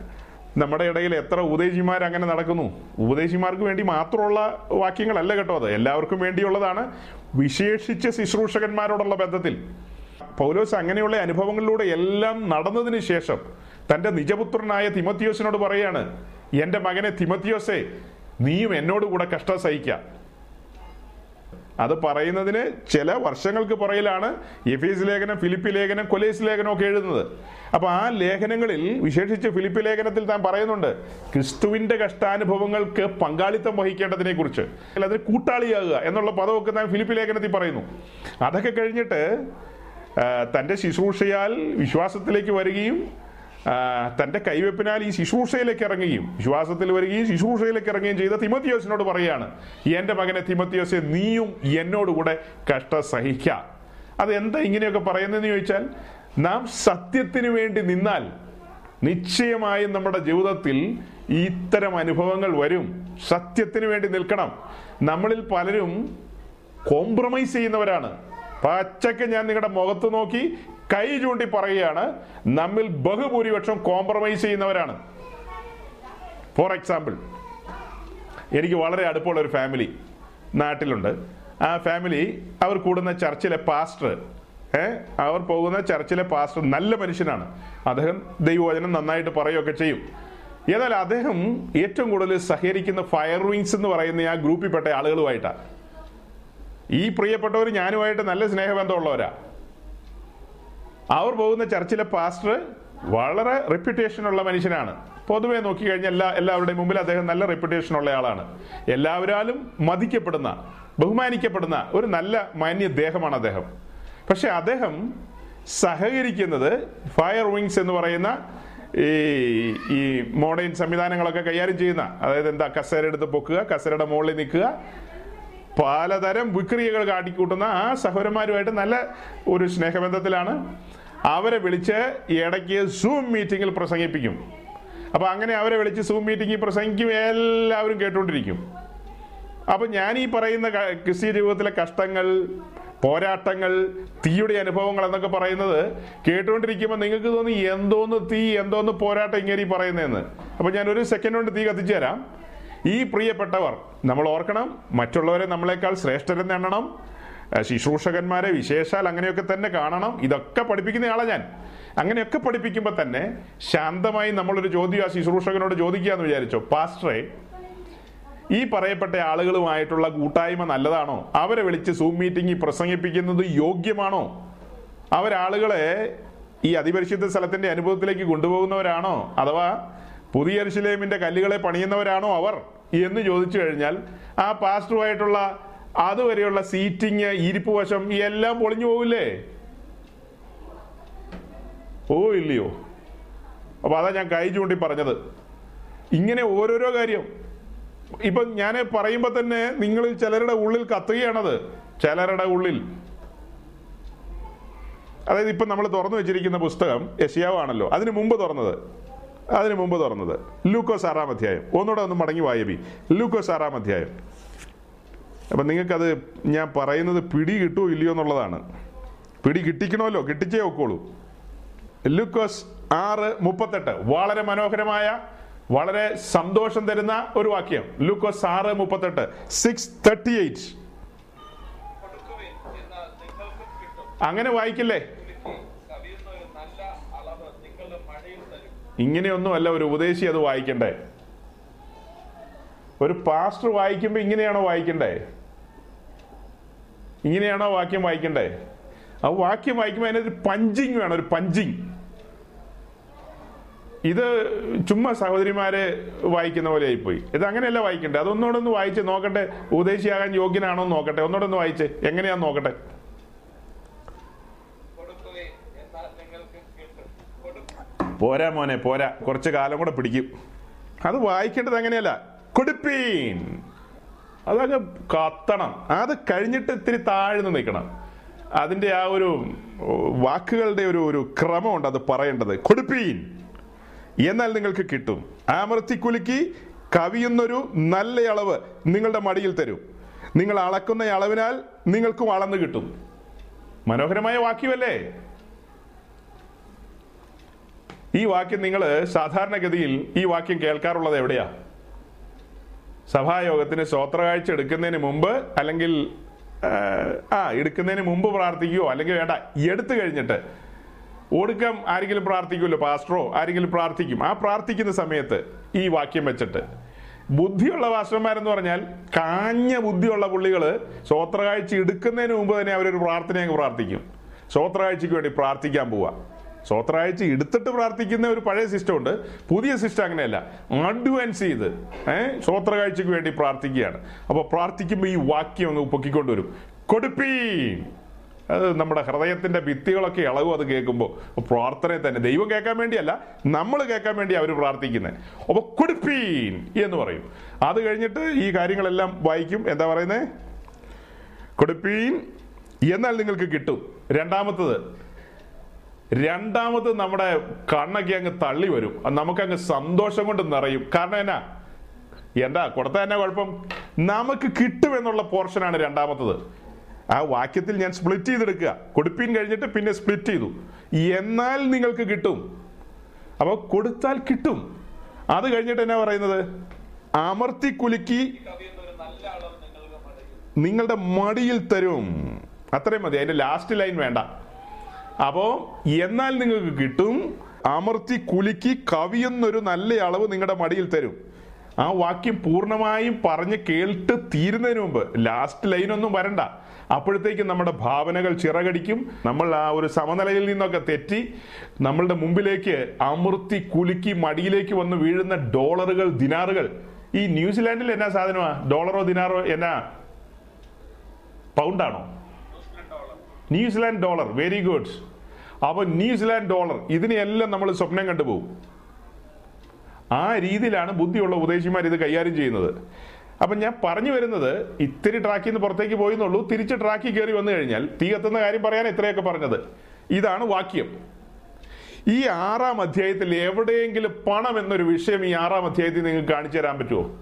നമ്മുടെ ഇടയിൽ എത്ര ഉപദേശിമാർ അങ്ങനെ നടക്കുന്നു? ഉപദേശിമാർക്ക് വേണ്ടി മാത്രമുള്ള വാക്യങ്ങളല്ല കേട്ടോ അത്. എല്ലാവർക്കും വേണ്ടിയുള്ളതാണ് വിശേഷിച്ച് ശുശ്രൂഷകന്മാരോടുള്ള ബന്ധത്തിൽ. പൗലോസ് അങ്ങനെയുള്ള അനുഭവങ്ങളിലൂടെ എല്ലാം നടന്നതിന് ശേഷം തന്റെ നിജപുത്രനായ തിമത്തിയോസിനോട് പറയാണ് എന്റെ മകനെ തിമത്തിയോസെ നീയും എന്നോട് കൂടെ കഷ്ടം സഹിക്ക. അത് പറയുന്നതിന് ചില വർഷങ്ങൾക്ക് പുറയിലാണ് എഫീസ് ലേഖനം ഫിലിപ്പി ലേഖനം കൊലേസ് ലേഖനം ഒക്കെ എഴുതുന്നത്. അപ്പൊ ആ ലേഖനങ്ങളിൽ വിശേഷിച്ച് ഫിലിപ്പി ലേഖനത്തിൽ താൻ പറയുന്നുണ്ട് ക്രിസ്തുവിന്റെ കഷ്ടാനുഭവങ്ങൾക്ക് പങ്കാളിത്തം വഹിക്കേണ്ടതിനെ കുറിച്ച് അതിന് കൂട്ടാളിയാകുക എന്നുള്ള പദമൊക്കെ താൻ ഫിലിപ്പി ലേഖനത്തിൽ പറയുന്നു. അതൊക്കെ കഴിഞ്ഞിട്ട് തന്റെ ശുശ്രൂഷയാൽ വിശ്വാസത്തിലേക്ക് വരികയും ആ, തന്റെ കൈവെപ്പിനാൽ ഈ ശുശ്രൂഷയിലേക്ക് ഇറങ്ങുകയും വിശ്വാസത്തിൽ വരികയും ശുശ്രൂഷയിലേക്ക് ഇറങ്ങുകയും ചെയ്ത തിമത്തിയോസിനോട് പറയുകയാണ് എന്റെ മകനെ തിമത്തിയോസെ നീയും എന്നോടുകൂടെ കഷ്ട സഹിക്ക. അത് എന്താ ഇങ്ങനെയൊക്കെ പറയുന്നതെന്ന് ചോദിച്ചാൽ നാം സത്യത്തിന് വേണ്ടി നിന്നാൽ നിശ്ചയമായും നമ്മുടെ ജീവിതത്തിൽ ഇത്തരം അനുഭവങ്ങൾ വരും. സത്യത്തിന് വേണ്ടി നിൽക്കണം. നമ്മളിൽ പലരും കോംപ്രമൈസ് ചെയ്യുന്നവരാണ്. പച്ചക്ക് ഞാൻ നിങ്ങളുടെ മുഖത്ത് നോക്കി കൈ ചൂണ്ടി പറയുകയാണ് നമ്മിൽ ബഹുഭൂരിപക്ഷം കോംപ്രമൈസ് ചെയ്യുന്നവരാണ്. ഫോർ എക്സാമ്പിൾ എനിക്ക് വളരെ അടുപ്പമുള്ള ഒരു ഫാമിലി നാട്ടിലുണ്ട്. ആ ഫാമിലി അവർ കൂടുന്ന ചർച്ചിലെ പാസ്റ്റർ ഏ അവർ പോകുന്ന ചർച്ചിലെ പാസ്റ്റർ നല്ല മനുഷ്യനാണ്. അദ്ദേഹം ദൈവവചനം നന്നായിട്ട് പറയുകയൊക്കെ ചെയ്യും. എന്നാൽ അദ്ദേഹം ഏറ്റവും കൂടുതൽ സഹകരിക്കുന്ന ഫയർ വിങ്സ് എന്ന് പറയുന്ന ആ ഗ്രൂപ്പിൽപ്പെട്ട ആളുകളുമായിട്ടാണ് ഈ പ്രിയപ്പെട്ടവർ ഞാനുമായിട്ട് നല്ല സ്നേഹബന്ധമുള്ളവരാ. അവർ പോകുന്ന ചർച്ചിലെ പാസ്റ്റർ വളരെ റെപ്യൂട്ടേഷൻ ഉള്ള മനുഷ്യനാണ്. പൊതുവെ നോക്കിക്കഴിഞ്ഞാൽ എല്ലാ എല്ലാവരുടെയും മുമ്പിൽ അദ്ദേഹം നല്ല റെപ്യൂട്ടേഷൻ ഉള്ള ആളാണ്. എല്ലാവരാലും മതിക്കപ്പെടുന്ന ബഹുമാനിക്കപ്പെടുന്ന ഒരു നല്ല മാന്യ ദേഹമാണ് അദ്ദേഹം. പക്ഷെ അദ്ദേഹം സഹകരിക്കുന്നത് ഫയർ വിങ്സ് എന്ന് പറയുന്ന ഈ ഈ മോഡേൺ സംവിധാനങ്ങളൊക്കെ കൈകാര്യം ചെയ്യുന്ന അതായത് എന്താ കസേര എടുത്ത് പൊക്കുക കസേരയുടെ മുകളിൽ നിൽക്കുക പലതരം വിക്രിയകൾ കാട്ടിക്കൂട്ടുന്ന ആ സഹോദരന്മാരുമായിട്ട് നല്ല ഒരു സ്നേഹബന്ധത്തിലാണ്. അവരെ വിളിച്ച് ഇടയ്ക്ക് സൂം മീറ്റിങ്ങിൽ പ്രസംഗിപ്പിക്കും. അപ്പൊ അങ്ങനെ അവരെ വിളിച്ച് സൂം മീറ്റിംഗിൽ പ്രസംഗിക്കും എല്ലാവരും കേട്ടുകൊണ്ടിരിക്കും അപ്പൊ ഞാൻ ഈ പറയുന്ന ക്രിസ്ത്യ ജീവിതത്തിലെ കഷ്ടങ്ങൾ പോരാട്ടങ്ങൾ തീയുടെ അനുഭവങ്ങൾ എന്നൊക്കെ പറയുന്നത് കേട്ടുകൊണ്ടിരിക്കുമ്പോൾ നിങ്ങൾക്ക് തോന്നി എന്തോന്ന് തീ എന്തോന്ന് പോരാട്ടം ഇങ്ങനെ പറയുന്നതെന്ന് അപ്പൊ ഞാൻ ഒരു സെക്കൻഡ് കൊണ്ട് തീ കത്തിച്ചു തരാം. ഈ പ്രിയപ്പെട്ടവർ നമ്മൾ ഓർക്കണം മറ്റുള്ളവരെ നമ്മളെക്കാൾ ശ്രേഷ്ഠരെന്ന് എണ്ണണം. ശുശ്രൂഷകന്മാരെ വിശേഷാൽ അങ്ങനെയൊക്കെ തന്നെ കാണണം. ഇതൊക്കെ പഠിപ്പിക്കുന്ന ആളാ ഞാൻ. അങ്ങനെയൊക്കെ പഠിപ്പിക്കുമ്പോൾ തന്നെ ശാന്തമായി നമ്മളൊരു ചോദ്യം ആ ശുശ്രൂഷകനോട് ചോദിക്കാന്ന് വിചാരിച്ചോ? പാസ്റ്ററെ ഈ പറയപ്പെട്ട ആളുകളുമായിട്ടുള്ള കൂട്ടായ്മ നല്ലതാണോ? അവരെ വിളിച്ച് സൂം മീറ്റിംഗിൽ പ്രസംഗിപ്പിക്കുന്നത് യോഗ്യമാണോ? അവരാളുകളെ ഈ അതിപരിശുദ്ധ സ്ഥലത്തിന്റെ അനുഭവത്തിലേക്ക് കൊണ്ടുപോകുന്നവരാണോ? അഥവാ പുതിയ അരിശിലേമിന്റെ കല്ലുകളെ പണിയുന്നവരാണോ അവർ? എന്ന് ചോദിച്ചു കഴിഞ്ഞാൽ ആ പാസ്റ്ററുമായിട്ടുള്ള അതുവരെയുള്ള സീറ്റിങ് ഇരിപ്പ് വശം എല്ലാം പൊളിഞ്ഞു പോകില്ലേ ഓ ഇല്ലയോ? അപ്പൊ അതാ ഞാൻ കൈ ചൂണ്ടി പറഞ്ഞത്. ഇങ്ങനെ ഓരോരോ കാര്യം. ഇപ്പൊ ഞാൻ പറയുമ്പോ തന്നെ നിങ്ങളിൽ ചിലരുടെ ഉള്ളിൽ കത്തുകയാണത്. ചിലരുടെ ഉള്ളിൽ. അതായത് ഇപ്പം നമ്മൾ തുറന്നു വെച്ചിരിക്കുന്ന പുസ്തകം യശിയാവാണല്ലോ അതിനു മുമ്പ് തുറന്നത്. അതിനു മുമ്പ് തുറന്നത്. ലൂക്കോസ് ആറാം അധ്യായം. ഒന്നുകൂടെ ഒന്ന് മടങ്ങി വായബി ലൂക്കോസ് ആറാം അധ്യായം. അപ്പം നിങ്ങൾക്കത് ഞാൻ പറയുന്നത് പിടി കിട്ടുമോ ഇല്ലയോ എന്നുള്ളതാണ്. പിടി കിട്ടിക്കണമല്ലോ കിട്ടിച്ചേ ഒക്കോളൂ ലൂക്കോസ് ആറ് മുപ്പത്തെട്ട്. വളരെ മനോഹരമായ വളരെ സന്തോഷം തരുന്ന ഒരു വാക്യം. ലൂക്കോസ് ആറ് മുപ്പത്തെട്ട്. സിക്സ് തേർട്ടി എയ്റ്റ് അങ്ങനെ വായിക്കില്ലേ? ഇങ്ങനെയൊന്നുമല്ല ഒരു ഉപദേശി അത് വായിക്കണ്ടേ? ഒരു പാസ്റ്റർ വായിക്കുമ്പോൾ ഇങ്ങനെയാണോ വായിക്കണ്ടേ? ഇങ്ങനെയാണോ വാക്യം വായിക്കണ്ടേ? ആ വാക്യം വായിക്കുമ്പോൾ അതിനൊരു പഞ്ചിങ് വേണം ഒരു പഞ്ചിങ് ഇത് ചുമ്മാ സഹോദരിമാരെ വായിക്കുന്ന പോലെ ആയിപ്പോയി. ഇത് അങ്ങനെയല്ല വായിക്കണ്ടേ? അതൊന്നുകൂടെ ഒന്ന് വായിച്ച് നോക്കട്ടെ. ഉപദേശിയാകാൻ യോഗ്യനാണോ എന്ന് നോക്കട്ടെ. ഒന്നുകൂടെ ഒന്ന് വായിച്ച് എങ്ങനെയാന്ന് നോക്കട്ടെ. പോരാ മോനെ പോരാ. കുറച്ച് കാലം കൂടെ പിടിക്കും. അത് വായിക്കേണ്ടത് അങ്ങനെയല്ല. കൊടുപ്പീൻ. അതങ്ങ് കത്തണം. അത് കഴിഞ്ഞിട്ട് ഇത്തിരി താഴ്ന്നു നിൽക്കണം. അതിന്റെ ആ ഒരു വാക്കുകളുടെ ഒരു ഒരു ക്രമമുണ്ട് അത് പറയേണ്ടത്. കൊടുപ്പീൻ. എന്നാൽ നിങ്ങൾക്ക് കിട്ടും. ആമർത്തി കുലുക്കി കവിയുന്നൊരു നല്ല അളവ് നിങ്ങളുടെ മടിയിൽ തരും. നിങ്ങൾ അളക്കുന്ന അളവിനാൽ നിങ്ങൾക്കും അളന്ന് കിട്ടും. മനോഹരമായ വാക്യമല്ലേ? ഈ വാക്യം നിങ്ങൾ സാധാരണഗതിയിൽ ഈ വാക്യം കേൾക്കാറുള്ളത് എവിടെയാ? സഭായോഗത്തിന് സ്വോത്രകാഴ്ച എടുക്കുന്നതിന് മുമ്പ് അല്ലെങ്കിൽ ആ, എടുക്കുന്നതിന് മുമ്പ് പ്രാർത്ഥിക്കുകയോ അല്ലെങ്കിൽ വേണ്ട എടുത്തു കഴിഞ്ഞിട്ട് ഒടുക്കം ആരെങ്കിലും പ്രാർത്ഥിക്കുമല്ലോ? പാസ്റ്ററോ ആരെങ്കിലും പ്രാർത്ഥിക്കും. ആ പ്രാർത്ഥിക്കുന്ന സമയത്ത് ഈ വാക്യം വെച്ചിട്ട് ബുദ്ധിയുള്ള പാസ്റ്റർമാരെന്ന് പറഞ്ഞാൽ കാഞ്ഞ ബുദ്ധിയുള്ള പുള്ളികൾ സ്വോത്രകാഴ്ച എടുക്കുന്നതിന് മുമ്പ് തന്നെ അവരൊരു പ്രാർത്ഥന അങ്ങ് പ്രാർത്ഥിക്കും. സ്വോത്രകാഴ്ചയ്ക്ക് വേണ്ടി പ്രാർത്ഥിക്കാൻ പോവാ. സ്വോത്രകാഴ്ച എടുത്തിട്ട് പ്രാർത്ഥിക്കുന്ന ഒരു പഴയ സിസ്റ്റം ഉണ്ട് പുതിയ സിസ്റ്റം അങ്ങനെയല്ല. അഡ്വാൻസ് ചെയ്ത് ഏഹ് സ്വോത്രകാഴ്ചക്ക് വേണ്ടി പ്രാർത്ഥിക്കുകയാണ്. അപ്പോൾ പ്രാർത്ഥിക്കുമ്പോൾ ഈ വാക്യം ഒന്ന് പൊക്കിക്കൊണ്ടുവരും കൊടുപ്പീൻ അത് നമ്മുടെ ഹൃദയത്തിന്റെ ഭിത്തികളൊക്കെ ഇളകും അത് കേൾക്കുമ്പോൾ പ്രാർത്ഥനയെ തന്നെ ദൈവം കേൾക്കാൻ വേണ്ടിയല്ല നമ്മൾ കേൾക്കാൻ വേണ്ടി അവർ പ്രാർത്ഥിക്കുന്നത് അപ്പോൾ കൊടുപ്പീൻ എന്ന് പറയും. അത് കഴിഞ്ഞിട്ട് ഈ കാര്യങ്ങളെല്ലാം വായിക്കും. എന്താ പറയുന്നത് കൊടുപ്പീൻ എന്നാൽ നിങ്ങൾക്ക് കിട്ടും. രണ്ടാമത്തത് രണ്ടാമത് നമ്മുടെ കണ്ണൊക്കെ അങ്ങ് തള്ളി വരും. അത് നമുക്കങ്ങ് സന്തോഷം കൊണ്ട് നിറയും. കാരണം എന്നാ? എന്താ? കൊടുത്ത തന്നെ കുഴപ്പം? നമുക്ക് കിട്ടുമെന്നുള്ള പോർഷനാണ് രണ്ടാമത്തത്. ആ വാക്യത്തിൽ ഞാൻ സ്പ്ലിറ്റ് ചെയ്തെടുക്കുക. കൊടുപ്പീൻ കഴിഞ്ഞിട്ട് പിന്നെ സ്പ്ലിറ്റ് ചെയ്തു. എന്നാൽ നിങ്ങൾക്ക് കിട്ടും. അപ്പോൾ കൊടുത്താൽ കിട്ടും. അത് കഴിഞ്ഞിട്ട് എന്നാ പറയുന്നത്? അമർത്തി കുലുക്കി നിങ്ങളുടെ മടിയിൽ തരും. അത്രയും മതി. അതിന്റെ ലാസ്റ്റ് ലൈൻ വേണ്ട. അപ്പോ എന്നാൽ നിങ്ങൾക്ക് കിട്ടും അമർത്തി കുലുക്കി കവിയുന്നൊരു നല്ല അളവ് നിങ്ങളുടെ മടിയിൽ തരും. ആ വാക്യം പൂർണമായും പറഞ്ഞ് കേൾട്ട് തീരുന്നതിന് മുമ്പ് ലാസ്റ്റ് ലൈനൊന്നും വരണ്ട. അപ്പോഴത്തേക്കും നമ്മുടെ ഭാവനകൾ ചിറകടിക്കും. നമ്മൾ ആ ഒരു സമനിലയിൽ നിന്നൊക്കെ തെറ്റി നമ്മളുടെ മുമ്പിലേക്ക് അമൃത്തി കുലുക്കി മടിയിലേക്ക് വന്ന് വീഴുന്ന ഡോളറുകൾ ദിനാറുകൾ. ഈ ന്യൂസിലാൻഡിൽ എന്നാ സാധനമാ? ഡോളറോ ദിനാറോ എന്നാ? പൗണ്ടാണോ? New Zealand dollar very good അപ്പോൾ ന്യൂസിലാൻഡ് ഡോളർ ഇതിനെയെല്ലാം നമ്മൾ സ്വപ്നം കണ്ടുപോകും ആ രീതിയിലാണ് ബുദ്ധിയുള്ള ഉപദേശിമാർ ഇത് കൈകാര്യം ചെയ്യുന്നത്. അപ്പം ഞാൻ പറഞ്ഞു വരുന്നത് ഇത്തിരി ട്രാക്കിൽ നിന്ന് പുറത്തേക്ക് പോയെന്നുള്ളൂ. തിരിച്ച് ട്രാക്കിൽ കയറി വന്നു കഴിഞ്ഞാൽ തീ കത്തുന്ന കാര്യം പറയാൻ ഇത്രയൊക്കെ പറഞ്ഞത്. ഇതാണ് വാക്യം. ഈ ആറാം അധ്യായത്തിൽ എവിടെയെങ്കിലും പണം എന്നൊരു വിഷയം ഈ ആറാം അധ്യായത്തിൽ നിങ്ങൾക്ക് കാണിച്ചു തരാൻ പറ്റുമോ?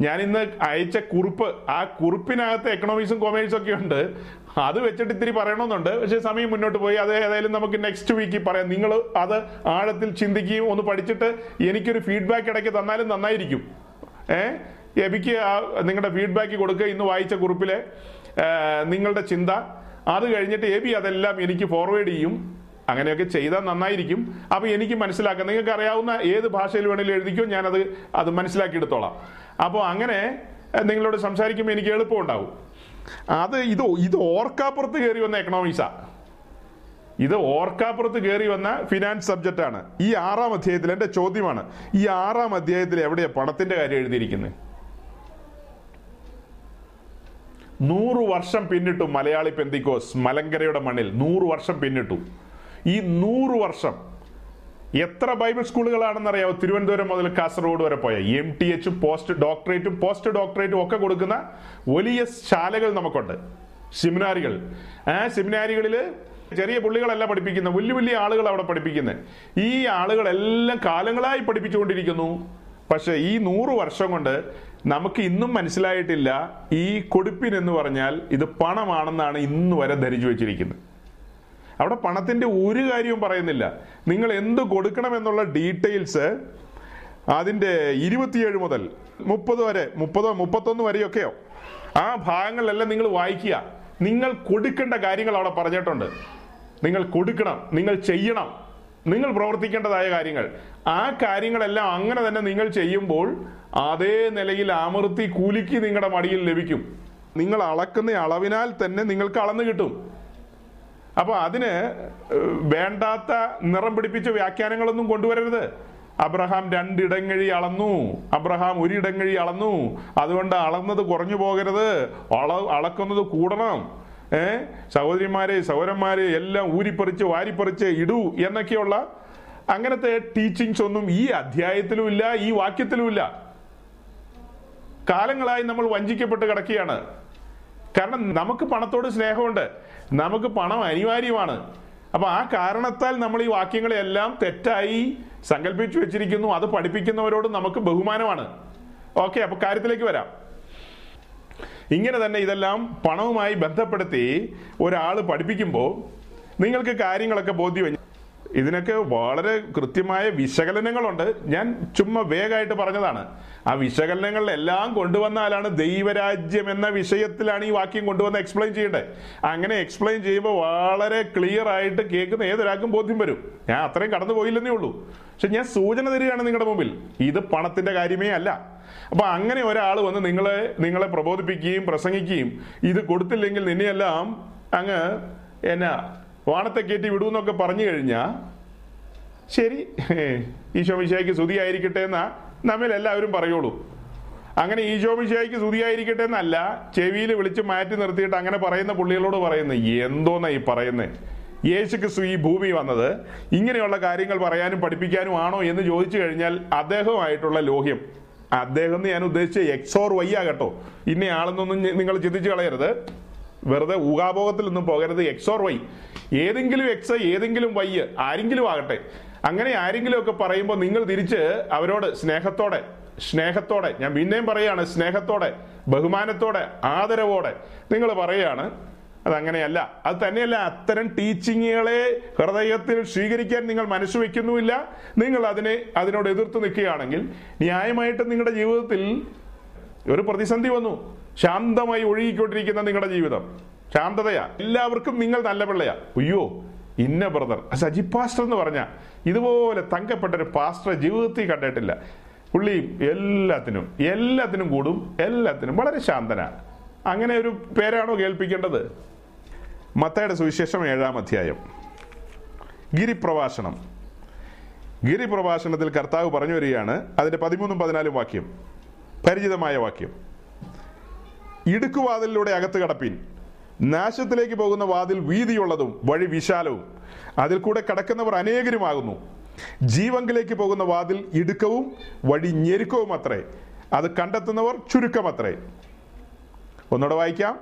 ഞാൻ ഇന്ന് അയച്ച കുറിപ്പ് ആ കുറിപ്പിനകത്ത് എക്കണോമിക്സും കൊമേഴ്സും ഒക്കെ ഉണ്ട്. അത് വെച്ചിട്ട് ഇത്തിരി പറയണമെന്നുണ്ട്. പക്ഷെ സമയം മുന്നോട്ട് പോയി. അത് ഏതായാലും നമുക്ക് നെക്സ്റ്റ് വീക്കിൽ പറയാം. നിങ്ങൾ അത് ആഴത്തിൽ ചിന്തിക്കുകയും ഒന്ന് പഠിച്ചിട്ട് എനിക്കൊരു ഫീഡ്ബാക്ക് ഇടയ്ക്ക് തന്നാലും നന്നായിരിക്കും. ഏ? എബിക്ക് നിങ്ങളുടെ ഫീഡ്ബാക്ക് കൊടുക്കുക ഇന്ന് വായിച്ച കുറിപ്പിലെ നിങ്ങളുടെ ചിന്ത. അത് കഴിഞ്ഞിട്ട് എബി അതെല്ലാം എനിക്ക് ഫോർവേഡ് ചെയ്യും. അങ്ങനെയൊക്കെ ചെയ്താൽ നന്നായിരിക്കും. അപ്പൊ എനിക്ക് മനസ്സിലാക്കാം. നിങ്ങൾക്ക് അറിയാവുന്ന ഏത് ഭാഷയിൽ വേണമെങ്കിലും എഴുതിക്കോ ഞാനത് അത് മനസ്സിലാക്കി മനസ്സിലാക്കിയെടുത്തോളാം. അപ്പോൾ അങ്ങനെ നിങ്ങളോട് സംസാരിക്കുമ്പോൾ എനിക്ക് എളുപ്പമുണ്ടാവും. അത് ഇത് ഇത് ഓർക്കാപ്പുറത്ത് കയറി വന്ന എക്കണോമിക്സാ ഇത് ഓർക്കാപ്പുറത്ത് കയറി വന്ന ഫിനാൻസ് സബ്ജക്റ്റ് ആണ്. ഈ ആറാം അധ്യായത്തിൽ എന്റെ ചോദ്യമാണ്. ഈ ആറാം അധ്യായത്തിൽ എവിടെയാ പണത്തിന്റെ കാര്യം എഴുതിയിരിക്കുന്നത് നൂറ് വർഷം പിന്നിട്ടു മലയാളി പെന്തിക്കോസ് മലങ്കരയുടെ മണ്ണിൽ നൂറ് വർഷം പിന്നിട്ടു. ഈ നൂറ് വർഷം എത്ര ബൈബിൾ സ്കൂളുകളാണെന്നറിയാവോ? തിരുവനന്തപുരം മുതൽ കാസർഗോഡ് വരെ പോയ എം ടി എച്ചും പോസ്റ്റ് ഡോക്ടറേറ്റും പോസ്റ്റ് ഡോക്ടറേറ്റും ഒക്കെ കൊടുക്കുന്ന വലിയ ശാലകൾ നമുക്കുണ്ട്. സെമിനാരികൾ. ആ സെമിനാരികളിൽ ചെറിയ പുള്ളികളല്ല പഠിപ്പിക്കുന്ന വലിയ വലിയ ആളുകൾ അവിടെ പഠിപ്പിക്കുന്നത് ഈ ആളുകളെല്ലാം കാലങ്ങളായി പഠിപ്പിച്ചുകൊണ്ടിരിക്കുന്നു. പക്ഷേ ഈ നൂറ് വർഷം കൊണ്ട് നമുക്ക് ഇന്നും മനസ്സിലായിട്ടില്ല ഈ കൊടുപ്പിനെന്ന് പറഞ്ഞാൽ ഇത് പണമാണെന്നാണ് ഇന്ന് വരെ ധരിച്ചു വെച്ചിരിക്കുന്നത്. അവിടെ പണത്തിന്റെ ഒരു കാര്യവും പറയുന്നില്ല. നിങ്ങൾ എന്ത് കൊടുക്കണം എന്നുള്ള ഡീറ്റെയിൽസ് അതിന്റെ ഇരുപത്തിയേഴ് മുതൽ മുപ്പത് വരെ മുപ്പതോ മുപ്പത്തൊന്ന് വരെയൊക്കെയോ. ആ ഭാഗങ്ങളിലെല്ലാം നിങ്ങൾ വായിക്കുക. നിങ്ങൾ കൊടുക്കേണ്ട കാര്യങ്ങൾ അവിടെ പറഞ്ഞിട്ടുണ്ട്. നിങ്ങൾ കൊടുക്കണം നിങ്ങൾ ചെയ്യണം നിങ്ങൾ പ്രവർത്തിക്കേണ്ടതായ കാര്യങ്ങൾ. ആ കാര്യങ്ങളെല്ലാം അങ്ങനെ തന്നെ നിങ്ങൾ ചെയ്യുമ്പോൾ അതേ നിലയിൽ അമർത്തി കൂലിക്ക് നിങ്ങളുടെ മടിയിൽ ലഭിക്കും. നിങ്ങൾ അളക്കുന്ന അളവിനാൽ തന്നെ നിങ്ങൾക്ക് അളന്നു കിട്ടും. അപ്പൊ അതിന് വേണ്ടാത്ത നിറം പിടിപ്പിച്ച വ്യാഖ്യാനങ്ങളൊന്നും കൊണ്ടുവരരുത്. അബ്രഹാം രണ്ടിടങ്ങഴി അളന്നു. അബ്രഹാം ഒരു ഇടങ്ങഴി അളന്നു. അതുകൊണ്ട് അളന്നത് കുറഞ്ഞു പോകരുത്. അള അളക്കുന്നത് കൂടണം. ഏ സഹോദരിമാരെ സഹോദരന്മാരെ എല്ലാം ഊരിപ്പറിച്ച് വാരിപ്പറിച്ച് ഇടൂ എന്നൊക്കെയുള്ള അങ്ങനത്തെ ടീച്ചിങ്സ് ഒന്നും ഈ അധ്യായത്തിലും ഇല്ല ഈ വാക്യത്തിലും ഇല്ല. കാലങ്ങളായി നമ്മൾ വഞ്ചിക്കപ്പെട്ട് കിടക്കുകയാണ്. കാരണം നമുക്ക് പണത്തോട് സ്നേഹമുണ്ട്. നമുക്ക് പണം അനിവാര്യമാണ്. അപ്പൊ ആ കാരണത്താൽ നമ്മൾ ഈ വാക്യങ്ങളെല്ലാം തെറ്റായി സങ്കല്പിച്ചു വെച്ചിരിക്കുന്നു. അത് പഠിപ്പിക്കുന്നവരോട് നമുക്ക് ബഹുമാനമാണ്. ഓക്കെ അപ്പൊ കാര്യത്തിലേക്ക് വരാം. ഇങ്ങനെ തന്നെ ഇതെല്ലാം പണവുമായി ബന്ധപ്പെടുത്തി ഒരാൾ പഠിപ്പിക്കുമ്പോൾ നിങ്ങൾക്ക് കാര്യങ്ങളൊക്കെ ബോധ്യം ഇതിനൊക്കെ വളരെ കൃത്യമായ വിശകലനങ്ങളുണ്ട്. ഞാൻ ചുമ്മാ വേഗമായിട്ട് പറഞ്ഞതാണ്. ആ വിശകലനങ്ങളിലെല്ലാം കൊണ്ടുവന്നാലാണ് ദൈവരാജ്യം എന്ന വിഷയത്തിലാണ് ഈ വാക്യം കൊണ്ടുവന്ന് എക്സ്പ്ലെയിൻ ചെയ്യേണ്ടത് അങ്ങനെ എക്സ്പ്ലെയിൻ ചെയ്യുമ്പോൾ വളരെ ക്ലിയർ ആയിട്ട് കേൾക്കുന്ന ഏതൊരാൾക്കും ബോധ്യം വരും. ഞാൻ അത്രയും കടന്നു പോയില്ലെന്നേ ഉള്ളൂ. പക്ഷെ ഞാൻ സൂചന തരികയാണ് നിങ്ങളുടെ മുമ്പിൽ. ഇത് പണത്തിന്റെ കാര്യമേ അല്ല. അപ്പൊ അങ്ങനെ ഒരാൾ വന്ന് നിങ്ങളെ നിങ്ങളെ പ്രബോധിപ്പിക്കുകയും പ്രസംഗിക്കുകയും ഇത് കൊടുത്തില്ലെങ്കിൽ നിന്നെയെല്ലാം അങ്ങ് എന്നാ വാണത്തെ കയറ്റി വിടുമെന്നൊക്കെ പറഞ്ഞു കഴിഞ്ഞാൽ ശരി ഈശോ മിശായിക്ക് സ്തുതിയായിരിക്കട്ടെ എന്നാ നമ്മിൽ എല്ലാവരും പറയുള്ളൂ. അങ്ങനെ ഈശോ മിശായിക്ക് സ്തുതിയായിരിക്കട്ടെ എന്നല്ല ചെവിയിൽ വിളിച്ച് മാറ്റി നിർത്തിയിട്ട് അങ്ങനെ പറയുന്ന പുള്ളികളോട് പറയുന്നത് എന്തോന്നാ ഈ പറയുന്നത് യേശു ക്രിസ്തു ഈ ഭൂമി വന്നത് ഇങ്ങനെയുള്ള കാര്യങ്ങൾ പറയാനും പഠിപ്പിക്കാനും ആണോ എന്ന് ചോദിച്ചു കഴിഞ്ഞാൽ അദ്ദേഹമായിട്ടുള്ള ലോഹ്യം. അദ്ദേഹം എന്ന് ഞാൻ ഉദ്ദേശിച്ച എക്സോർ വയ്യ കേട്ടോ. ഇന്ന ആളെന്നൊന്നും നിങ്ങൾ ചിന്തിച്ചു കളയരുത്. വെറുതെ ഊഹാഭോഗത്തിലൊന്നും പോകരുത് എക്സോർ വൈ. ഏതെങ്കിലും എക്സ് ഏതെങ്കിലും വൈ ആരെങ്കിലും ആകട്ടെ. അങ്ങനെ ആരെങ്കിലും ഒക്കെ പറയുമ്പോൾ നിങ്ങൾ തിരിച്ച് അവരോട് സ്നേഹത്തോടെ സ്നേഹത്തോടെ ഞാൻ പിന്നെയും പറയാണ് സ്നേഹത്തോടെ ബഹുമാനത്തോടെ ആദരവോടെ നിങ്ങൾ പറയാണ് അതങ്ങനെയല്ല. അത് തന്നെയല്ല അത്തരം ടീച്ചിങ്ങുകളെ ഹൃദയത്തിൽ സ്വീകരിക്കാൻ നിങ്ങൾ മനസ്സ് വയ്ക്കുന്നുമില്ല നിങ്ങൾ അതിനെ അതിനോട് എതിർത്ത് നിൽക്കുകയാണെങ്കിൽ ന്യായമായിട്ട് നിങ്ങളുടെ ജീവിതത്തിൽ ഒരു പ്രതിസന്ധി വന്നു. ശാന്തമായി ഒഴുകിക്കൊണ്ടിരിക്കുന്ന നിങ്ങളുടെ ജീവിതം. ശാന്തതയാ. എല്ലാവർക്കും നിങ്ങൾ നല്ല പിള്ളയാ. അയ്യോ ഇന്ന ബ്രദർ സജി പാസ്റ്റർ എന്ന് പറഞ്ഞ ഇതുപോലെ തങ്കപ്പെട്ട ഒരു പാസ്റ്റർ ജീവിതത്തിൽ കണ്ടിട്ടില്ല. പുള്ളി എല്ലാത്തിനും എല്ലാത്തിനും കൂടും എല്ലാത്തിനും വളരെ ശാന്തനാണ് അങ്ങനെ ഒരു പേരാണോ കേൾപ്പിക്കേണ്ടത്? മത്തയുടെ സുവിശേഷം ഏഴാം അധ്യായം. ഗിരിപ്രഭാഷണം. ഗിരിപ്രഭാഷണത്തിൽ കർത്താവ് പറഞ്ഞു വരികയാണ് അതിന്റെ പതിമൂന്നും പതിനാലും വാക്യം. പരിചിതമായ വാക്യം. ഇടുക്കുവാതിലൂടെ അകത്ത് കടപ്പീൻ. നാശത്തിലേക്ക് പോകുന്ന വാതിൽ വീതിയുള്ളതും വഴി വിശാലവും. അതിൽ കൂടെ കടക്കുന്നവർ അനേകരുമാകുന്നു. ജീവങ്കിലേക്ക് പോകുന്ന വാതിൽ ഇടുക്കവും വഴി ഞെരുക്കവും അത്രേ അത് കണ്ടെത്തുന്നവർ ചുരുക്കമത്രേ. ഒന്നുകൂടെ വായിക്കാം.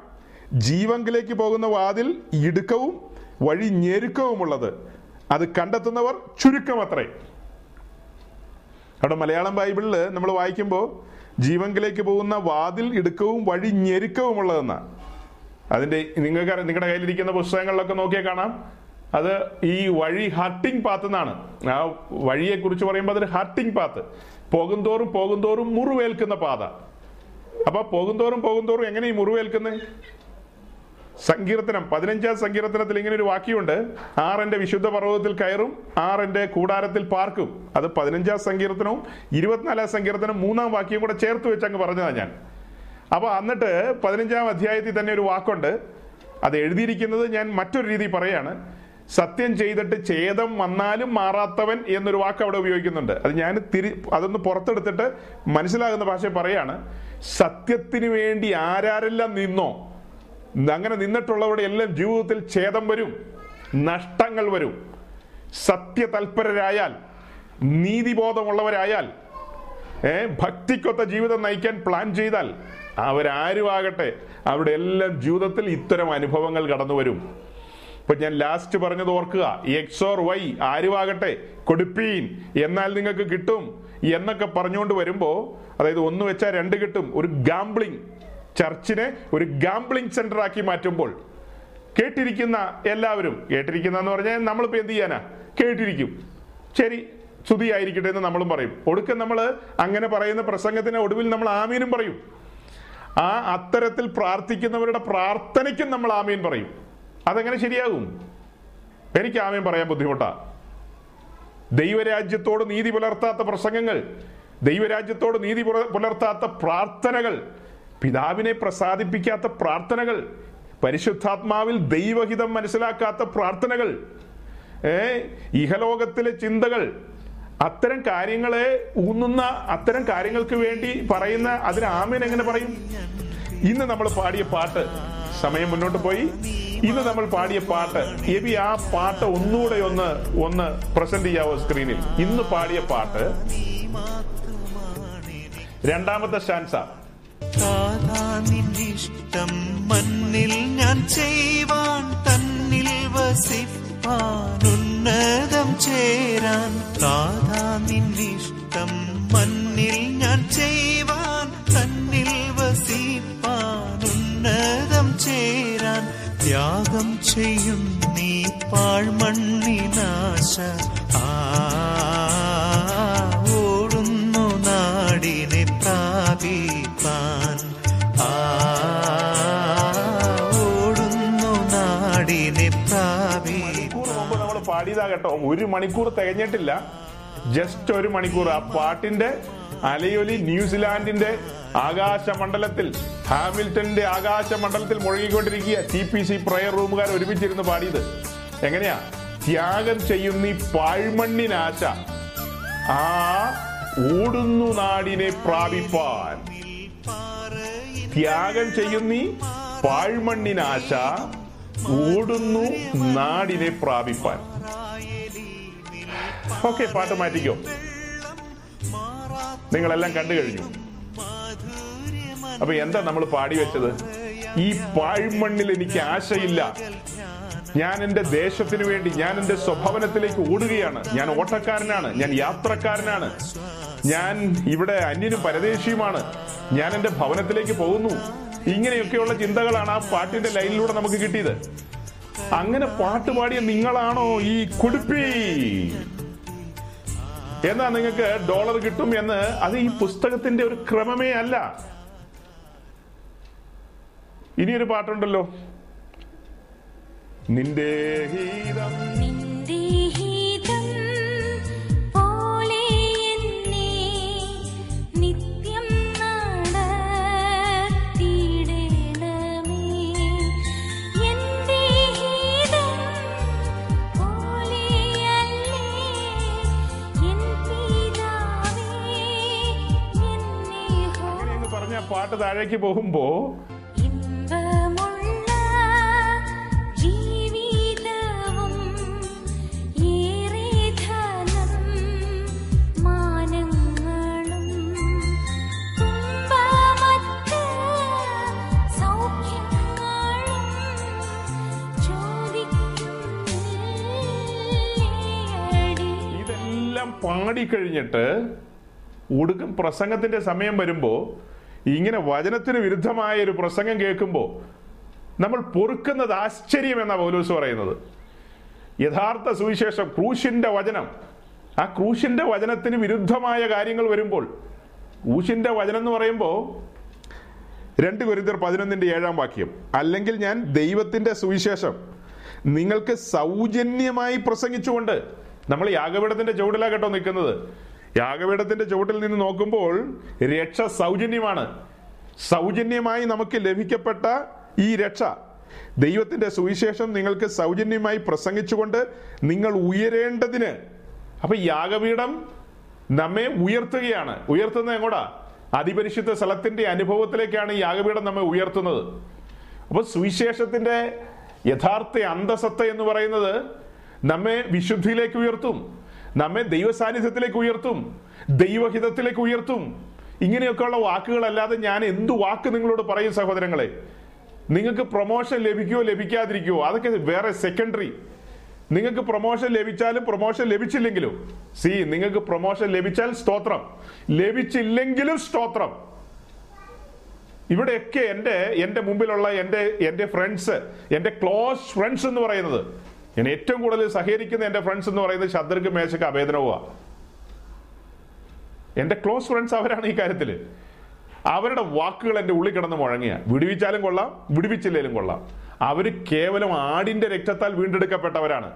ജീവങ്കിലേക്ക് പോകുന്ന വാതിൽ ഇടുക്കവും വഴി ഞെരുക്കവുമുള്ളത്. അത് കണ്ടെത്തുന്നവർ ചുരുക്കമത്രേ. അവിടെ മലയാളം ബൈബിളിൽ നമ്മൾ വായിക്കുമ്പോൾ ജീവങ്കിലേക്ക് പോകുന്ന വാതിൽ ഇടുക്കവും വഴി ഞെരുക്കവുമുള്ളതെന്ന. അതിന്റെ നിങ്ങൾക്ക് നിങ്ങളുടെ കയ്യിലിരിക്കുന്ന പുസ്തകങ്ങളിലൊക്കെ നോക്കിയാൽ കാണാം. അത് ഈ വഴി ഹട്ടിംഗ് പാത്ത് എന്നാണ്. ആ വഴിയെ കുറിച്ച് പറയുമ്പോൾ അതൊരു ഹട്ടിംഗ് പാത്ത്. പോകുന്തോറും പോകുന്തോറും മുറിവേൽക്കുന്ന പാത. അപ്പൊ പോകുന്തോറും പോകുന്തോറും എങ്ങനെ ഈ മുറിവേൽക്കുന്നത് സങ്കീർത്തനം പതിനഞ്ചാം സങ്കീർത്തനത്തിൽ ഇങ്ങനെ ഒരു വാക്യമുണ്ട്. ആറെന്റെ വിശുദ്ധ പർവതത്തിൽ കയറും ആറെന്റെ കൂടാരത്തിൽ പാർക്കും. അത് പതിനഞ്ചാം സങ്കീർത്തനവും ഇരുപത്തിനാലാം സങ്കീർത്തനം മൂന്നാം വാക്യവും കൂടെ ചേർത്ത് വെച്ച് അങ്ങ് പറഞ്ഞതാണ് ഞാൻ. അപ്പൊ എന്നിട്ട് പതിനഞ്ചാം അധ്യായത്തിൽ തന്നെ ഒരു വാക്കുണ്ട്. അത് എഴുതിയിരിക്കുന്നത് ഞാൻ മറ്റൊരു രീതി പറയാണ്. സത്യം ചെയ്തിട്ട് ഛേദം വന്നാലും മാറാത്തവൻ എന്നൊരു വാക്ക് അവിടെ ഉപയോഗിക്കുന്നുണ്ട്. അത് ഞാൻ തിരി അതൊന്ന് പുറത്തെടുത്തിട്ട് മനസ്സിലാകുന്ന ഭാഷ പറയാണ്. സത്യത്തിന് വേണ്ടി ആരാരെല്ലാം നിന്നോ അങ്ങനെ നിന്നിട്ടുള്ളവരുടെ എല്ലാം ജീവിതത്തിൽ ഛേദം വരും നഷ്ടങ്ങൾ വരും. സത്യതൽപരരായാൽ നീതിബോധമുള്ളവരായാൽ ഭക്തിക്കൊത്ത ജീവിതം നയിക്കാൻ പ്ലാൻ ചെയ്താൽ അവരാരുമാകട്ടെ അവിടെ എല്ലാം ജീവിതത്തിൽ ഇത്തരം അനുഭവങ്ങൾ കടന്നു വരും. ഇപ്പൊ ഞാൻ ലാസ്റ്റ് പറഞ്ഞത് ഓർക്കുക. എക്സ് ഓർ വൈ ആരുമാകട്ടെ കൊടുപ്പീൻ. എന്നാൽ നിങ്ങൾക്ക് കിട്ടും എന്നൊക്കെ പറഞ്ഞുകൊണ്ട് വരുമ്പോ അതായത് ഒന്ന് വെച്ചാൽ രണ്ട് കിട്ടും. ഒരു ഗാംബ്ലിംഗ് ചർച്ചിനെ ഒരു ഗാംബ്ലിംഗ് സെന്റർ ആക്കി മാറ്റുമ്പോൾ കേട്ടിരിക്കുന്ന എല്ലാവരും കേട്ടിരിക്കുന്ന എന്ന് പറഞ്ഞാൽ നമ്മളിപ്പോ എന്ത് ചെയ്യാനാ? കേട്ടിരിക്കും. ശരി സ്തുതിയായിരിക്കട്ടെ എന്ന് നമ്മളും പറയും. ഒടുക്കം നമ്മൾ അങ്ങനെ പറയുന്ന പ്രസംഗത്തിന് ഒടുവിൽ നമ്മൾ ആമീനും പറയും. ആ അത്തരത്തിൽ പ്രാർത്ഥിക്കുന്നവരുടെ പ്രാർത്ഥനയ്ക്കും നമ്മൾ ആമീൻ പറയും. അതെങ്ങനെ ശരിയാകും? എനിക്ക് ആമീൻ പറയാൻ ബുദ്ധിമുട്ടാ. ദൈവരാജ്യത്തോട് നീതി പുലർത്താത്ത പ്രസംഗങ്ങൾ ദൈവരാജ്യത്തോട് നീതി പുലർത്താത്ത പ്രാർത്ഥനകൾ പിതാവിനെ പ്രസാദിപ്പിക്കാത്ത പ്രാർത്ഥനകൾ പരിശുദ്ധാത്മാവിൽ ദൈവഹിതം മനസ്സിലാക്കാത്ത പ്രാർത്ഥനകൾ ഏ ഇഹലോകത്തിലെ ചിന്തകൾ അത്തരം കാര്യങ്ങളെ ഊന്നുന്ന അത്തരം കാര്യങ്ങൾക്ക് വേണ്ടി പറയുന്ന അതിന് ആമേൻ എങ്ങനെ പറയും? ഇന്ന് നമ്മൾ പാടിയ പാട്ട് സമയം മുന്നോട്ട് പോയി. ഇന്ന് നമ്മൾ പാടിയ പാട്ട് എബി ആ പാട്ട് ഒന്നുകൂടെ ഒന്ന് ഒന്ന് പ്രസന്റ് ചെയ്യാവോ സ്ക്രീനിൽ ഇന്ന് പാടിയ പാട്ട് രണ്ടാമത്തെ സ്റ്റാൻസ ഇഷ്ടം മണ്ണിൽ ഞാൻ ചെയ്യുവാൻ തന്നിൽ വസിപ്പാൻ ഉന്നതം ചേരാൻ താതാ നിന്നിഷ്ടം. മണ്ണിൽ ഞാൻ ചെയ്യുവാൻ തന്നിൽ വസിപ്പാൻ ഉന്നതം ചേരാൻ. ത്യാഗം ചെയ്യും നീ പാഴ്മണ്ണിനാശ ആ ഓടുന്നു നാടിനെ പ്രാപിപ്പാൻ. ആ പാടിയതാ കേട്ടോ. ഒരു മണിക്കൂർ തികഞ്ഞിട്ടില്ല. ജസ്റ്റ് ഒരു മണിക്കൂർ. ആ പാട്ടിന്റെ അലയൊലി ന്യൂസിലാൻഡിന്റെ ആകാശമണ്ഡലത്തിൽ ഹാമിൽട്ടന്റെ ആകാശമണ്ഡലത്തിൽ മുഴങ്ങിക്കൊണ്ടിരിക്കുക ടി പി സി പ്രയർ റൂമുകാർ ഒരുമിച്ചിരുന്ന് പാടിയത്. എങ്ങനെയാ? ത്യാഗം ചെയ്യുന്ന ഈ പാഴ്മണ്ണിനാശ ആ ഓടുന്നു നാടിനെ പ്രാപിപ്പാൻ. ത്യാഗം ചെയ്യുന്നീ പാഴ്മണ്ണിനാശ ഓടുന്നു നാടിനെ പ്രാപിപ്പാൻ. ഓക്കെ പാട്ട് മാറ്റിക്കോ. നിങ്ങളെല്ലാം കണ്ടു കഴിഞ്ഞു. അപ്പൊ എന്താ നമ്മൾ പാടി വെച്ചത്? ഈ പാഴ്മണ്ണിൽ എനിക്ക് ആശയില്ല. ഞാൻ എന്റെ ദേശത്തിന് വേണ്ടി ഞാൻ എന്റെ സ്വഭവനത്തിലേക്ക് ഓടുകയാണ്. ഞാൻ ഓട്ടക്കാരനാണ് ഞാൻ യാത്രക്കാരനാണ്. ഞാൻ ഇവിടെ അന്യനും പരദേശിയുമാണ്. ഞാൻ എന്റെ ഭവനത്തിലേക്ക് പോകുന്നു. ഇങ്ങനെയൊക്കെയുള്ള ചിന്തകളാണ് ആ പാട്ടിന്റെ ലൈനിലൂടെ നമുക്ക് കിട്ടിയത്. അങ്ങനെ പാട്ട് പാടിയ നിങ്ങളാണോ ഈ കുടുപ്പി? എന്നാ നിങ്ങൾക്ക് ഡോളർ കിട്ടും എന്ന് അത് ഈ പുസ്തകത്തിന്റെ ഒരു ക്രമമേ അല്ല. ഇനിയൊരു പാട്ടുണ്ടല്ലോ. നിന്റെ ഗീതം. പാട്ട് താഴേക്ക് പോകുമ്പോ പാടിക്കഴിഞ്ഞിട്ട് ഒടുക്കം പ്രസംഗത്തിന്റെ സമയം വരുമ്പോ ഇങ്ങനെ വചനത്തിന് വിരുദ്ധമായ ഒരു പ്രസംഗം കേൾക്കുമ്പോൾ നമ്മൾ പൊറുക്കുന്നത് ആശ്ചര്യം എന്നാ പൗലൂസ് പറയുന്നത്. യഥാർത്ഥ സുവിശേഷം ക്രൂശിന്റെ വചനം. ആ ക്രൂശിന്റെ വചനത്തിന് വിരുദ്ധമായ കാര്യങ്ങൾ വരുമ്പോൾ ക്രൂശിന്റെ വചനം എന്ന് പറയുമ്പോൾ രണ്ട് ഗുരുതർ പതിനൊന്നിന്റെ ഏഴാം വാക്യം അല്ലെങ്കിൽ ഞാൻ ദൈവത്തിന്റെ സുവിശേഷം നിങ്ങൾക്ക് സൗജന്യമായി പ്രസംഗിച്ചുകൊണ്ട് നമ്മൾ യാഗപീഠത്തിന്റെ ചുവടിലാ കേട്ടോ നിൽക്കുന്നത്. യാഗപീഠത്തിന്റെ ചുവട്ടിൽ നിന്ന് നോക്കുമ്പോൾ രക്ഷ സൗജന്യമാണ്. സൗജന്യമായി നമുക്ക് ലഭിക്കപ്പെട്ട ഈ രക്ഷ. ദൈവത്തിന്റെ സുവിശേഷം നിങ്ങൾക്ക് സൗജന്യമായി പ്രസംഗിച്ചുകൊണ്ട് നിങ്ങൾ ഉയരേണ്ടതിന്. അപ്പൊ യാഗപീഠം നമ്മെ ഉയർത്തുകയാണ്. ഉയർത്തുന്നത് എങ്ങോടാ? അതിപരിശുദ്ധ സ്ഥലത്തിന്റെ അനുഭവത്തിലേക്കാണ് യാഗപീഠം നമ്മെ ഉയർത്തുന്നത്. അപ്പോൾ സുവിശേഷത്തിന്റെ യഥാർത്ഥ അന്തസത്ത എന്ന് പറയുന്നത് നമ്മെ വിശുദ്ധിയിലേക്ക് ഉയർത്തും. നമ്മെ ദൈവസാന്നിധ്യത്തിലേക്ക് ഉയർത്തും ദൈവഹിതത്തിലേക്ക് ഉയർത്തും. ഇങ്ങനെയൊക്കെയുള്ള വാക്കുകളല്ലാതെ ഞാൻ എന്തു വാക്ക് നിങ്ങളോട് പറയും സഹോദരങ്ങളെ? നിങ്ങൾക്ക് പ്രൊമോഷൻ ലഭിക്കുകയോ ലഭിക്കാതിരിക്കുകയോ അതൊക്കെ വേറെ സെക്കൻഡറി നിങ്ങൾക്ക് പ്രൊമോഷൻ ലഭിച്ചാലും പ്രൊമോഷൻ ലഭിച്ചില്ലെങ്കിലും. സി നിങ്ങൾക്ക് പ്രൊമോഷൻ ലഭിച്ചാൽ സ്തോത്രം. ലഭിച്ചില്ലെങ്കിലും സ്തോത്രം. ഇവിടെയൊക്കെ എന്റെ എന്റെ മുമ്പിലുള്ള എന്റെ എന്റെ ഫ്രണ്ട്സ് എന്റെ ക്ലോസ് ഫ്രണ്ട്സ് എന്ന് പറയുന്നത് ഞാൻ ഏറ്റവും കൂടുതൽ സഹകരിക്കുന്ന എന്റെ ഫ്രണ്ട്സ് എന്ന് പറയുന്നത് ശത്രുക്ക് മേശക്ക് അഭേദനവുമാണ് എന്റെ ക്ലോസ് ഫ്രണ്ട്സ് അവരാണ് ഈ കാര്യത്തിൽ അവരുടെ വാക്കുകൾ എന്റെ ഉള്ളിൽ കിടന്ന് മുഴങ്ങിയ. വിടുവിച്ചാലും കൊള്ളാം വിടുവിച്ചില്ലേലും കൊള്ളാം. അവർ കേവലം ആടിന്റെ രക്തത്താൽ വീണ്ടെടുക്കപ്പെട്ടവരാണ്.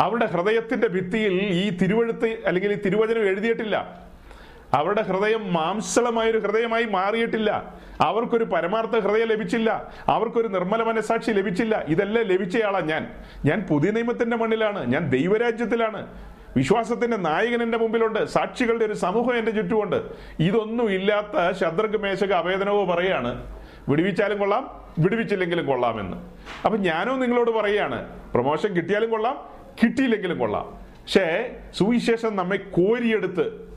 അവരുടെ ഹൃദയത്തിന്റെ ഭിത്തിയിൽ ഈ തിരുവഴുത്ത് അല്ലെങ്കിൽ ഈ തിരുവചനം എഴുതിയിട്ടില്ല. അവരുടെ ഹൃദയം മാംസളമായ ഒരു ഹൃദയമായി മാറിയിട്ടില്ല. അവർക്കൊരു പരമാർത്ഥ ഹൃദയം ലഭിച്ചില്ല. അവർക്കൊരു നിർമ്മല മനസാക്ഷി ലഭിച്ചില്ല. ഇതെല്ലാം ലഭിച്ചയാളാണ് ഞാൻ. ഞാൻ പുതിയ നിയമത്തിന്റെ മണ്ണിലാണ്. ഞാൻ ദൈവരാജ്യത്തിലാണ്. വിശ്വാസത്തിന്റെ നായകൻ എന്റെ മുമ്പിലുണ്ട്. സാക്ഷികളുടെ ഒരു സമൂഹം എന്റെ ചുറ്റുമുണ്ട്. ഇതൊന്നും ഇല്ലാത്ത ശത്രുക്ക് മേശക അവേദനവോ പറയാണ്. വിടുവിച്ചാലും കൊള്ളാം വിടുവിച്ചില്ലെങ്കിലും കൊള്ളാമെന്ന്. അപ്പൊ ഞാനോ നിങ്ങളോട് പറയാണ് പ്രൊമോഷൻ കിട്ടിയാലും കൊള്ളാം കിട്ടിയില്ലെങ്കിലും കൊള്ളാം. പക്ഷേ സുവിശേഷം നമ്മെ കോരിയെടുത്ത്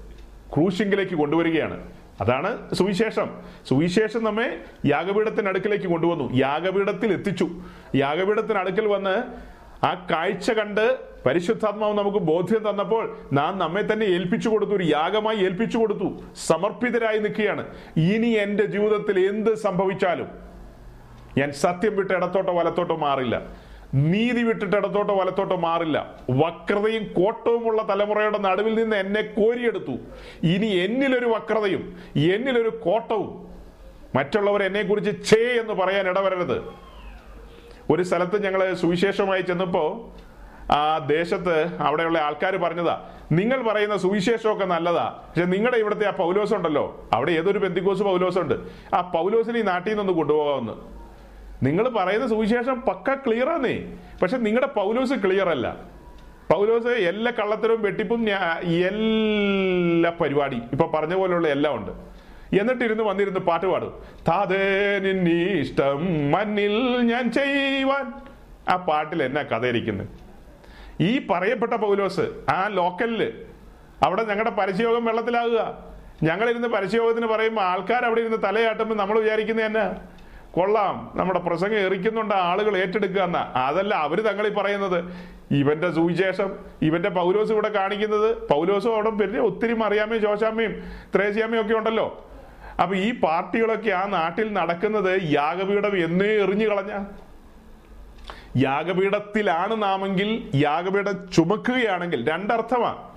ക്രൂശിങ്കിലേക്ക് കൊണ്ടുവരികയാണ്. അതാണ് സുവിശേഷം. സുവിശേഷം നമ്മെ യാഗപീഠത്തിന് അടുക്കിലേക്ക് കൊണ്ടുവന്നു. യാഗപീഠത്തിൽ എത്തിച്ചു. യാഗപീഠത്തിന് അടുക്കൽ വന്ന് ആ കാഴ്ച കണ്ട് പരിശുദ്ധാത്മാവ് നമുക്ക് ബോധ്യം തന്നപ്പോൾ നാം നമ്മെ തന്നെ ഏൽപ്പിച്ചു കൊടുത്തു. ഒരു യാഗമായി ഏൽപ്പിച്ചു കൊടുത്തു. സമർപ്പിതരായി നിൽക്കുകയാണ്. ഇനി എന്റെ ജീവിതത്തിൽ എന്ത് സംഭവിച്ചാലും ഞാൻ സത്യം വിട്ട് ഇടത്തോട്ടോ വലത്തോട്ടോ മാറില്ല. നീതി വിട്ടിട്ട് ഇടത്തോട്ടോ വലത്തോട്ടോ മാറില്ല. വക്രതയും കോട്ടവുമുള്ള തലമുറയുടെ നടുവിൽ നിന്ന് എന്നെ കോരിയെടുത്തു. ഇനി എന്നിലൊരു വക്രതയും എന്നിലൊരു കോട്ടവും മറ്റുള്ളവർ എന്നെ കുറിച്ച് ചേ എന്ന് പറയാൻ ഇടവരരുത്. ഒരു സ്ഥലത്ത് ഞങ്ങൾ സുവിശേഷമായി ചെന്നപ്പോൾ ആ ദേശത്ത് അവിടെയുള്ള ആൾക്കാർ പറഞ്ഞതാ നിങ്ങൾ പറയുന്ന സുവിശേഷമൊക്കെ നല്ലതാ പക്ഷെ നിങ്ങളുടെ ഇവിടുത്തെ ആ പൗലോസ് ഉണ്ടല്ലോ അവിടെ ഏതൊരു ബന്ധിക്കോസ് പൗലോസ് ഉണ്ട് ആ പൗലോസിനെ ഈ നാട്ടിൽ നിന്നൊന്ന് കൊണ്ടുപോകാമെന്ന്. നിങ്ങൾ പറയുന്ന സുവിശേഷം പക്ക ക്ലിയർ ആന്നേ പക്ഷെ നിങ്ങളുടെ പൗലോസ് ക്ലിയർ അല്ല പൗലോസ് എല്ലാ കള്ളത്തരവും വെട്ടിപ്പും എല്ലാ പരിപാടി ഇപ്പൊ പറഞ്ഞ പോലെയുള്ള എല്ലാം ഉണ്ട്. എന്നിട്ടിരുന്ന് വന്നിരുന്ന് പാട്ട് പാടും. താതേ നിന്നീ ഇഷ്ടം മണ്ണിൽ ഞാൻ ചെയ്യുവാൻ. ആ പാട്ടിൽ എന്നാ കഥയിരിക്കുന്നത് ഈ പറയപ്പെട്ട പൗലോസ് ആ ലോക്കലിൽ അവിടെ ഞങ്ങളുടെ പരസ്യയോഗം വെള്ളത്തിലാകുക. ഞങ്ങളിരുന്ന് പരസ്യയോഗത്തിന് പറയുമ്പോൾ ആൾക്കാർ അവിടെ ഇരുന്ന് തലയാട്ടുമ്പോൾ നമ്മൾ വിചാരിക്കുന്നത് തന്നെ കൊള്ളാം. നമ്മുടെ പ്രസംഗം എറിക്കുന്നുണ്ട് ആളുകൾ ഏറ്റെടുക്കുക എന്ന. അതല്ല അവർ തങ്ങളീ പറയുന്നത്. ഇവന്റെ സുവിശേഷം ഇവന്റെ പൗലോസ് ഇവിടെ കാണിക്കുന്നത്. പൗലോസും അവിടെ പിന്നെ ഒത്തിരി മറിയാമ്മയും ജോശാമ്മയും ത്രേസ്യാമ്മയും ഒക്കെ ഉണ്ടല്ലോ. അപ്പൊ ഈ പാർട്ടികളൊക്കെ ആ നാട്ടിൽ നടക്കുന്നത് യാഗപീഠം എന്നേ എറിഞ്ഞു കളഞ്ഞ. യാഗപീഠത്തിലാണ് നാമെങ്കിൽ യാഗപീഠം ചുമക്കുകയാണെങ്കിൽ രണ്ടർത്ഥമാ.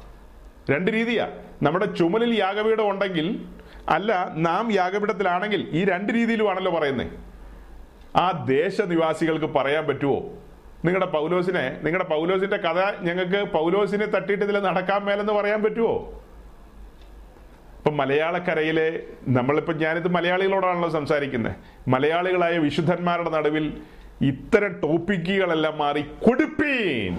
രണ്ട് രീതിയാ. നമ്മുടെ ചുമലിൽ യാഗപീഠം ഉണ്ടെങ്കിൽ അല്ല നാം യാഗപീഠത്തിലാണെങ്കിൽ ഈ രണ്ട് രീതിയിലുമാണല്ലോ പറയുന്നത് ആ ദേശനിവാസികൾക്ക് പറയാൻ പറ്റുമോ നിങ്ങളുടെ പൗലോസിനെ നിങ്ങളുടെ പൗലോസിന്റെ കഥ ഞങ്ങൾക്ക് പൗലോസിനെ തട്ടിയിട്ട് ഇതിൽ നടക്കാൻ മേലെന്ന് പറയാൻ പറ്റുമോ ഇപ്പൊ മലയാളക്കരയിലെ നമ്മളിപ്പോ ഞാനിത് മലയാളികളോടാണല്ലോ സംസാരിക്കുന്നത് മലയാളികളായ വിശുദ്ധന്മാരുടെ നടുവിൽ ഇത്തരം ടോപ്പിക്കുകളെല്ലാം മാറി കൊടുപ്പീൻ.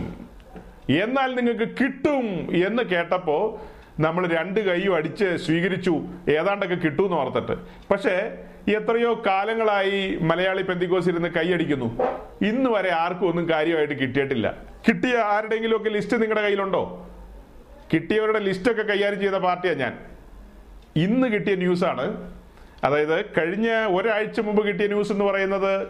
എന്നാൽ നിങ്ങൾക്ക് കിട്ടും എന്ന് കേട്ടപ്പോ നമ്മൾ രണ്ട് കൈയും അടിച്ച് സ്വീകരിച്ചു. ഏതാണ്ടൊക്കെ കിട്ടുമെന്ന് ഓർത്തിട്ട്. പക്ഷേ എത്രയോ കാലങ്ങളായി മലയാളി പെന്തിക്കോസ് ഇരുന്ന് കൈയടിക്കുന്നു. ഇന്ന് വരെ ആർക്കും ഒന്നും കാര്യമായിട്ട് കിട്ടിയിട്ടില്ല. കിട്ടിയ ആരുടെയെങ്കിലും ഒക്കെ ലിസ്റ്റ് നിങ്ങളുടെ കയ്യിലുണ്ടോ? കിട്ടിയവരുടെ ലിസ്റ്റൊക്കെ കൈകാര്യം ചെയ്ത പാർട്ടിയാണ് ഞാൻ. ഇന്ന് കിട്ടിയ ന്യൂസാണ്. അതായത് കഴിഞ്ഞ ഒരാഴ്ച മുമ്പ് കിട്ടിയ ന്യൂസ് എന്ന് പറയുന്നത്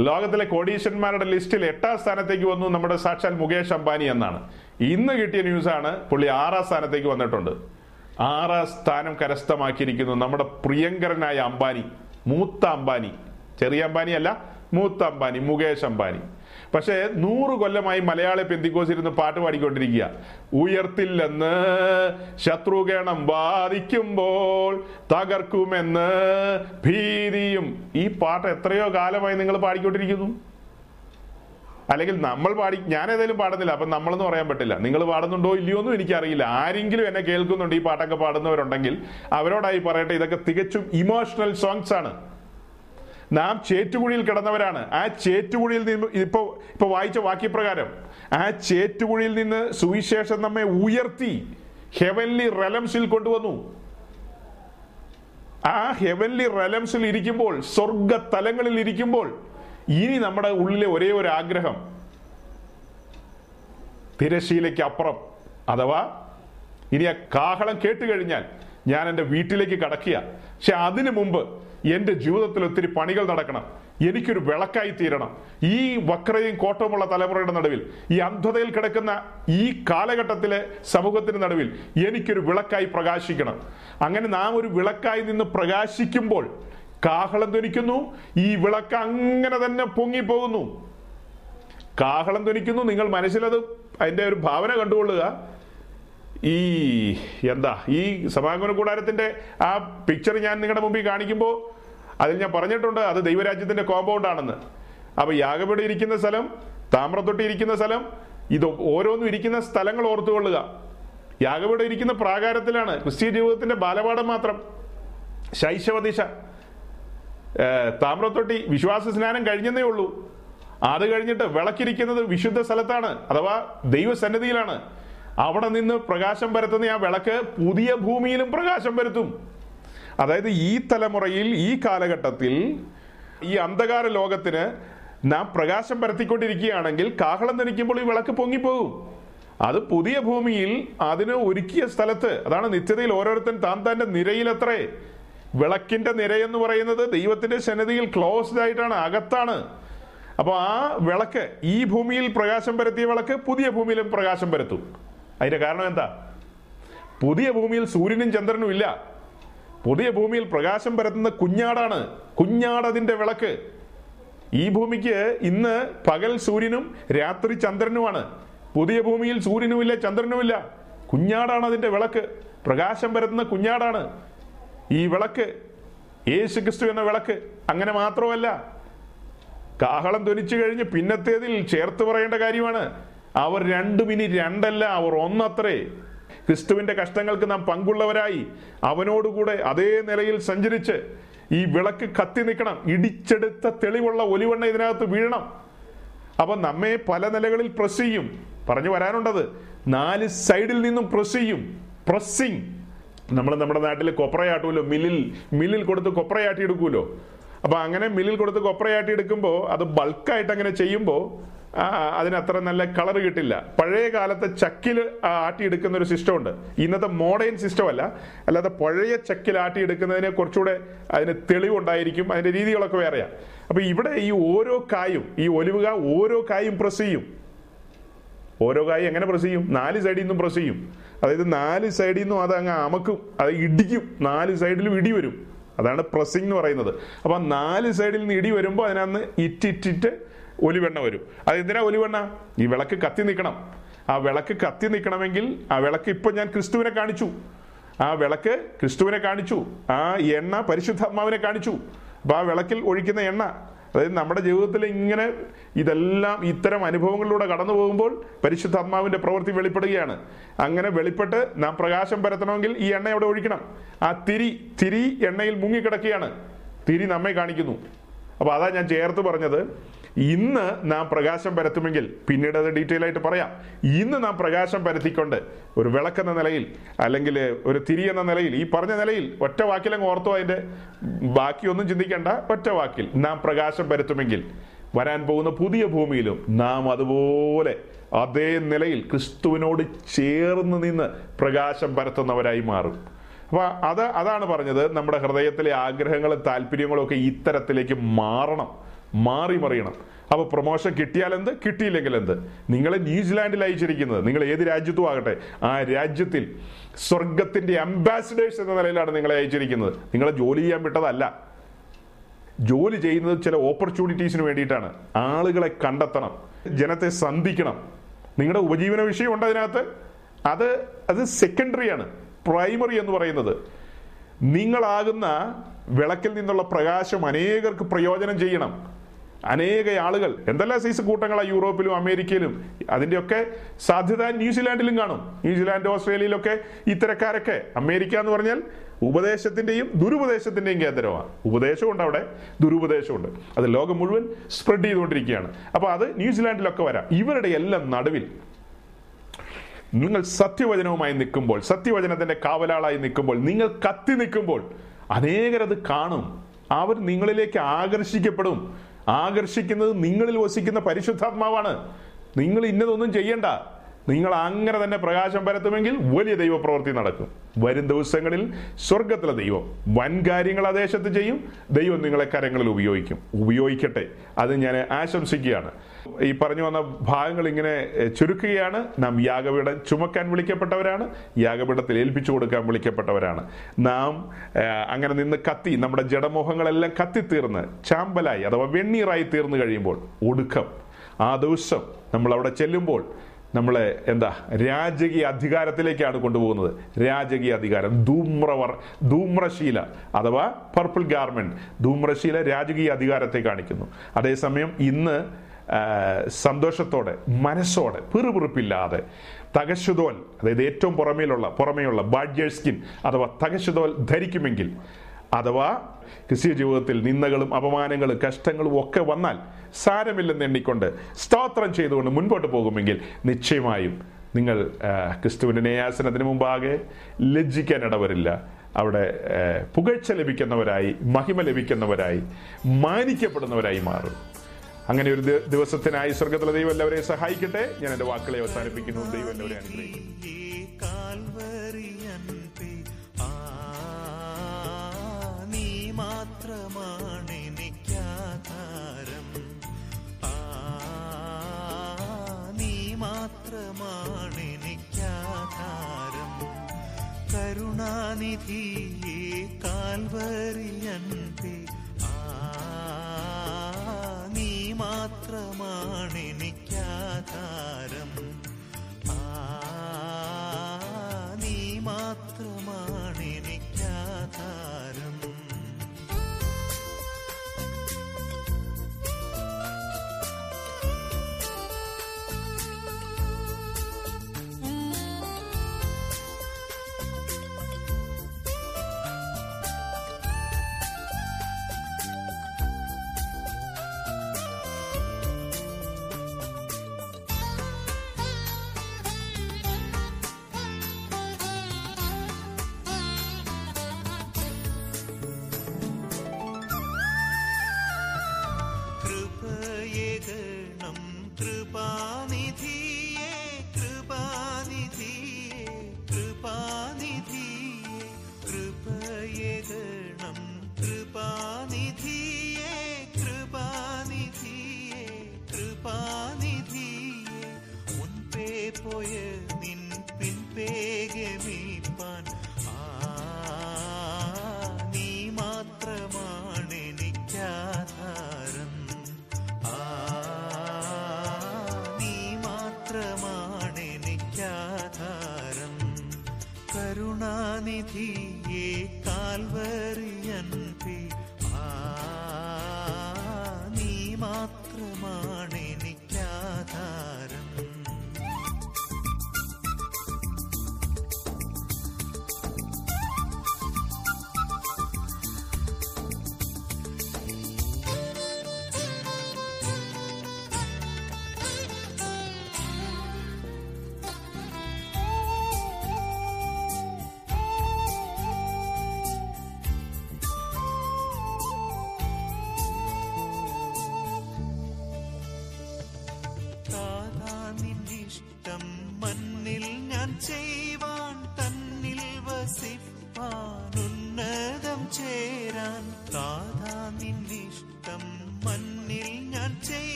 ലോകത്തിലെ കോടീശ്വരന്മാരുടെ ലിസ്റ്റിൽ എട്ടാം സ്ഥാനത്തേക്ക് വന്നു നമ്മുടെ സാക്ഷാൽ മുകേഷ് അംബാനി എന്നാണ്. ഇന്ന് കിട്ടിയ ന്യൂസാണ് പുള്ളി ആറാം സ്ഥാനത്തേക്ക് വന്നിട്ടുണ്ട്. ആറാം സ്ഥാനം കരസ്ഥമാക്കിയിരിക്കുന്നു നമ്മുടെ പ്രിയങ്കരനായ അംബാനി മൂത്ത അംബാനി. ചെറിയ അംബാനി അല്ല മൂത്ത അംബാനി മുകേഷ് അംബാനി. പക്ഷേ നൂറ് കൊല്ലമായി മലയാളി പെന്തിക്കോസിരുന്ന് പാട്ട് പാടിക്കൊണ്ടിരിക്കുക. ഉയർത്തില്ലെന്ന് ശത്രുഗണം ബാധിക്കുമ്പോൾ തകർക്കുമെന്ന് ഭീതിയും. ഈ പാട്ട് എത്രയോ കാലമായി നിങ്ങൾ പാടിക്കൊണ്ടിരിക്കുന്നു. അല്ലെങ്കിൽ നമ്മൾ പാടി ഞാൻ ഏതായാലും പാടുന്നില്ല അപ്പം നമ്മളെന്ന് പറയാൻ പറ്റില്ല. നിങ്ങൾ പാടുന്നുണ്ടോ ഇല്ലയോ എന്നും എനിക്കറിയില്ല. ആരെങ്കിലും എന്നെ കേൾക്കുന്നുണ്ട് ഈ പാട്ടൊക്കെ പാടുന്നവരുണ്ടെങ്കിൽ അവരോടായി പറയട്ടെ ഇതൊക്കെ തികച്ചും ഇമോഷണൽ സോങ്സ് ആണ്. നാം ചേറ്റുകുഴിയിൽ കിടന്നവരാണ്. ആ ചേറ്റുകുഴിയിൽ നിന്ന് ഇപ്പൊ ഇപ്പൊ വായിച്ച വാക്യപ്രകാരം ആ ചേറ്റുകുഴിയിൽ നിന്ന് സുവിശേഷം നമ്മെ ഉയർത്തി ഹെവൻലി റലംസിൽ കൊണ്ടുവന്നു. ആ ഹെവൻലി റലംസിൽ ഇരിക്കുമ്പോൾ സ്വർഗ തലങ്ങളിൽ ഇരിക്കുമ്പോൾ ഇനി നമ്മുടെ ഉള്ളിലെ ഒരേ ഒരു ആഗ്രഹം. തിരശീലയ്ക്ക് അപ്പുറം. അഥവാ ഇനി ആ കാഹളം കേട്ട് കഴിഞ്ഞാൽ ഞാൻ എന്റെ വീട്ടിലേക്ക് കടക്കുക പക്ഷെ അതിനു മുമ്പ് എന്റെ ജീവിതത്തിൽ ഒത്തിരി പണികൾ നടക്കണം. എനിക്കൊരു വിളക്കായി തീരണം. ഈ വക്രയും കോട്ടവുമുള്ള തലമുറയുടെ നടുവിൽ ഈ അന്ധതയിൽ കിടക്കുന്ന ഈ കാലഘട്ടത്തിലെ സമൂഹത്തിന് നടുവിൽ എനിക്കൊരു വിളക്കായി പ്രകാശിക്കണം. അങ്ങനെ നാം ഒരു വിളക്കായി നിന്ന് പ്രകാശിക്കുമ്പോൾ കാഹളം ധ്വനിക്കുന്നു ഈ വിളക്ക് അങ്ങനെ തന്നെ പൊങ്ങിപ്പോകുന്നു. കാഹളം ധ്വനിക്കുന്നു നിങ്ങൾ മനസ്സിലത് അതിന്റെ ഒരു ഭാവന കണ്ടുകൊള്ളുക. ഈ എന്താ ഈ സമാഗമന കൂടാരത്തിന്റെ ആ പിക്ചർ ഞാൻ നിങ്ങളുടെ മുമ്പിൽ കാണിക്കുമ്പോൾ അതിൽ ഞാൻ പറഞ്ഞിട്ടുണ്ട് അത് ദൈവരാജ്യത്തിന്റെ കോമ്പൗണ്ട് ആണെന്ന്. അപ്പൊ യാഗപീഠ ഇരിക്കുന്ന സ്ഥലം താമ്രത്തൊട്ടി ഇരിക്കുന്ന സ്ഥലം ഇത് ഓരോന്നും ഇരിക്കുന്ന സ്ഥലങ്ങൾ ഓർത്തുകൊള്ളുക. യാഗപീഠ ഇരിക്കുന്ന പ്രാകാരത്തിലാണ് ക്രിസ്ത്യ ജീവിതത്തിന്റെ ബാലപാഠം മാത്രം. ശൈശവദിശ താമ്രത്തൊട്ടി വിശ്വാസ സ്നാനം കഴിഞ്ഞതേ ഉള്ളൂ. അത് കഴിഞ്ഞിട്ട് വിളക്കിരിക്കുന്നത് വിശുദ്ധ സ്ഥലത്താണ് അഥവാ ദൈവസന്നിധിയിലാണ്. അവിടെ നിന്ന് പ്രകാശം പരത്തുന്ന ആ വിളക്ക് പുതിയ ഭൂമിയിലും പ്രകാശം പരത്തും. അതായത് ഈ തലമുറയിൽ ഈ കാലഘട്ടത്തിൽ ഈ അന്ധകാര ലോകത്തിന് നാം പ്രകാശം പരത്തിക്കൊണ്ടിരിക്കുകയാണെങ്കിൽ കാഹളം ധനിക്കുമ്പോൾ ഈ വിളക്ക് പൊങ്ങിപ്പോകും. അത് പുതിയ ഭൂമിയിൽ അതിന് ഒരുക്കിയ സ്ഥലത്ത് അതാണ് നിത്യതയിൽ ഓരോരുത്തൻ താൻ തന്റെ നിരയിലത്രേ വിളക്കിന്റെ നിരയെന്ന് പറയുന്നത് ദൈവത്തിന്റെ സന്നിധിയിൽ ക്ലോസ്ഡ് ആയിട്ടാണ് അകത്താണ്. അപ്പോൾ ആ വിളക്ക് ഈ ഭൂമിയിൽ പ്രകാശം പരത്തിയ വിളക്ക് പുതിയ ഭൂമിയിലും പ്രകാശം പരത്തും. അതിന്റെ കാരണം എന്താ? പുതിയ ഭൂമിയിൽ സൂര്യനും ചന്ദ്രനും ഇല്ല. പുതിയ ഭൂമിയിൽ പ്രകാശം പരത്തുന്ന കുഞ്ഞാടാണ് കുഞ്ഞാടതിന്റെ വിളക്ക്. ഈ ഭൂമിക്ക് ഇന്ന് പകൽ സൂര്യനും രാത്രി ചന്ദ്രനുമാണ്. പുതിയ ഭൂമിയിൽ സൂര്യനുമില്ല ചന്ദ്രനുമില്ല. കുഞ്ഞാടാണ് അതിന്റെ വിളക്ക്. പ്രകാശം പരത്തുന്ന കുഞ്ഞാടാണ്. ഈ വിളക്ക് യേശു ക്രിസ്തു എന്ന വിളക്ക് അങ്ങനെ മാത്രമല്ല. കാഹളം ധനിച്ചു കഴിഞ്ഞ് പിന്നത്തേതിൽ ചേർത്ത് പറയേണ്ട കാര്യമാണ്. അവർ രണ്ടും ഇനി രണ്ടല്ല അവർ ഒന്നത്രേ. ക്രിസ്തുവിന്റെ കഷ്ടങ്ങൾക്ക് നാം പങ്കുള്ളവരായി അവനോടുകൂടെ അതേ നിലയിൽ സഞ്ചരിച്ച് ഈ വിളക്ക് കത്തി നിൽക്കണം. ഇടിച്ചെടുത്ത തെളിവുള്ള ഒലിവെണ്ണ ഇതിനകത്ത് വീഴണം. അപ്പൊ നമ്മെ പല നിലകളിൽ പ്രസ് ചെയ്യും. പറഞ്ഞു വരാനുണ്ടത് നാല് സൈഡിൽ നിന്നും പ്രസ് ചെയ്യും. പ്രസ്സിങ്. നമ്മൾ നമ്മുടെ നാട്ടിൽ കൊപ്രയാട്ടുമല്ലോ മില്ലിൽ മില്ലിൽ കൊടുത്ത് കൊപ്രയാട്ടി എടുക്കുമല്ലോ അപ്പോൾ അങ്ങനെ മില്ലിൽ കൊടുത്ത് കൊപ്രയാട്ടി എടുക്കുമ്പോൾ അത് ബൾക്കായിട്ട് അങ്ങനെ ചെയ്യുമ്പോൾ ആ, അതിന് അത്ര നല്ല കളർ കിട്ടില്ല. പഴയ കാലത്തെ ചക്കിൽ ആട്ടിയെടുക്കുന്ന ഒരു സിസ്റ്റം ഉണ്ട് ഇന്നത്തെ മോഡേൺ സിസ്റ്റം അല്ല അല്ലാതെ പഴയ ചക്കിൽ ആട്ടിയെടുക്കുന്നതിനെ കുറച്ചുകൂടെ അതിന് തെളിവുണ്ടായിരിക്കും. അതിന്റെ രീതികളൊക്കെ വേറെയാ. അപ്പൊ ഇവിടെ ഈ ഓരോ കായും ഈ ഒലിവുക ഓരോ കായും പ്രസ് ചെയ്യും. ഓരോ കായും എങ്ങനെ പ്രസ് ചെയ്യും? നാല് സൈഡിൽ നിന്നും പ്രസ് ചെയ്യും. അതായത് നാല് സൈഡിൽ നിന്നും അത് അങ്ങ് അമക്കും അത് ഇടിക്കും. നാല് സൈഡിലും ഇടി വരും. അതാണ് പ്രസ്സിംഗ് എന്ന് പറയുന്നത്. അപ്പൊ നാല് സൈഡിൽ നിന്ന് ഇടി വരുമ്പോൾ അതിനകത്ത് ഇറ്റിറ്റിറ്റ് ഒലിവെണ്ണ വരും. അത് എന്തിനാ ഒലിവെണ്ണ? ഈ വിളക്ക് കത്തി നിൽക്കണം ആ വിളക്ക് കത്തി നിൽക്കണമെങ്കിൽ ആ വിളക്ക് ഇപ്പൊ ഞാൻ ക്രിസ്തുവിനെ കാണിച്ചു. ആ വിളക്ക് ക്രിസ്തുവിനെ കാണിച്ചു. ആ എണ്ണ പരിശുദ്ധാത്മാവിനെ കാണിച്ചു. അപ്പൊ ആ വിളക്കിൽ ഒഴിക്കുന്ന എണ്ണ അതായത് നമ്മുടെ ജീവിതത്തിൽ ഇങ്ങനെ ഇതെല്ലാം ഇത്തരം അനുഭവങ്ങളിലൂടെ കടന്നു പോകുമ്പോൾ പരിശുദ്ധാത്മാവിന്റെ പ്രവൃത്തി വെളിപ്പെടുകയാണ്. അങ്ങനെ വെളിപ്പെട്ട് നാം പ്രകാശം പരത്തണമെങ്കിൽ ഈ എണ്ണ അവിടെ ഒഴിക്കണം. ആ തിരി തിരി എണ്ണയിൽ മുങ്ങിക്കിടക്കുകയാണ്. തിരി നമ്മെ കാണിക്കുന്നു. അപ്പോൾ അതാ ഞാൻ ചേർത്ത് പറഞ്ഞത്. ഇന്ന് നാം പ്രകാശം പരത്തുമെങ്കിൽ പിന്നീട് അത് ഡീറ്റെയിൽ ആയിട്ട് പറയാം. ഇന്ന് നാം പ്രകാശം പരത്തിക്കൊണ്ട് ഒരു വിളക്കെന്ന നിലയിൽ അല്ലെങ്കിൽ ഒരു തിരി എന്ന നിലയിൽ ഈ പറഞ്ഞ നിലയിൽ ഒറ്റ വാക്കിലങ്ങ് ഓർത്തോ അതിന്റെ ബാക്കിയൊന്നും ചിന്തിക്കേണ്ട ഒറ്റ വാക്കിൽ നാം പ്രകാശം പരത്തുമെങ്കിൽ വരാൻ പോകുന്ന പുതിയ ഭൂമിയിലും നാം അതുപോലെ അതേ നിലയിൽ ക്രിസ്തുവിനോട് ചേർന്ന് നിന്ന് പ്രകാശം പരത്തുന്നവരായി മാറും. അപ്പോൾ അത് അതാണ് പറഞ്ഞത് നമ്മുടെ ഹൃദയത്തിലെ ആഗ്രഹങ്ങളും താല്പര്യങ്ങളും ഒക്കെ ഇത്തരത്തിലേക്ക് മാറണം. മാറി മറിയണം. അപ്പോൾ പ്രൊമോഷൻ കിട്ടിയാൽ എന്ത് കിട്ടിയില്ലെങ്കിൽ എന്ത് നിങ്ങളെ ന്യൂസിലാൻഡിൽ അയച്ചിരിക്കുന്നത്. നിങ്ങൾ ഏത് രാജ്യത്തും ആകട്ടെ ആ രാജ്യത്തിൽ സ്വർഗത്തിന്റെ അംബാസിഡേഴ്സ് എന്ന നിലയിലാണ് നിങ്ങളെ അയച്ചിരിക്കുന്നത്. നിങ്ങളെ ജോലി ചെയ്യാൻ വിട്ടതല്ല. ജോലി ചെയ്യുന്നത് ചില ഓപ്പർച്യൂണിറ്റീസിന് വേണ്ടിയിട്ടാണ്. ആളുകളെ കണ്ടെത്തണം. ജനത്തെ സന്ധിക്കണം. നിങ്ങളുടെ ഉപജീവന വിഷയമുണ്ട് അതിനകത്ത്. അത് അത് സെക്കൻഡറിയാണ് പ്രൈമറി എന്ന് പറയുന്നത്. നിങ്ങളാകുന്ന വിളക്കിൽ നിന്നുള്ള പ്രകാശം അനേകർക്ക് പ്രയോജനം ചെയ്യണം. അനേക ആളുകൾ എന്തെല്ലാം സൈസ് കൂട്ടങ്ങളാണ് യൂറോപ്പിലും അമേരിക്കയിലും അതിന്റെയൊക്കെ സാധ്യത ന്യൂസിലാൻഡിലും കാണും. ന്യൂസിലാൻഡ് ഓസ്ട്രേലിയയിലൊക്കെ ഇത്തരക്കാരൊക്കെ. അമേരിക്ക എന്ന് പറഞ്ഞാൽ ഉപദേശത്തിന്റെയും ദുരുപദേശത്തിന്റെയും കേന്ദ്രമാണ്. ഉപദേശമുണ്ട് അവിടെ ദുരുപദേശമുണ്ട്. അത് ലോകം മുഴുവൻ സ്പ്രെഡ് ചെയ്തുകൊണ്ടിരിക്കുകയാണ്. അപ്പോൾ അത് ന്യൂസിലാൻഡിലൊക്കെ വരാം. ഇവരുടെ എല്ലാം നടുവിൽ നിങ്ങൾ സത്യവചനവുമായി നിൽക്കുമ്പോൾ സത്യവചനത്തിന്റെ കാവലാളായി നിൽക്കുമ്പോൾ നിങ്ങൾ കത്തി നിൽക്കുമ്പോൾ അനേകരത് കാണും. അവർ നിങ്ങളിലേക്ക് ആകർഷിക്കപ്പെടും. ആകർഷിക്കുന്നത് നിങ്ങളിൽ വസിക്കുന്ന പരിശുദ്ധാത്മാവാണ്. നിങ്ങൾ ഇന്നതൊന്നും ചെയ്യണ്ട. നിങ്ങൾ അങ്ങനെ തന്നെ പ്രകാശം പരത്തുമെങ്കിൽ വലിയ ദൈവപ്രവൃത്തി നടക്കും. വരും ദിവസങ്ങളിൽ സ്വർഗത്തിലെ ദൈവം വൻ കാര്യങ്ങൾ ആ ദേശത്ത് ചെയ്യും. ദൈവം നിങ്ങളെ കരങ്ങളിൽ ഉപയോഗിക്കും. ഉപയോഗിക്കട്ടെ. അത് ഞാൻ ആശംസിക്കുകയാണ്. ഈ പറഞ്ഞു വന്ന ഭാഗങ്ങൾ ഇങ്ങനെ ചുരുക്കുകയാണ്. നാം യാഗപീഠം ചുമക്കാൻ വിളിക്കപ്പെട്ടവരാണ്. യാഗപീഠത്തിൽ ഏൽപ്പിച്ചു കൊടുക്കാൻ വിളിക്കപ്പെട്ടവരാണ്. നാം അങ്ങനെ നിന്ന് കത്തി നമ്മുടെ ജഡമോഹങ്ങളെല്ലാം കത്തിത്തീർന്ന് ചാമ്പലായി അഥവാ വെണ്ണീറായി തീർന്നു കഴിയുമ്പോൾ ഒടുക്കം ആ ദിവസം നമ്മൾ അവിടെ ചെല്ലുമ്പോൾ നമ്മളെ എന്താ രാജകീയ അധികാരത്തിലേക്കാണ് കൊണ്ടുപോകുന്നത്. രാജകീയ അധികാരം ധൂമ്രവർ ധൂമ്രശീല അഥവാ പർപ്പിൾ ഗാർമെന്റ് ധൂമ്രശീല രാജകീയ അധികാരത്തെ കാണിക്കുന്നു. അതേസമയം ഇന്ന് സന്തോഷത്തോടെ മനസ്സോടെ പിറുപിറുപ്പില്ലാതെ തകശുതോൽ അതായത് ഏറ്റവും പുറമേലുള്ള പുറമേയുള്ള ബാഡ്ജർ സ്കിൻ അഥവാ തകശുതോൽ ധരിക്കുമെങ്കിൽ അഥവാ ക്രിസ്ത്യ ജീവിതത്തിൽ നിന്ദകളും അപമാനങ്ങളും കഷ്ടങ്ങളും ഒക്കെ വന്നാൽ സാരമില്ലെന്ന് എണ്ണിക്കൊണ്ട് സ്തോത്രം ചെയ്തുകൊണ്ട് മുൻപോട്ട് പോകുമെങ്കിൽ നിശ്ചയമായും നിങ്ങൾ ക്രിസ്തുവിന്റെ ന്യായാസനത്തിന് മുമ്പാകെ ലജ്ജിക്കാൻ ഇടവരില്ല. അവിടെ പുകഴ്ച ലഭിക്കുന്നവരായി മഹിമ ലഭിക്കുന്നവരായി മാനിക്കപ്പെടുന്നവരായി മാറും. അങ്ങനെ ഒരു ദിവസത്തിനായി സ്വർഗത്തിലെ ദൈവം എല്ലാവരെ സഹായിക്കട്ടെ. ഞാൻ എന്റെ വാക്കുകളെ അവസാനിപ്പിക്കുന്നു. ദൈവം എല്ലാവരെ അനുഗ്രഹിക്കും മാത്രമാണ് എനിക്കാധാരം ആ നീ മാത്രമാണ് എനിക്കാധാരം. കരുണാനിധിയെ കാൽവറിയൻപേ ആ നീ മാത്രമാണ് എനിക്കാധാരം. ആ നീ മാത്രമാണ്